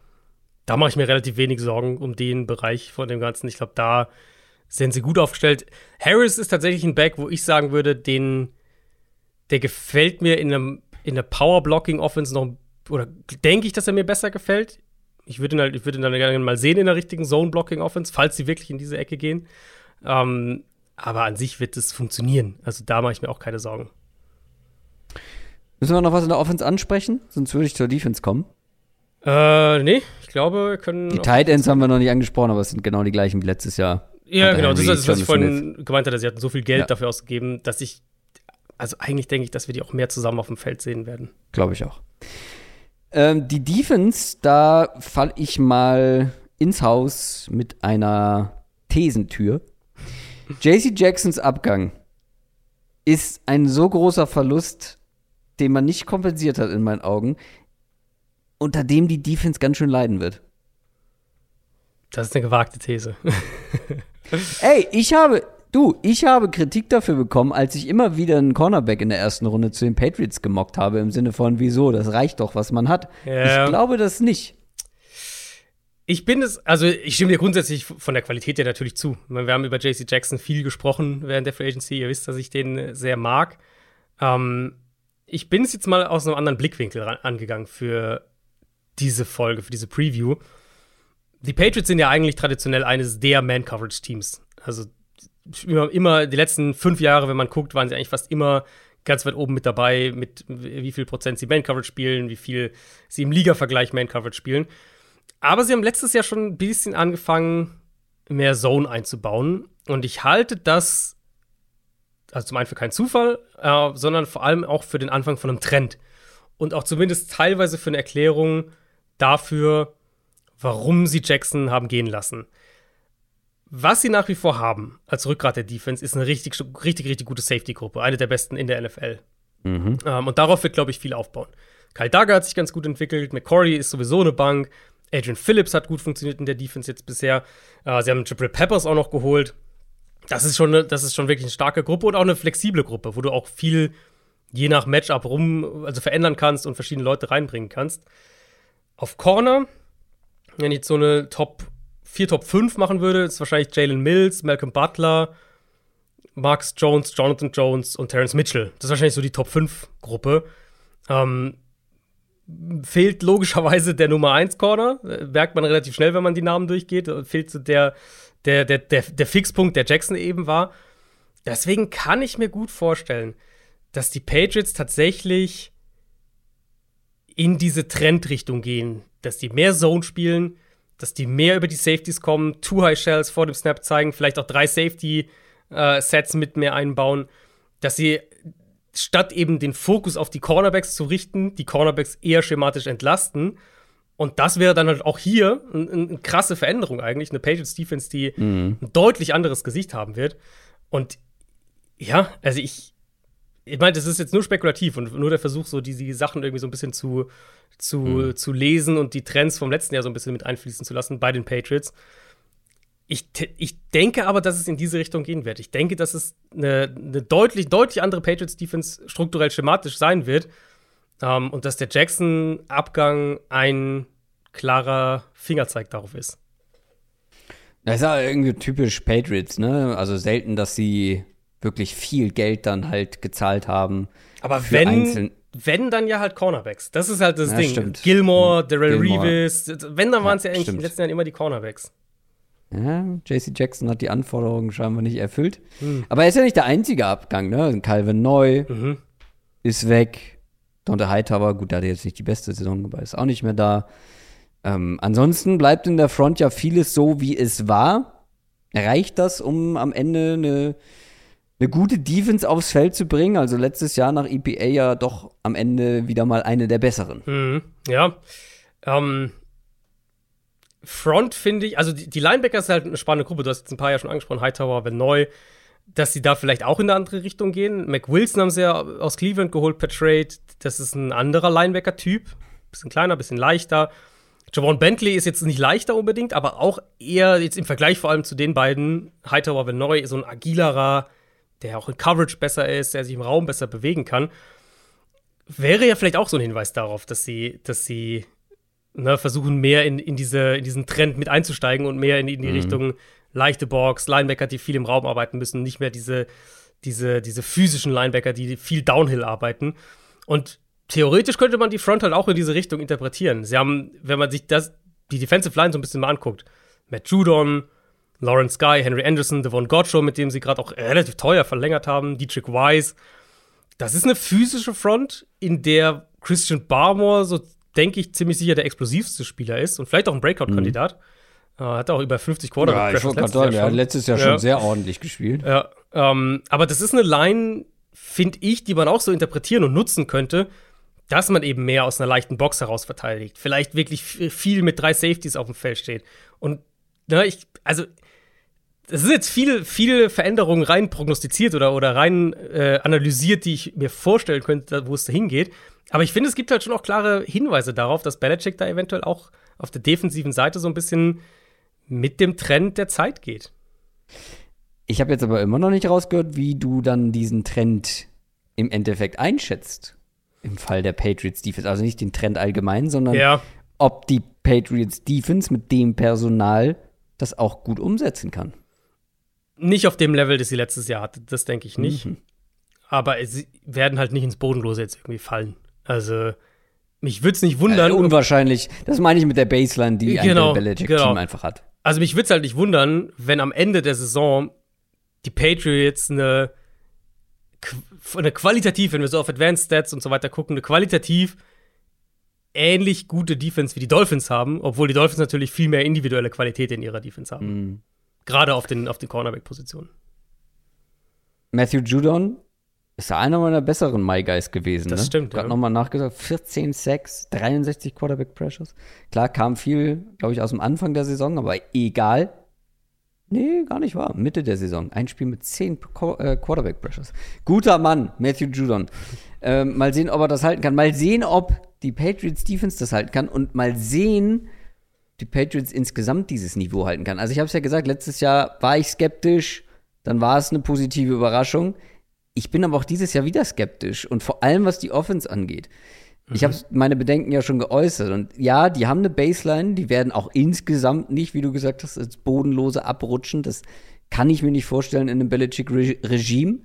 da mache ich mir relativ wenig Sorgen um den Bereich von dem Ganzen. Ich glaube, da sind sie gut aufgestellt. Harris ist tatsächlich ein Back, wo ich sagen würde, den, der gefällt mir in einem in der Power-Blocking-Offense noch, oder denke ich, dass er mir besser gefällt. Ich würde ihn, halt, ich würde ihn dann gerne mal sehen in der richtigen Zone-Blocking-Offense, falls sie wirklich in diese Ecke gehen. Ähm, aber an sich wird es funktionieren. Also da mache ich mir auch keine Sorgen. Müssen wir noch was in der Offense ansprechen? Sonst würde ich zur Defense kommen. Äh, nee, ich glaube, wir können. Die Tight Ends haben wir noch nicht angesprochen, aber es sind genau die gleichen wie letztes Jahr. Ja, genau. Das ist das, was ich vorhin gemeint hatte. Sie hatten so viel Geld ja. dafür ausgegeben, dass ich. Also eigentlich denke ich, dass wir die auch mehr zusammen auf dem Feld sehen werden. Glaube ich auch. Ähm, die Defense, da falle ich mal ins Haus mit einer Thesentür. JC Jacksons Abgang ist ein so großer Verlust, den man nicht kompensiert hat in meinen Augen, unter dem die Defense ganz schön leiden wird. Das ist eine gewagte These. Ey, ich habe, du, ich habe Kritik dafür bekommen, als ich immer wieder einen Cornerback in der ersten Runde zu den Patriots gemockt habe, im Sinne von, wieso, das reicht doch, was man hat. Ja. Ich glaube das nicht. Ich bin es, also ich stimme dir grundsätzlich von der Qualität her natürlich zu. Wir haben über JC Jackson viel gesprochen während der Free Agency. Ihr wisst, dass ich den sehr mag. Ähm, ich bin es jetzt mal aus einem anderen Blickwinkel angegangen für diese Folge, für diese Preview. Die Patriots sind ja eigentlich traditionell eines der Man-Coverage-Teams. Also immer, immer die letzten fünf Jahre, wenn man guckt, waren sie eigentlich fast immer ganz weit oben mit dabei, mit wie viel Prozent sie Man-Coverage spielen, wie viel sie im Liga-Vergleich Man-Coverage spielen. Aber sie haben letztes Jahr schon ein bisschen angefangen, mehr Zone einzubauen. Und ich halte das, also zum einen für keinen Zufall, äh, sondern vor allem auch für den Anfang von einem Trend. Und auch zumindest teilweise für eine Erklärung dafür, warum sie Jackson haben gehen lassen. Was sie nach wie vor haben als Rückgrat der Defense, ist eine richtig, richtig, richtig gute Safety-Gruppe. Eine der besten in der NFL. Mhm. Ähm, und darauf wird, glaube ich, viel aufbauen. Kyle Dagger hat sich ganz gut entwickelt. McCory ist sowieso eine Bank. Adrian Phillips hat gut funktioniert in der Defense jetzt bisher. Äh, sie haben Jabril Peppers auch noch geholt. Das ist, schon eine, das ist schon wirklich eine starke Gruppe und auch eine flexible Gruppe, wo du auch viel je nach Matchup rum, also verändern kannst und verschiedene Leute reinbringen kannst. Auf Corner, wenn ich jetzt so eine Top 4, Top 5 machen würde, ist wahrscheinlich Jalen Mills, Malcolm Butler, Marcus Jones, Jonathan Jones und Terrence Mitchell. Das ist wahrscheinlich so die Top 5 Gruppe. Ähm, fehlt logischerweise der Nummer 1 Corner. Äh, merkt man relativ schnell, wenn man die Namen durchgeht. Äh, fehlt so der, der, der, der, der Fixpunkt, der Jackson eben war. Deswegen kann ich mir gut vorstellen, dass die Patriots tatsächlich in diese Trendrichtung gehen, dass die mehr Zone spielen, dass die mehr über die Safeties kommen, Two High Shells vor dem Snap zeigen, vielleicht auch drei Safety äh, Sets mit mehr einbauen, dass sie statt eben den Fokus auf die Cornerbacks zu richten, die Cornerbacks eher schematisch entlasten. Und das wäre dann halt auch hier eine, eine krasse Veränderung eigentlich, eine Patriots Defense, die mhm. ein deutlich anderes Gesicht haben wird. Und ja, also ich, ich meine, das ist jetzt nur spekulativ und nur der Versuch, so diese Sachen irgendwie so ein bisschen zu, zu, mhm. zu lesen und die Trends vom letzten Jahr so ein bisschen mit einfließen zu lassen bei den Patriots. Ich, ich denke aber, dass es in diese Richtung gehen wird. Ich denke, dass es eine, eine deutlich, deutlich andere Patriots-Defense strukturell schematisch sein wird. Ähm, und dass der Jackson-Abgang ein klarer Fingerzeig darauf ist. Das ist ja irgendwie typisch Patriots, ne? Also selten, dass sie wirklich viel Geld dann halt gezahlt haben. Aber wenn, wenn, dann ja halt Cornerbacks. Das ist halt das ja, Ding. Stimmt. Gilmore, Darrell Reeves. Wenn, dann waren es ja, ja eigentlich stimmt. in den letzten Jahren immer die Cornerbacks. Ja, JC Jackson hat die Anforderungen scheinbar nicht erfüllt. Hm. Aber er ist ja nicht der einzige Abgang, ne? Calvin Neu mhm. ist weg. Dante Hightower, gut, der hat jetzt nicht die beste Saison, aber ist auch nicht mehr da. Ähm, ansonsten bleibt in der Front ja vieles so, wie es war. Reicht das, um am Ende eine, eine gute Defense aufs Feld zu bringen? Also letztes Jahr nach EPA ja doch am Ende wieder mal eine der besseren. Mhm. Ja. Ähm, Front finde ich, also die, die, Linebacker ist halt eine spannende Gruppe. Du hast jetzt ein paar Jahre schon angesprochen, Hightower, wenn neu, dass sie da vielleicht auch in eine andere Richtung gehen. McWilson haben sie ja aus Cleveland geholt per Trade. Das ist ein anderer Linebacker-Typ. Bisschen kleiner, bisschen leichter. Javon Bentley ist jetzt nicht leichter unbedingt, aber auch eher jetzt im Vergleich vor allem zu den beiden, Hightower, wenn neu, so ein agilerer, der auch in Coverage besser ist, der sich im Raum besser bewegen kann. Wäre ja vielleicht auch so ein Hinweis darauf, dass sie, dass sie ne, versuchen mehr in, in, diese, in diesen Trend mit einzusteigen und mehr in, in die mhm. Richtung leichte Box, Linebacker, die viel im Raum arbeiten müssen, nicht mehr diese, diese, diese physischen Linebacker, die viel Downhill arbeiten. Und theoretisch könnte man die Front halt auch in diese Richtung interpretieren. Sie haben, wenn man sich das, die Defensive Line so ein bisschen mal anguckt, Matt Judon, Lawrence Guy, Henry Anderson, Devon Gottschall, mit dem sie gerade auch relativ teuer verlängert haben, Dietrich Wise. Das ist eine physische Front, in der Christian Barmore so denke ich, ziemlich sicher der explosivste Spieler ist und vielleicht auch ein Breakout-Kandidat. Mhm. Äh, hat auch über 50 Quarterback ja, ich letztes, Jahr er hat letztes Jahr schon ja. sehr ordentlich gespielt. Ja, ähm, aber das ist eine Line, finde ich, die man auch so interpretieren und nutzen könnte, dass man eben mehr aus einer leichten Box heraus verteidigt. Vielleicht wirklich viel mit drei Safeties auf dem Feld steht. Und ne, ich, also es sind jetzt viele, viele Veränderungen rein prognostiziert oder, oder rein äh, analysiert, die ich mir vorstellen könnte, wo es dahin geht. Aber ich finde, es gibt halt schon auch klare Hinweise darauf, dass Belichick da eventuell auch auf der defensiven Seite so ein bisschen mit dem Trend der Zeit geht. Ich habe jetzt aber immer noch nicht rausgehört, wie du dann diesen Trend im Endeffekt einschätzt. Im Fall der Patriots Defense. Also nicht den Trend allgemein, sondern ja. ob die Patriots Defense mit dem Personal das auch gut umsetzen kann. Nicht auf dem Level, das sie letztes Jahr hatte, das denke ich nicht. Mhm. Aber sie werden halt nicht ins Bodenlose jetzt irgendwie fallen. Also, mich würde es nicht wundern. Äh, unwahrscheinlich. Das meine ich mit der Baseline, die genau, ein Belichick-Team genau. einfach hat. Also, mich würde es halt nicht wundern, wenn am Ende der Saison die Patriots eine, eine qualitativ, wenn wir so auf Advanced Stats und so weiter gucken, eine qualitativ ähnlich gute Defense wie die Dolphins haben, obwohl die Dolphins natürlich viel mehr individuelle Qualität in ihrer Defense haben. Mhm. Gerade auf den, auf den Cornerback-Positionen. Matthew Judon ist ja einer meiner besseren My Guys gewesen. Das ne? stimmt, Gerade ja. nochmal nachgesagt, 14 Sacks, 63 Quarterback Pressures. Klar, kam viel, glaube ich, aus dem Anfang der Saison, aber egal. Nee, gar nicht wahr. Mitte der Saison. Ein Spiel mit 10 Qu äh, Quarterback Pressures. Guter Mann, Matthew Judon. Ähm, mal sehen, ob er das halten kann. Mal sehen, ob die Patriots Defense das halten kann. Und mal sehen, die Patriots insgesamt dieses Niveau halten kann. Also ich habe es ja gesagt, letztes Jahr war ich skeptisch, dann war es eine positive Überraschung. Ich bin aber auch dieses Jahr wieder skeptisch und vor allem was die Offense angeht. Ich habe meine Bedenken ja schon geäußert und ja, die haben eine Baseline, die werden auch insgesamt nicht, wie du gesagt hast, als bodenlose abrutschen. Das kann ich mir nicht vorstellen in einem Belichick-Regime.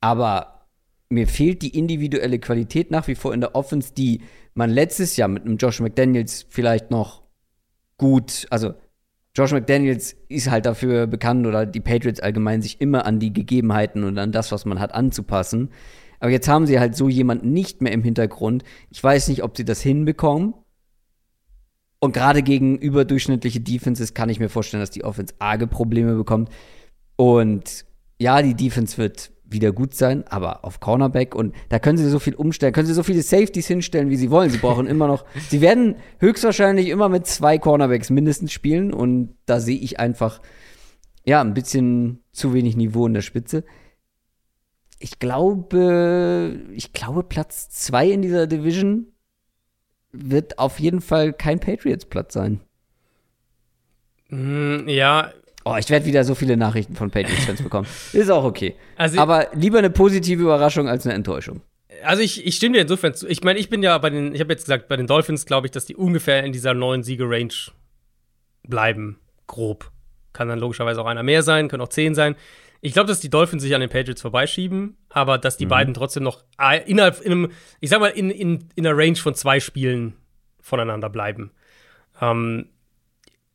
Aber mir fehlt die individuelle Qualität nach wie vor in der Offense, die man letztes Jahr mit einem Josh McDaniels vielleicht noch gut, also Josh McDaniels ist halt dafür bekannt oder die Patriots allgemein sich immer an die Gegebenheiten und an das, was man hat, anzupassen. Aber jetzt haben sie halt so jemanden nicht mehr im Hintergrund. Ich weiß nicht, ob sie das hinbekommen. Und gerade gegen überdurchschnittliche Defenses kann ich mir vorstellen, dass die Offense arge Probleme bekommt. Und ja, die Defense wird wieder gut sein, aber auf Cornerback und da können sie so viel umstellen, können sie so viele Safeties hinstellen, wie sie wollen. Sie brauchen immer noch, sie werden höchstwahrscheinlich immer mit zwei Cornerbacks mindestens spielen und da sehe ich einfach, ja, ein bisschen zu wenig Niveau in der Spitze. Ich glaube, ich glaube, Platz zwei in dieser Division wird auf jeden Fall kein Patriots-Platz sein. Mm, ja, Oh, ich werde wieder so viele Nachrichten von Patriots-Fans bekommen. Ist auch okay. Also- Aber lieber eine positive Überraschung als eine Enttäuschung. Also ich, ich stimme dir insofern zu. Ich meine, ich bin ja bei den, ich habe jetzt gesagt, bei den Dolphins glaube ich, dass die ungefähr in dieser neuen Siege-Range bleiben. Grob. Kann dann logischerweise auch einer mehr sein, können auch zehn sein. Ich glaube, dass die Dolphins sich an den Patriots vorbeischieben, aber dass die beiden trotzdem noch äh, innerhalb, in einem, ich sag mal, in, in, in einer Range von zwei Spielen voneinander bleiben. Ähm,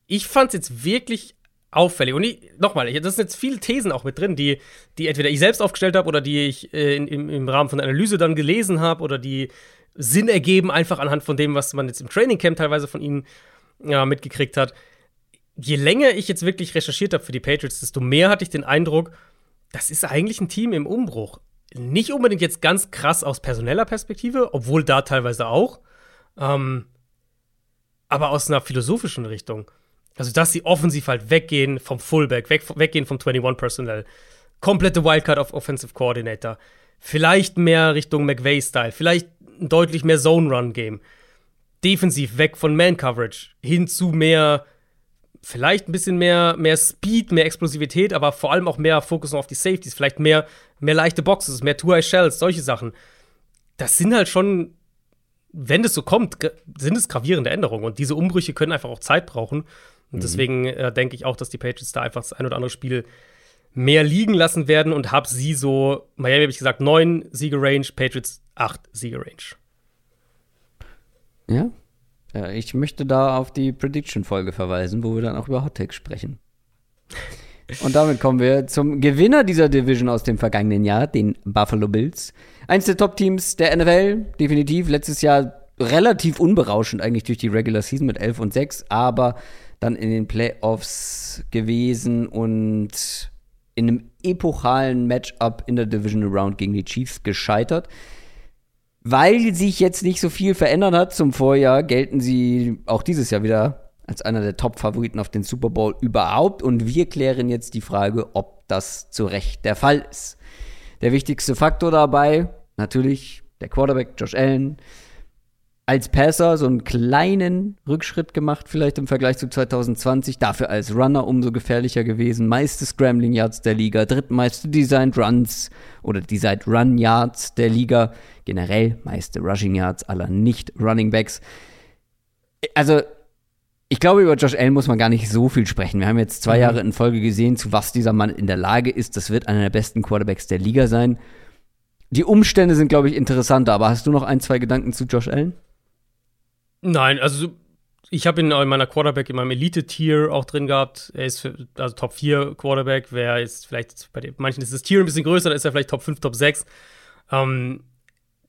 ich fand es jetzt wirklich auffällig. Und nochmal, das sind jetzt viele Thesen auch mit drin, die, die entweder ich selbst aufgestellt habe oder die ich äh, in, im, im Rahmen von der Analyse dann gelesen habe oder die Sinn ergeben, einfach anhand von dem, was man jetzt im Trainingcamp teilweise von ihnen ja, mitgekriegt hat. Je länger ich jetzt wirklich recherchiert habe für die Patriots, desto mehr hatte ich den Eindruck, das ist eigentlich ein Team im Umbruch. Nicht unbedingt jetzt ganz krass aus personeller Perspektive, obwohl da teilweise auch, ähm, aber aus einer philosophischen Richtung. Also, dass sie offensiv halt weggehen vom Fullback, weg, weggehen vom 21 Personnel. Komplette Wildcard auf Offensive Coordinator. Vielleicht mehr Richtung McVay-Style. Vielleicht ein deutlich mehr Zone-Run-Game. Defensiv weg von Man-Coverage hin zu mehr, vielleicht ein bisschen mehr, mehr Speed, mehr Explosivität, aber vor allem auch mehr Fokus auf die Safeties. Vielleicht mehr, mehr leichte Boxes, mehr Two-Eye-Shells, solche Sachen. Das sind halt schon wenn das so kommt, sind es gravierende Änderungen. Und diese Umbrüche können einfach auch Zeit brauchen. Und deswegen äh, denke ich auch, dass die Patriots da einfach das ein oder andere Spiel mehr liegen lassen werden und habe sie so, Miami habe ich gesagt, neun Siege-Range, Patriots acht Siege-Range. Ja? ja ich möchte da auf die Prediction-Folge verweisen, wo wir dann auch über Hot Takes sprechen. Und damit kommen wir zum Gewinner dieser Division aus dem vergangenen Jahr, den Buffalo Bills. Eins der Top-Teams der NFL, definitiv. Letztes Jahr relativ unberauschend eigentlich durch die Regular Season mit 11 und 6, aber dann in den Playoffs gewesen und in einem epochalen Matchup in der Divisional Round gegen die Chiefs gescheitert. Weil sich jetzt nicht so viel verändert hat zum Vorjahr, gelten sie auch dieses Jahr wieder als einer der Top-Favoriten auf den Super Bowl überhaupt. Und wir klären jetzt die Frage, ob das zu Recht der Fall ist. Der wichtigste Faktor dabei, natürlich der Quarterback Josh Allen. Als Passer so einen kleinen Rückschritt gemacht, vielleicht im Vergleich zu 2020. Dafür als Runner umso gefährlicher gewesen. Meiste Scrambling Yards der Liga, drittmeiste Designed Runs oder Designed Run Yards der Liga. Generell meiste Rushing Yards aller Nicht-Running Backs. Also, ich glaube, über Josh Allen muss man gar nicht so viel sprechen. Wir haben jetzt zwei Jahre in Folge gesehen, zu was dieser Mann in der Lage ist. Das wird einer der besten Quarterbacks der Liga sein. Die Umstände sind, glaube ich, interessanter. Aber hast du noch ein, zwei Gedanken zu Josh Allen? Nein, also ich habe ihn in meiner Quarterback in meinem Elite-Tier auch drin gehabt. Er ist für, also Top 4 Quarterback. Wer ist vielleicht, bei den, manchen ist das Tier ein bisschen größer, da ist er vielleicht Top 5, Top 6. Ähm,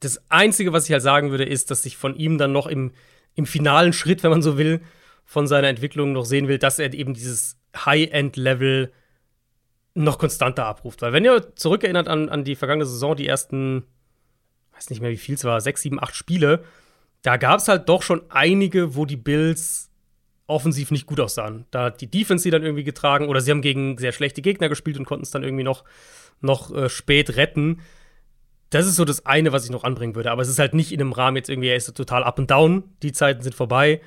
das Einzige, was ich halt sagen würde, ist, dass ich von ihm dann noch im, im finalen Schritt, wenn man so will, von seiner Entwicklung noch sehen will, dass er eben dieses High-End-Level noch konstanter abruft. Weil wenn ihr zurückerinnert an, an die vergangene Saison, die ersten, weiß nicht mehr wie viel es war, sechs, sieben, acht Spiele, da gab es halt doch schon einige, wo die Bills offensiv nicht gut aussahen. Da hat die Defense sie dann irgendwie getragen oder sie haben gegen sehr schlechte Gegner gespielt und konnten es dann irgendwie noch, noch äh, spät retten. Das ist so das eine, was ich noch anbringen würde. Aber es ist halt nicht in einem Rahmen jetzt irgendwie, er ist total up and down. Die Zeiten sind vorbei.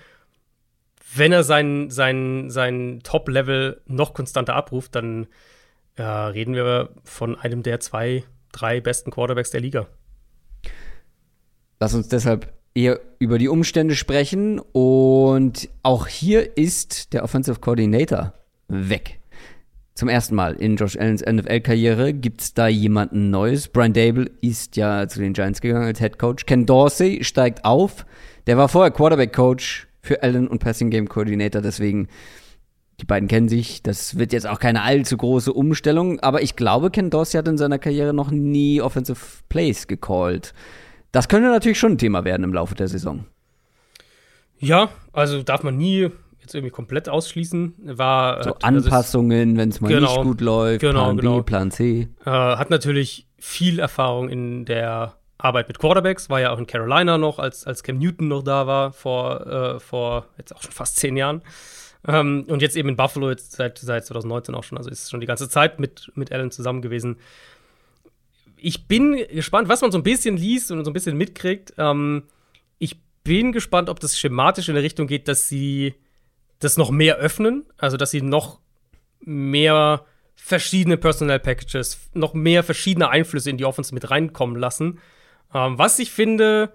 Wenn er sein, sein, sein Top-Level noch konstanter abruft, dann ja, reden wir von einem der zwei, drei besten Quarterbacks der Liga. Lass uns deshalb eher über die Umstände sprechen. Und auch hier ist der Offensive Coordinator weg. Zum ersten Mal in Josh Allens NFL-Karriere gibt es da jemanden Neues. Brian Dable ist ja zu den Giants gegangen als Head Coach. Ken Dorsey steigt auf. Der war vorher Quarterback-Coach für Allen und Passing Game Coordinator. Deswegen, die beiden kennen sich. Das wird jetzt auch keine allzu große Umstellung. Aber ich glaube, Ken Dorsey hat in seiner Karriere noch nie Offensive Plays gecallt. Das könnte natürlich schon ein Thema werden im Laufe der Saison. Ja, also darf man nie jetzt irgendwie komplett ausschließen. War so hat, Anpassungen, wenn es mal genau, nicht gut läuft, genau, Plan genau. B, Plan C. Äh, hat natürlich viel Erfahrung in der Arbeit mit Quarterbacks, war ja auch in Carolina noch, als, als Cam Newton noch da war, vor, äh, vor jetzt auch schon fast zehn Jahren. Ähm, und jetzt eben in Buffalo jetzt seit, seit 2019 auch schon, also ist schon die ganze Zeit mit, mit Allen zusammen gewesen ich bin gespannt, was man so ein bisschen liest und so ein bisschen mitkriegt. Ähm, ich bin gespannt, ob das schematisch in der Richtung geht, dass sie das noch mehr öffnen, also dass sie noch mehr verschiedene Personal Packages, noch mehr verschiedene Einflüsse in die Offense mit reinkommen lassen. Ähm, was ich finde,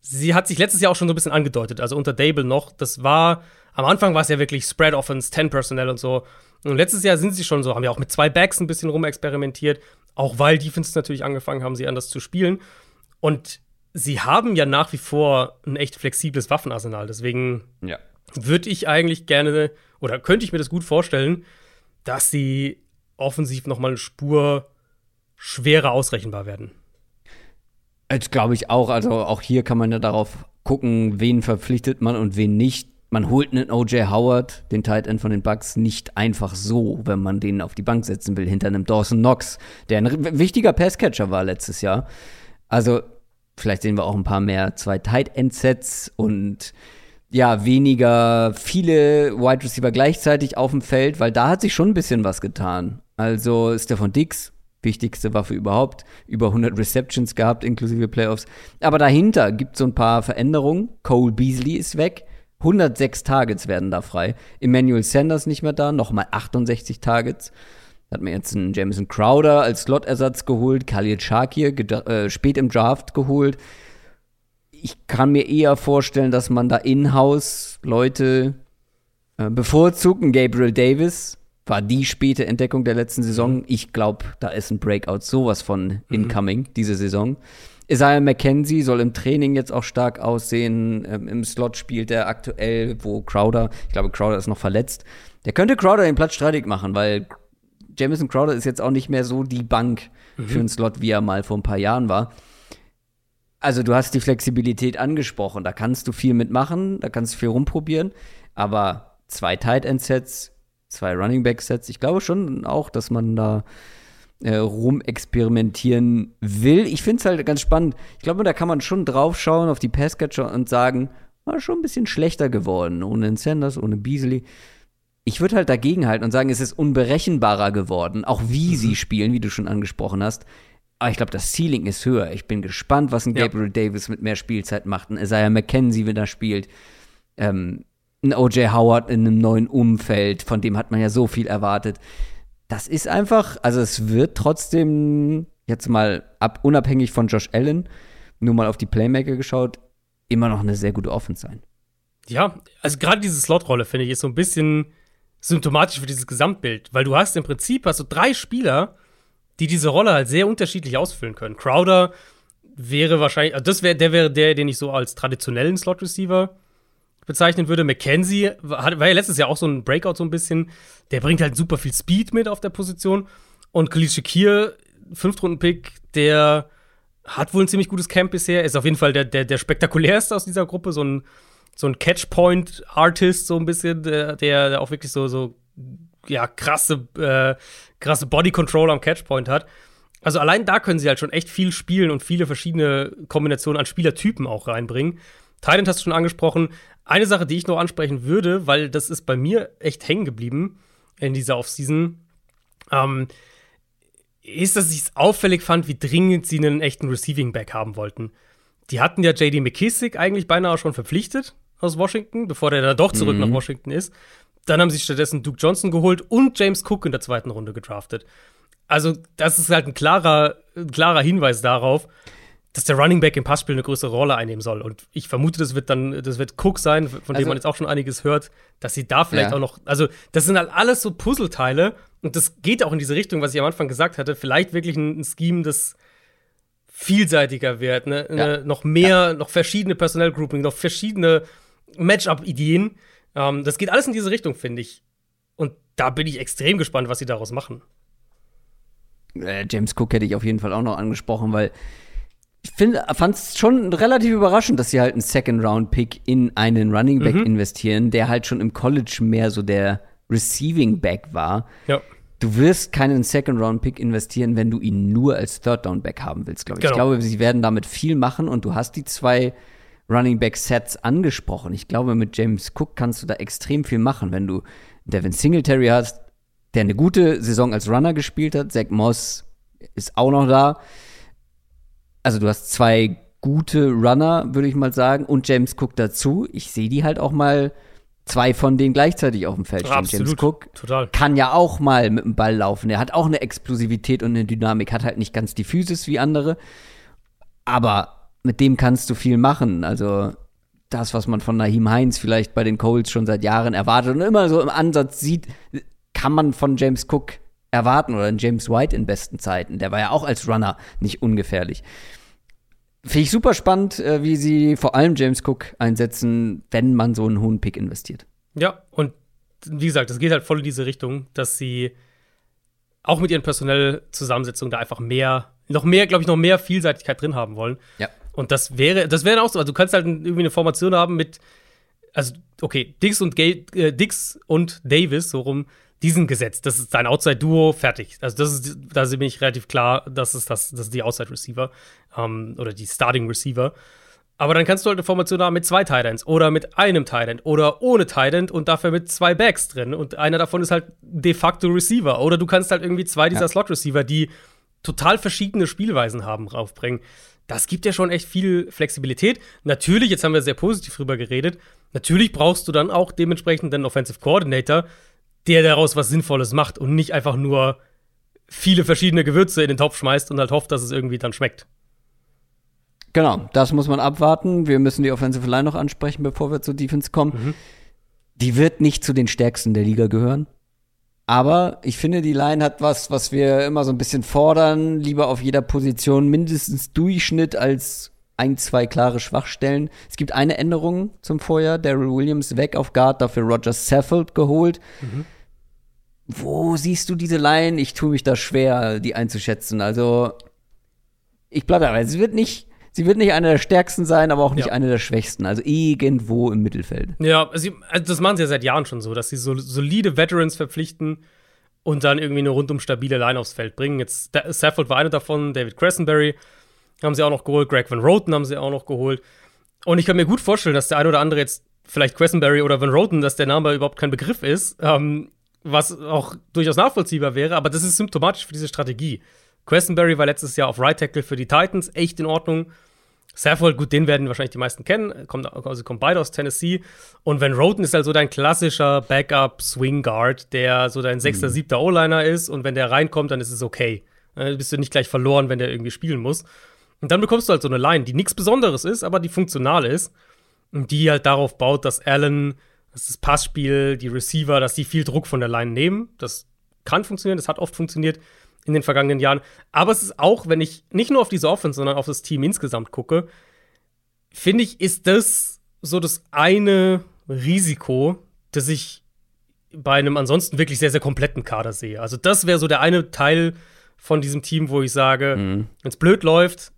sie hat sich letztes Jahr auch schon so ein bisschen angedeutet, also unter Dable noch. Das war, am Anfang war es ja wirklich Spread Offense, 10 Personnel und so. Und letztes Jahr sind sie schon so, haben ja auch mit zwei Backs ein bisschen rumexperimentiert. Auch weil Defense natürlich angefangen haben, sie anders zu spielen. Und sie haben ja nach wie vor ein echt flexibles Waffenarsenal. Deswegen ja. würde ich eigentlich gerne oder könnte ich mir das gut vorstellen, dass sie offensiv noch mal eine Spur schwerer ausrechenbar werden. Jetzt glaube ich auch. Also auch hier kann man ja darauf gucken, wen verpflichtet man und wen nicht man holt einen O.J. Howard, den Tight End von den Bucks, nicht einfach so, wenn man den auf die Bank setzen will, hinter einem Dawson Knox, der ein wichtiger Passcatcher war letztes Jahr. Also, vielleicht sehen wir auch ein paar mehr zwei Tight End Sets und ja, weniger viele Wide Receiver gleichzeitig auf dem Feld, weil da hat sich schon ein bisschen was getan. Also, Stefan Dix, wichtigste Waffe überhaupt, über 100 Receptions gehabt, inklusive Playoffs. Aber dahinter gibt es so ein paar Veränderungen. Cole Beasley ist weg. 106 Targets werden da frei. Emmanuel Sanders nicht mehr da, nochmal 68 Targets. Da hat man jetzt einen Jameson Crowder als Slot-Ersatz geholt, Khalil Shakir äh, spät im Draft geholt. Ich kann mir eher vorstellen, dass man da in-house Leute äh, bevorzugt. Gabriel Davis war die späte Entdeckung der letzten Saison. Mhm. Ich glaube, da ist ein Breakout sowas von mhm. incoming mhm. diese Saison. Isaiah McKenzie soll im Training jetzt auch stark aussehen. Ähm, Im Slot spielt er aktuell, wo Crowder, ich glaube, Crowder ist noch verletzt. Der könnte Crowder den Platz streitig machen, weil Jamison Crowder ist jetzt auch nicht mehr so die Bank mhm. für einen Slot, wie er mal vor ein paar Jahren war. Also du hast die Flexibilität angesprochen, da kannst du viel mitmachen, da kannst du viel rumprobieren, aber zwei Tight End Sets, zwei Running Back Sets, ich glaube schon auch, dass man da äh, rumexperimentieren will. Ich finde es halt ganz spannend. Ich glaube, da kann man schon draufschauen auf die Passcatcher und sagen, war schon ein bisschen schlechter geworden. Ohne Sanders, ohne Beasley. Ich würde halt dagegen halten und sagen, es ist unberechenbarer geworden, auch wie mhm. sie spielen, wie du schon angesprochen hast. Aber ich glaube, das Ceiling ist höher. Ich bin gespannt, was ein Gabriel ja. Davis mit mehr Spielzeit macht. Ein Isaiah McKenzie, wenn er spielt. Ähm, ein O.J. Howard in einem neuen Umfeld, von dem hat man ja so viel erwartet das ist einfach, also es wird trotzdem jetzt mal ab, unabhängig von Josh Allen, nur mal auf die Playmaker geschaut, immer noch eine sehr gute Offense sein. Ja, also gerade diese Slot-Rolle, finde ich, ist so ein bisschen symptomatisch für dieses Gesamtbild, weil du hast im Prinzip hast du drei Spieler, die diese Rolle halt sehr unterschiedlich ausfüllen können. Crowder wäre wahrscheinlich, also das wäre der wäre der, den ich so als traditionellen Slot-Receiver bezeichnen würde. McKenzie war, war ja letztes Jahr auch so ein Breakout so ein bisschen. Der bringt halt super viel Speed mit auf der Position. Und Khalil Shakir, Fünftrunden-Pick, der hat wohl ein ziemlich gutes Camp bisher. Ist auf jeden Fall der, der, der spektakulärste aus dieser Gruppe. So ein, so ein Catchpoint-Artist, so ein bisschen, der, der auch wirklich so, so ja, krasse, äh, krasse Body Control am Catchpoint hat. Also allein da können sie halt schon echt viel spielen und viele verschiedene Kombinationen an Spielertypen auch reinbringen. Thailand hast du schon angesprochen. Eine Sache, die ich noch ansprechen würde, weil das ist bei mir echt hängen geblieben in dieser Offseason, ähm, ist, dass ich es auffällig fand, wie dringend sie einen echten Receiving Back haben wollten. Die hatten ja JD McKissick eigentlich beinahe schon verpflichtet aus Washington, bevor der da doch zurück mhm. nach Washington ist. Dann haben sie stattdessen Duke Johnson geholt und James Cook in der zweiten Runde gedraftet. Also, das ist halt ein klarer, ein klarer Hinweis darauf, dass der Running Back im Passspiel eine größere Rolle einnehmen soll. Und ich vermute, das wird dann, das wird Cook sein, von also, dem man jetzt auch schon einiges hört, dass sie da vielleicht ja. auch noch, also das sind halt alles so Puzzleteile und das geht auch in diese Richtung, was ich am Anfang gesagt hatte, vielleicht wirklich ein, ein Scheme, das vielseitiger wird, ne? Ja. Ne, noch mehr, ja. noch verschiedene Personalgrouping, noch verschiedene Matchup-Ideen. Ähm, das geht alles in diese Richtung, finde ich. Und da bin ich extrem gespannt, was sie daraus machen. Äh, James Cook hätte ich auf jeden Fall auch noch angesprochen, weil ich fand es schon relativ überraschend, dass sie halt einen Second-Round-Pick in einen Running Back mhm. investieren, der halt schon im College mehr so der Receiving Back war. Ja. Du wirst keinen Second-Round-Pick investieren, wenn du ihn nur als Third-Down-Back haben willst, glaube ich. Genau. Ich glaube, sie werden damit viel machen und du hast die zwei Running Back-Sets angesprochen. Ich glaube, mit James Cook kannst du da extrem viel machen, wenn du Devin Singletary hast, der eine gute Saison als Runner gespielt hat. Zach Moss ist auch noch da also du hast zwei gute Runner, würde ich mal sagen, und James Cook dazu. Ich sehe die halt auch mal zwei von denen gleichzeitig auf dem Feld stehen. Absolut, James Cook total. kann ja auch mal mit dem Ball laufen. Er hat auch eine Explosivität und eine Dynamik, hat halt nicht ganz die Physis wie andere. Aber mit dem kannst du viel machen. Also das, was man von Naheem Heinz vielleicht bei den Colts schon seit Jahren erwartet und immer so im Ansatz sieht, kann man von James Cook erwarten oder ein James White in besten Zeiten. Der war ja auch als Runner nicht ungefährlich. Finde ich super spannend, äh, wie sie vor allem James Cook einsetzen, wenn man so einen hohen Pick investiert. Ja, und wie gesagt, das geht halt voll in diese Richtung, dass sie auch mit ihren personellen Zusammensetzungen da einfach mehr, noch mehr, glaube ich, noch mehr Vielseitigkeit drin haben wollen. Ja. Und das wäre, das wäre auch so, also du kannst halt irgendwie eine Formation haben mit, also, okay, Dix und, äh, Dix und Davis, so rum, diesen gesetzt. Das ist dein Outside-Duo, fertig. Also, das ist, da bin ich relativ klar, das ist, das, das ist die Outside-Receiver ähm, oder die Starting-Receiver. Aber dann kannst du halt eine Formation haben mit zwei Titans oder mit einem Titan oder ohne Titan und dafür mit zwei Backs drin. Und einer davon ist halt de facto Receiver. Oder du kannst halt irgendwie zwei dieser ja. Slot-Receiver, die total verschiedene Spielweisen haben, raufbringen. Das gibt ja schon echt viel Flexibilität. Natürlich, jetzt haben wir sehr positiv drüber geredet, natürlich brauchst du dann auch dementsprechend einen Offensive Coordinator, der daraus was Sinnvolles macht und nicht einfach nur viele verschiedene Gewürze in den Topf schmeißt und halt hofft, dass es irgendwie dann schmeckt. Genau, das muss man abwarten. Wir müssen die Offensive Line noch ansprechen, bevor wir zur Defense kommen. Mhm. Die wird nicht zu den stärksten der Liga gehören. Aber ich finde, die Line hat was, was wir immer so ein bisschen fordern. Lieber auf jeder Position mindestens Durchschnitt als ein, zwei klare Schwachstellen. Es gibt eine Änderung zum Vorjahr. Daryl Williams weg auf Guard, dafür Roger Saffold geholt. Mhm. Wo siehst du diese Line? Ich tue mich da schwer, die einzuschätzen. Also, ich bleibe dabei. Sie wird nicht, sie wird nicht eine der stärksten sein, aber auch nicht ja. eine der schwächsten. Also irgendwo im Mittelfeld. Ja, also das machen sie ja seit Jahren schon so, dass sie so solide Veterans verpflichten und dann irgendwie eine rundum stabile Line aufs Feld bringen. Jetzt Saffold war einer davon, David Cressenberry haben sie auch noch geholt. Greg Van Roten haben sie auch noch geholt. Und ich kann mir gut vorstellen, dass der eine oder andere jetzt, vielleicht Questenberry oder Van Roten, dass der Name überhaupt kein Begriff ist, ähm, was auch durchaus nachvollziehbar wäre, aber das ist symptomatisch für diese Strategie. Questenberry war letztes Jahr auf Right Tackle für die Titans, echt in Ordnung. Saffold, gut, den werden wahrscheinlich die meisten kennen, kommt, also kommt beide aus Tennessee. Und Van Roten ist halt so dein klassischer Backup-Swing Guard, der so dein sechster, mhm. siebter O-Liner ist und wenn der reinkommt, dann ist es okay. Dann bist du nicht gleich verloren, wenn der irgendwie spielen muss. Und dann bekommst du halt so eine Line, die nichts Besonderes ist, aber die funktional ist. Und die halt darauf baut, dass Allen, dass das Passspiel, die Receiver, dass die viel Druck von der Line nehmen. Das kann funktionieren, das hat oft funktioniert in den vergangenen Jahren. Aber es ist auch, wenn ich nicht nur auf diese Offense, sondern auf das Team insgesamt gucke, finde ich, ist das so das eine Risiko, das ich bei einem ansonsten wirklich sehr, sehr kompletten Kader sehe. Also, das wäre so der eine Teil von diesem Team, wo ich sage, mhm. wenn es blöd läuft,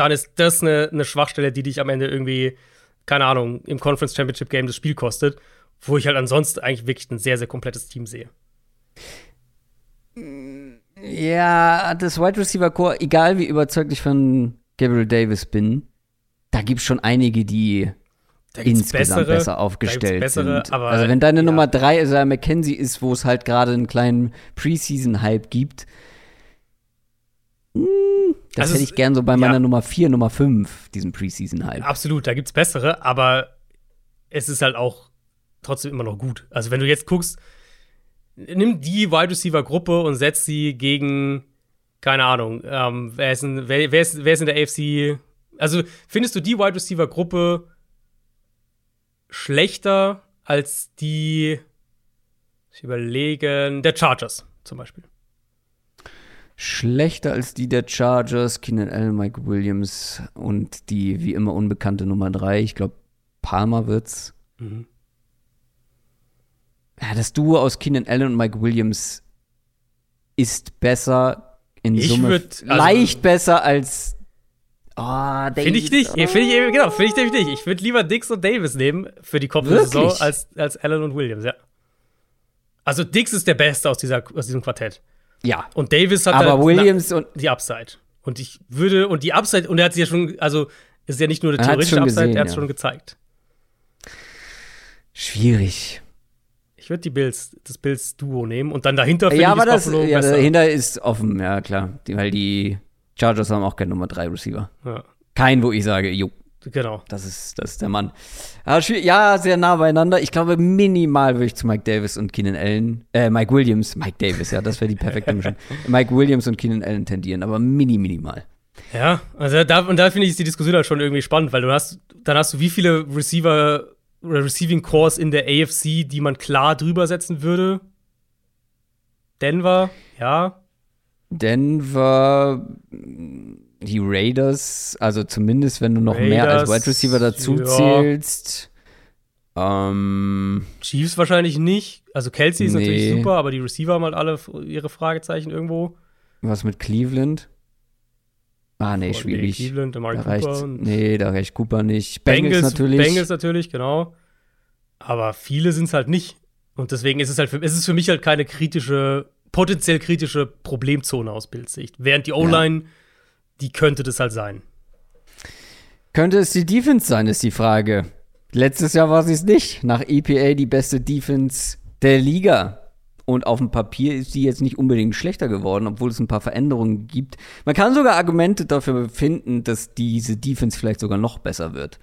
dann ist das eine, eine Schwachstelle, die dich am Ende irgendwie, keine Ahnung, im Conference Championship Game das Spiel kostet, wo ich halt ansonsten eigentlich wirklich ein sehr, sehr komplettes Team sehe. Ja, das Wide Receiver Core, egal wie überzeugt ich von Gabriel Davis bin, da gibt es schon einige, die insgesamt bessere, besser aufgestellt bessere, sind. also wenn deine ja. Nummer drei Isaiah McKenzie ist, wo es halt gerade einen kleinen Preseason-Hype gibt, das also hätte ich gern so bei meiner Nummer vier, Nummer fünf, diesen Preseason-Hype. Absolut, da gibt es bessere, aber es ist halt auch trotzdem immer noch gut. Also wenn du jetzt guckst, nimm die Wide Receiver-Gruppe und setz sie gegen, keine Ahnung, ähm, wer, ist in, wer, wer, ist, wer ist in der AFC? Also findest du die Wide Receiver-Gruppe schlechter als die, ich überlegen, der Chargers zum Beispiel. Schlechter als die der Chargers, Keenan Allen, Mike Williams und die wie immer unbekannte Nummer 3. Ich glaube, Palmer wird's. Mhm. Ja, das Duo aus Keenan Allen und Mike Williams ist besser in ich Summe. Würd, also, leicht besser als Oh, finde ich nicht. Oh. Finde ich, genau, finde ich nämlich nicht. Ich würde lieber Dix und Davis nehmen für die kommende Saison als, als Allen und Williams, ja. Also Dix ist der Beste aus, dieser, aus diesem Quartett. Ja. Und Davis hat aber halt Williams und die Upside. Und ich würde, und die Upside, und er hat sich ja schon, also ist ja nicht nur eine theoretische Upside, gesehen, er hat es ja. schon gezeigt. Schwierig. Ich würde die Bills, das Bills-Duo nehmen und dann dahinter finde ja, ich aber das, Buffalo ja, dahinter ist offen, ja klar. Die, weil die Chargers haben auch keinen Nummer 3 Receiver. Ja. Kein, wo ich sage, jo. Genau. Das ist, das ist der Mann. Ja, sehr nah beieinander. Ich glaube, minimal würde ich zu Mike Davis und Keenan Allen, äh, Mike Williams, Mike Davis, ja, das wäre die perfekte Mischung. Mike Williams und Keenan Allen tendieren, aber mini, minimal. Ja, also da, und da finde ich die Diskussion halt schon irgendwie spannend, weil du hast, dann hast du wie viele Receiver oder Receiving Cores in der AFC, die man klar drüber setzen würde? Denver, ja. Denver, die Raiders, also zumindest wenn du noch Raiders, mehr als Wide Receiver dazu ja. zählst. Ähm, Chiefs wahrscheinlich nicht. Also Kelsey ist nee. natürlich super, aber die Receiver haben halt alle ihre Fragezeichen irgendwo. Was mit Cleveland? Ah, nee, schwierig. Nee, Cleveland, Amari da Cooper. Reicht, nee, da reicht Cooper nicht. Bengals, Bengals natürlich. Bengals natürlich, genau. Aber viele sind es halt nicht. Und deswegen ist es halt für, ist es für mich halt keine kritische potenziell kritische Problemzone aus Bildsicht. Während die O-Line, ja. Die könnte das halt sein. Könnte es die Defense sein, ist die Frage. Letztes Jahr war sie es nicht. Nach EPA die beste Defense der Liga. Und auf dem Papier ist sie jetzt nicht unbedingt schlechter geworden, obwohl es ein paar Veränderungen gibt. Man kann sogar Argumente dafür finden, dass diese Defense vielleicht sogar noch besser wird.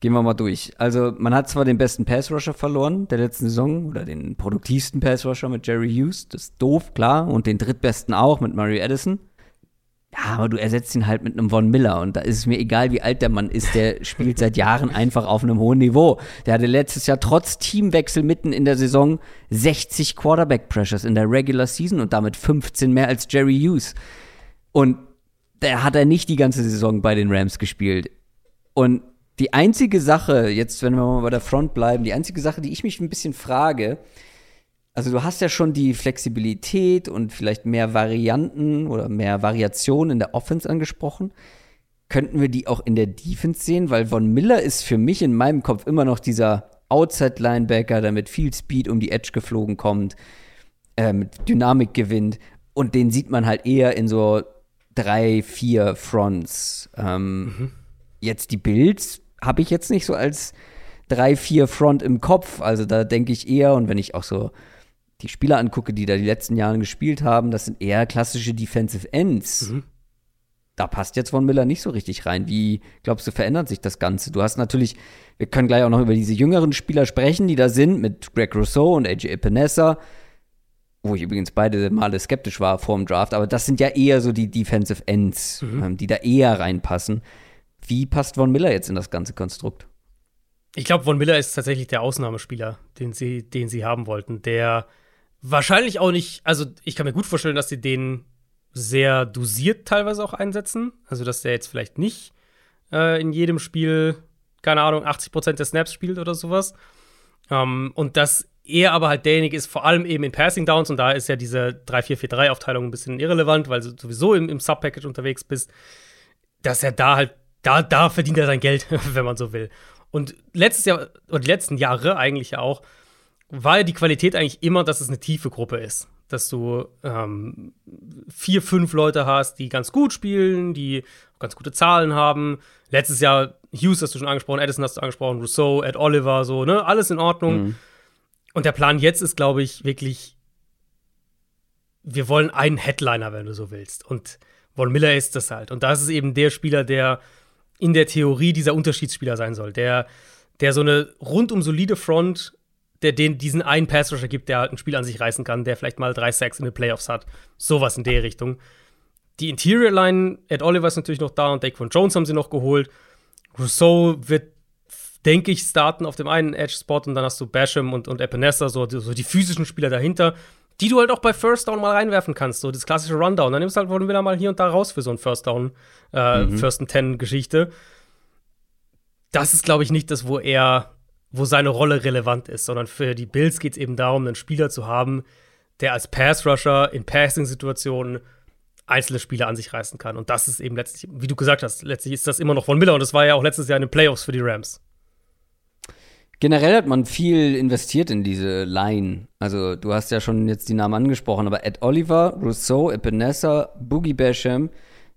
Gehen wir mal durch. Also, man hat zwar den besten Pass-Rusher verloren der letzten Saison oder den produktivsten Pass-Rusher mit Jerry Hughes, das ist doof, klar, und den drittbesten auch mit Murray Addison. Ja, aber du ersetzt ihn halt mit einem Von Miller und da ist es mir egal, wie alt der Mann ist, der spielt seit Jahren einfach auf einem hohen Niveau. Der hatte letztes Jahr trotz Teamwechsel mitten in der Saison 60 Quarterback Pressures in der Regular Season und damit 15 mehr als Jerry Hughes. Und der hat er nicht die ganze Saison bei den Rams gespielt. Und die einzige Sache, jetzt wenn wir mal bei der Front bleiben, die einzige Sache, die ich mich ein bisschen frage, also du hast ja schon die Flexibilität und vielleicht mehr Varianten oder mehr Variationen in der Offense angesprochen. Könnten wir die auch in der Defense sehen? Weil Von Miller ist für mich in meinem Kopf immer noch dieser Outside-Linebacker, der mit viel Speed um die Edge geflogen kommt, äh, mit Dynamik gewinnt. Und den sieht man halt eher in so drei, vier Fronts. Ähm, mhm. Jetzt die Bills habe ich jetzt nicht so als 3-4 Front im Kopf. Also da denke ich eher, und wenn ich auch so die Spieler angucke, die da die letzten Jahre gespielt haben, das sind eher klassische Defensive Ends. Mhm. Da passt jetzt Von Miller nicht so richtig rein. Wie glaubst du, verändert sich das Ganze? Du hast natürlich, wir können gleich auch noch über diese jüngeren Spieler sprechen, die da sind, mit Greg Rousseau und AJ Epinesa, wo ich übrigens beide Male skeptisch war vor dem Draft, aber das sind ja eher so die Defensive Ends, mhm. ähm, die da eher reinpassen. Wie passt Von Miller jetzt in das ganze Konstrukt? Ich glaube, Von Miller ist tatsächlich der Ausnahmespieler, den sie, den sie haben wollten. Der wahrscheinlich auch nicht, also ich kann mir gut vorstellen, dass sie den sehr dosiert teilweise auch einsetzen. Also, dass der jetzt vielleicht nicht äh, in jedem Spiel, keine Ahnung, 80% der Snaps spielt oder sowas. Ähm, und dass er aber halt derjenige ist, vor allem eben in Passing Downs, und da ist ja diese 3-4-4-3-Aufteilung ein bisschen irrelevant, weil du sowieso im, im Sub-Package unterwegs bist, dass er da halt da, da verdient er sein Geld, wenn man so will. Und letztes Jahr, oder die letzten Jahre eigentlich ja auch, war ja die Qualität eigentlich immer, dass es eine tiefe Gruppe ist. Dass du ähm, vier, fünf Leute hast, die ganz gut spielen, die ganz gute Zahlen haben. Letztes Jahr Hughes hast du schon angesprochen, Edison hast du angesprochen, Rousseau, Ed Oliver, so, ne? Alles in Ordnung. Mhm. Und der Plan jetzt ist, glaube ich, wirklich, wir wollen einen Headliner, wenn du so willst. Und Von Miller ist das halt. Und das ist eben der Spieler, der in der Theorie dieser Unterschiedsspieler sein soll, der, der so eine rundum solide Front, der den diesen einen Passrusher gibt, der halt ein Spiel an sich reißen kann, der vielleicht mal drei Sacks in den Playoffs hat. Sowas in der Richtung. Die Interior Line, Ed Oliver ist natürlich noch da und Daquan Jones haben sie noch geholt. Rousseau wird, denke ich, starten auf dem einen Edge-Spot und dann hast du Basham und, und Epinesa, so, so die physischen Spieler dahinter die du halt auch bei First Down mal reinwerfen kannst, so das klassische Rundown. Dann nimmst du halt von wieder mal hier und da raus für so ein First Down, äh, mhm. First and Ten Geschichte. Das ist, glaube ich, nicht das, wo er, wo seine Rolle relevant ist, sondern für die Bills geht es eben darum, einen Spieler zu haben, der als Pass Rusher in Passing-Situationen einzelne Spieler an sich reißen kann. Und das ist eben letztlich, wie du gesagt hast, letztlich ist das immer noch von Miller und das war ja auch letztes Jahr in den Playoffs für die Rams. Generell hat man viel investiert in diese Line. Also, du hast ja schon jetzt die Namen angesprochen, aber Ed Oliver, Rousseau, Ebenezer, Boogie Basham,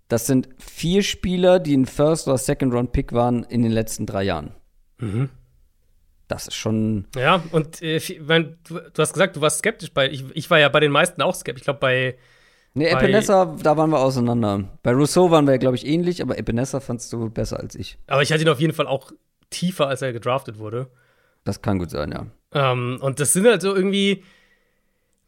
das sind vier Spieler, die ein First- oder Second-Round-Pick waren in den letzten drei Jahren. Mhm. Das ist schon. Ja, und äh, mein, du, du, hast gesagt, du warst skeptisch bei. Ich, ich war ja bei den meisten auch skeptisch. Ich glaube, bei. Nee, Epinesa, da waren wir auseinander. Bei Rousseau waren wir, glaube ich, ähnlich, aber Epinesa fandst du besser als ich. Aber ich hatte ihn auf jeden Fall auch tiefer, als er gedraftet wurde. Das kann gut sein, ja. Ähm, und das sind halt so irgendwie.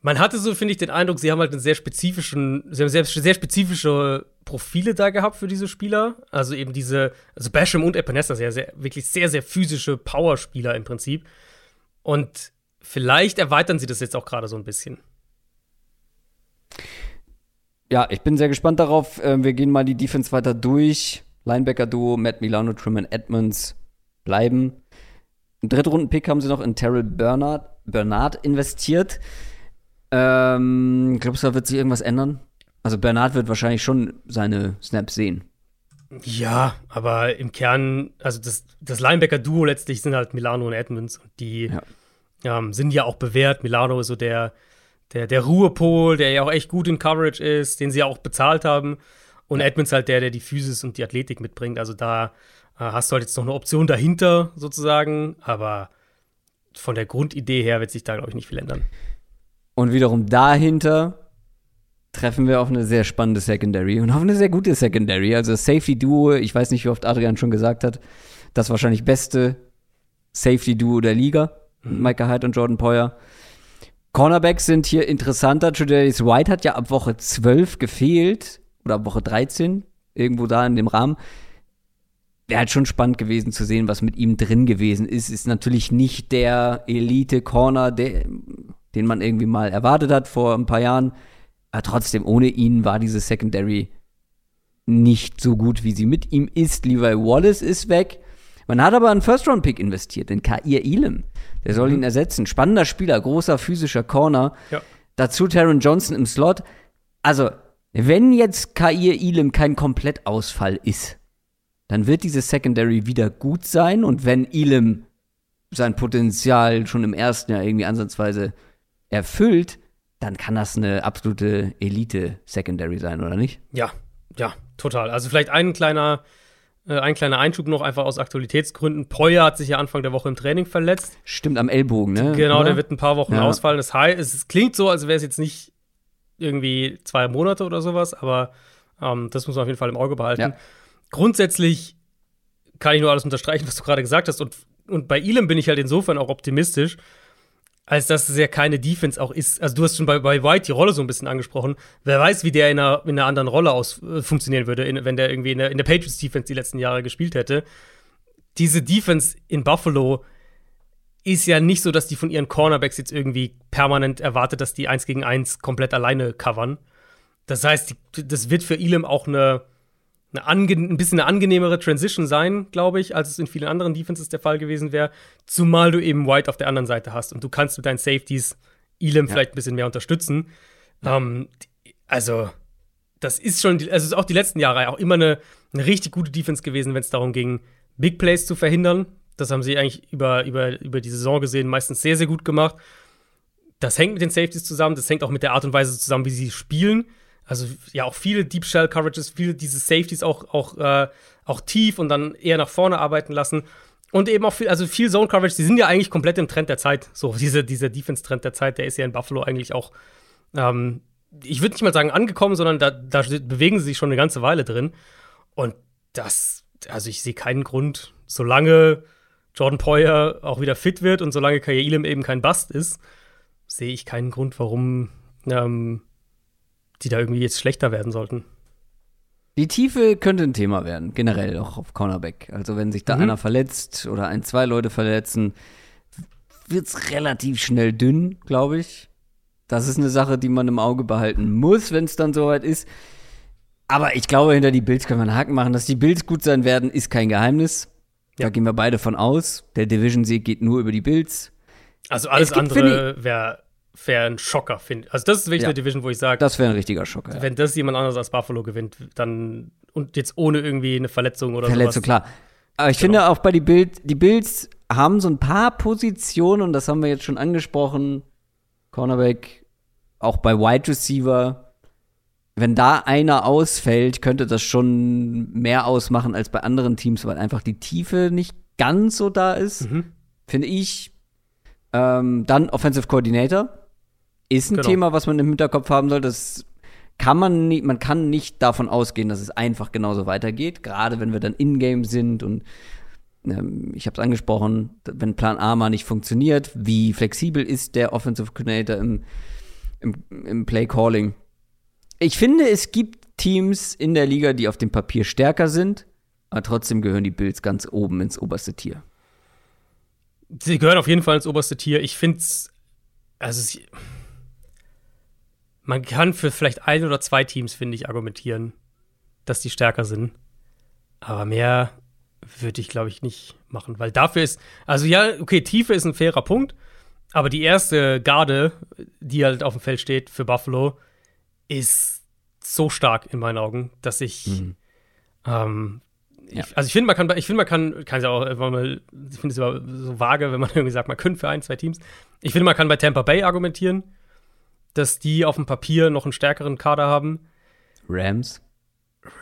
Man hatte so, finde ich, den Eindruck, sie haben halt einen sehr spezifischen, sie haben sehr, sehr spezifische Profile da gehabt für diese Spieler. Also eben diese, also Basham und Epinesa, sehr, sehr, wirklich sehr, sehr physische Powerspieler im Prinzip. Und vielleicht erweitern sie das jetzt auch gerade so ein bisschen. Ja, ich bin sehr gespannt darauf. Ähm, wir gehen mal die Defense weiter durch. Linebacker-Duo, Matt Milano, Truman Edmonds bleiben. Einen Drittrunden-Pick haben sie noch in Terrell Bernard, Bernard investiert. Ähm, glaubst du, da wird sich irgendwas ändern? Also Bernard wird wahrscheinlich schon seine Snaps sehen. Ja, aber im Kern, also das, das Linebacker-Duo letztlich sind halt Milano und Edmonds und die ja. ähm, sind ja auch bewährt. Milano ist so der, der, der Ruhepol, der ja auch echt gut in Coverage ist, den sie ja auch bezahlt haben. Und ja. Edmonds halt der, der die Physis und die Athletik mitbringt. Also da äh, hast du halt jetzt noch eine Option dahinter sozusagen, aber von der Grundidee her wird sich da, glaube ich, nicht viel ändern. Und wiederum dahinter treffen wir auf eine sehr spannende Secondary und auf eine sehr gute Secondary. Also Safety Duo, ich weiß nicht, wie oft Adrian schon gesagt hat, das wahrscheinlich beste Safety Duo der Liga. Mhm. Micah Hyde und Jordan Poyer. Cornerbacks sind hier interessanter. Tredavious White hat ja ab Woche 12 gefehlt oder ab Woche 13, irgendwo da in dem Rahmen wäre halt schon spannend gewesen zu sehen, was mit ihm drin gewesen ist. Ist natürlich nicht der Elite-Corner, den man irgendwie mal erwartet hat vor ein paar Jahren. Aber trotzdem, ohne ihn war diese Secondary nicht so gut, wie sie mit ihm ist. Levi Wallace ist weg. Man hat aber einen First-Round-Pick investiert, in Kair Elam. Der soll mhm. ihn ersetzen. Spannender Spieler, großer physischer Corner. Ja. Dazu Taron Johnson im Slot. Also, wenn jetzt Kair Elam kein Komplettausfall ist, dann wird diese Secondary wieder gut sein und wenn Elam sein Potenzial schon im ersten Jahr irgendwie ansatzweise erfüllt, dann kann das eine absolute Elite-Secondary sein, oder nicht? Ja, ja, total. Also vielleicht ein kleiner, äh, ein kleiner Einschub noch einfach aus Aktualitätsgründen. Poyer hat sich ja Anfang der Woche im Training verletzt. Stimmt, am Ellbogen, ne? Genau, oder? der wird ein paar Wochen ja. ausfallen. Das heißt, es klingt so, als wäre es jetzt nicht irgendwie zwei Monate oder sowas, aber ähm, das muss man auf jeden Fall im Auge behalten. Ja grundsätzlich kann ich nur alles unterstreichen, was du gerade gesagt hast. Und, und bei Elam bin ich halt insofern auch optimistisch, als dass es ja keine Defense auch ist. Also, du hast schon bei, bei White die Rolle so ein bisschen angesprochen. Wer weiß, wie der in einer, in einer anderen Rolle aus, äh, funktionieren würde, in, wenn der irgendwie in der, in der Patriots Defense die letzten Jahre gespielt hätte. Diese Defense in Buffalo ist ja nicht so, dass die von ihren Cornerbacks jetzt irgendwie permanent erwartet, dass die eins gegen eins komplett alleine covern. Das heißt, die, das wird für Elam auch eine eine ein bisschen eine angenehmere Transition sein, glaube ich, als es in vielen anderen Defenses der Fall gewesen wäre. Zumal du eben White auf der anderen Seite hast und du kannst mit deinen Safeties Elam ja. vielleicht ein bisschen mehr unterstützen. Ja. Ähm, also, das ist schon, also ist auch die letzten Jahre auch immer eine, eine richtig gute Defense gewesen, wenn es darum ging, Big Plays zu verhindern. Das haben sie eigentlich über, über, über die Saison gesehen meistens sehr, sehr gut gemacht. Das hängt mit den Safeties zusammen, das hängt auch mit der Art und Weise zusammen, wie sie spielen. Also ja, auch viele Deep Shell Coverages, viele diese Safeties auch, auch, äh, auch tief und dann eher nach vorne arbeiten lassen. Und eben auch viel, also viel Zone Coverage, die sind ja eigentlich komplett im Trend der Zeit. So, diese, dieser Defense-Trend der Zeit, der ist ja in Buffalo eigentlich auch, ähm, ich würde nicht mal sagen angekommen, sondern da, da bewegen sie sich schon eine ganze Weile drin. Und das, also ich sehe keinen Grund, solange Jordan Poyer auch wieder fit wird und solange Kaya Elam eben kein Bust ist, sehe ich keinen Grund, warum ähm, die da irgendwie jetzt schlechter werden sollten. Die Tiefe könnte ein Thema werden, generell auch auf Cornerback. Also wenn sich da mhm. einer verletzt oder ein, zwei Leute verletzen, wird es relativ schnell dünn, glaube ich. Das ist eine Sache, die man im Auge behalten muss, wenn es dann soweit ist. Aber ich glaube, hinter die Bills können wir einen Haken machen. Dass die Bills gut sein werden, ist kein Geheimnis. Ja. Da gehen wir beide von aus. Der Division-Sieg geht nur über die Bills. Also alles andere wäre wäre ein Schocker, finde Also, das ist wirklich ja. eine Division, wo ich sage. Das wäre ein richtiger Schocker. Wenn das jemand anderes als Buffalo gewinnt, dann und jetzt ohne irgendwie eine Verletzung oder so. Verletzung, sowas. klar. Aber ich genau. finde auch bei die Bills, die Bills haben so ein paar Positionen, und das haben wir jetzt schon angesprochen, Cornerback, auch bei Wide Receiver, wenn da einer ausfällt, könnte das schon mehr ausmachen als bei anderen Teams, weil einfach die Tiefe nicht ganz so da ist. Mhm. Finde ich. Ähm, dann Offensive Coordinator ist ein genau. Thema, was man im Hinterkopf haben soll. Das kann man nicht, man kann nicht davon ausgehen, dass es einfach genauso weitergeht, gerade wenn wir dann in-game sind und ähm, ich habe es angesprochen, wenn Plan A mal nicht funktioniert, wie flexibel ist der Offensive Coordinator im, im, im Play Calling? Ich finde, es gibt Teams in der Liga, die auf dem Papier stärker sind, aber trotzdem gehören die Bills ganz oben ins oberste Tier. Sie gehören auf jeden Fall ins oberste Tier. Ich finde es, also man kann für vielleicht ein oder zwei Teams, finde ich, argumentieren, dass die stärker sind. Aber mehr würde ich, glaube ich, nicht machen, weil dafür ist, also ja, okay, Tiefe ist ein fairer Punkt, aber die erste Garde, die halt auf dem Feld steht für Buffalo, ist so stark in meinen Augen, dass ich, mhm. ähm, ja. ich also ich finde, man kann, ich finde, man kann, kann es ja auch einfach mal, ich finde es so vage, wenn man irgendwie sagt, man könnte für ein, zwei Teams. Ich finde, man kann bei Tampa Bay argumentieren, dass die auf dem Papier noch einen stärkeren Kader haben. Rams?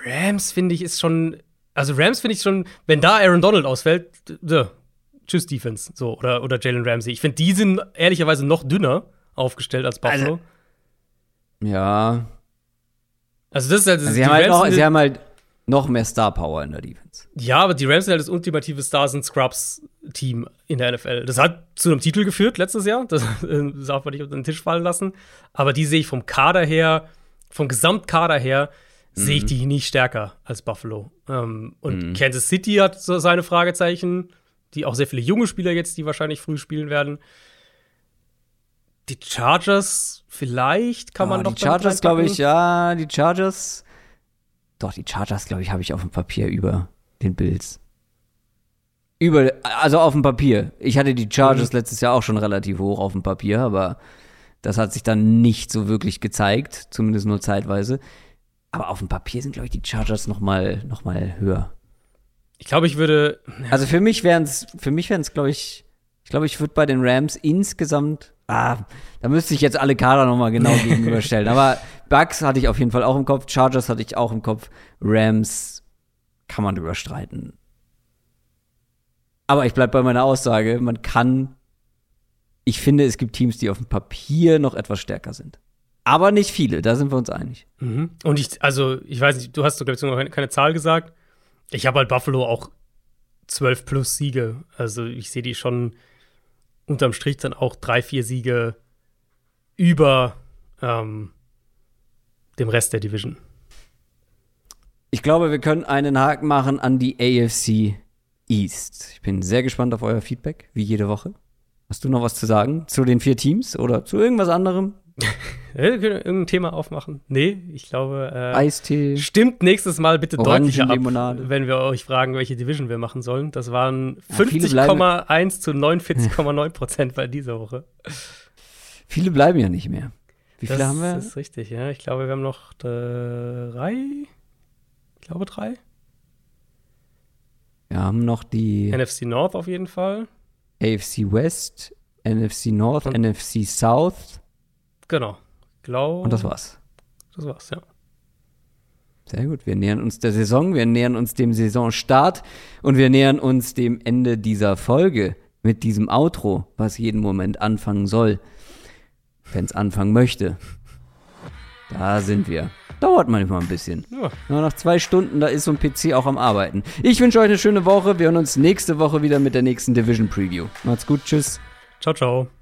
Rams, finde ich, ist schon. Also Rams finde ich schon, wenn da Aaron Donald ausfällt, tschüss Defense, so oder oder Jalen Ramsey. Ich finde, die sind ehrlicherweise noch dünner aufgestellt als Buffalo. Also, ja. Also das ist halt. Also sie, haben halt noch, sie haben halt noch mehr Star Power in der Defense. Ja, aber die Rams sind halt das ultimative Stars and Scrubs Team in der NFL. Das hat zu einem Titel geführt letztes Jahr. Das, äh, darf man nicht unter den Tisch fallen lassen. Aber die sehe ich vom Kader her, vom Gesamtkader her, mhm. sehe ich die nicht stärker als Buffalo. Ähm, und mhm. Kansas City hat so seine Fragezeichen, die auch sehr viele junge Spieler jetzt, die wahrscheinlich früh spielen werden. Die Chargers, vielleicht kann man oh, noch. Die Chargers, glaube ich, ja, die Chargers doch, die Chargers, glaube ich, habe ich auf dem Papier über den Bills. Über, also auf dem Papier. Ich hatte die Chargers mhm. letztes Jahr auch schon relativ hoch auf dem Papier, aber das hat sich dann nicht so wirklich gezeigt, zumindest nur zeitweise. Aber auf dem Papier sind, glaube ich, die Chargers noch mal, noch mal höher. Ich glaube, ich würde. Also für mich wären es, für mich wären es, glaube ich, ich glaube, ich würde bei den Rams insgesamt Ah, da müsste ich jetzt alle Kader nochmal genau gegenüberstellen. Aber Bugs hatte ich auf jeden Fall auch im Kopf, Chargers hatte ich auch im Kopf, Rams kann man drüber streiten. Aber ich bleibe bei meiner Aussage, man kann, ich finde, es gibt Teams, die auf dem Papier noch etwas stärker sind. Aber nicht viele, da sind wir uns einig. Mhm. Und ich, also, ich weiß nicht, du hast, glaube ich, noch keine, keine Zahl gesagt. Ich habe halt Buffalo auch 12 plus Siege. Also, ich sehe die schon unterm Strich dann auch drei, vier Siege über ähm, dem Rest der Division. Ich glaube, wir können einen Haken machen an die AFC East. Ich bin sehr gespannt auf euer Feedback, wie jede Woche. Hast du noch was zu sagen zu den vier Teams oder zu irgendwas anderem? Wir können irgendein Thema aufmachen. Nee, ich glaube. Äh, Eistee. Stimmt nächstes Mal bitte deutlicher ab, wenn wir euch fragen, welche Division wir machen sollen. Das waren ja, 50,1 zu 49,9 Prozent bei dieser Woche. Viele bleiben ja nicht mehr. Wie das viele haben wir? Das ist richtig, ja. Ich glaube, wir haben noch drei. Ich glaube drei. Wir haben noch die NFC North auf jeden Fall. AFC West, NFC North, Und- NFC South Genau. Glaube. und das war's. Das war's, ja. Sehr gut. Wir nähern uns der Saison, wir nähern uns dem Saisonstart und wir nähern uns dem Ende dieser Folge mit diesem Outro, was jeden Moment anfangen soll, wenn es anfangen möchte. Da sind wir. Dauert manchmal ein bisschen. Ja. Nur nach zwei Stunden, da ist so ein PC auch am Arbeiten. Ich wünsche euch eine schöne Woche. Wir hören uns nächste Woche wieder mit der nächsten Division Preview. Macht's gut, tschüss. Ciao, ciao.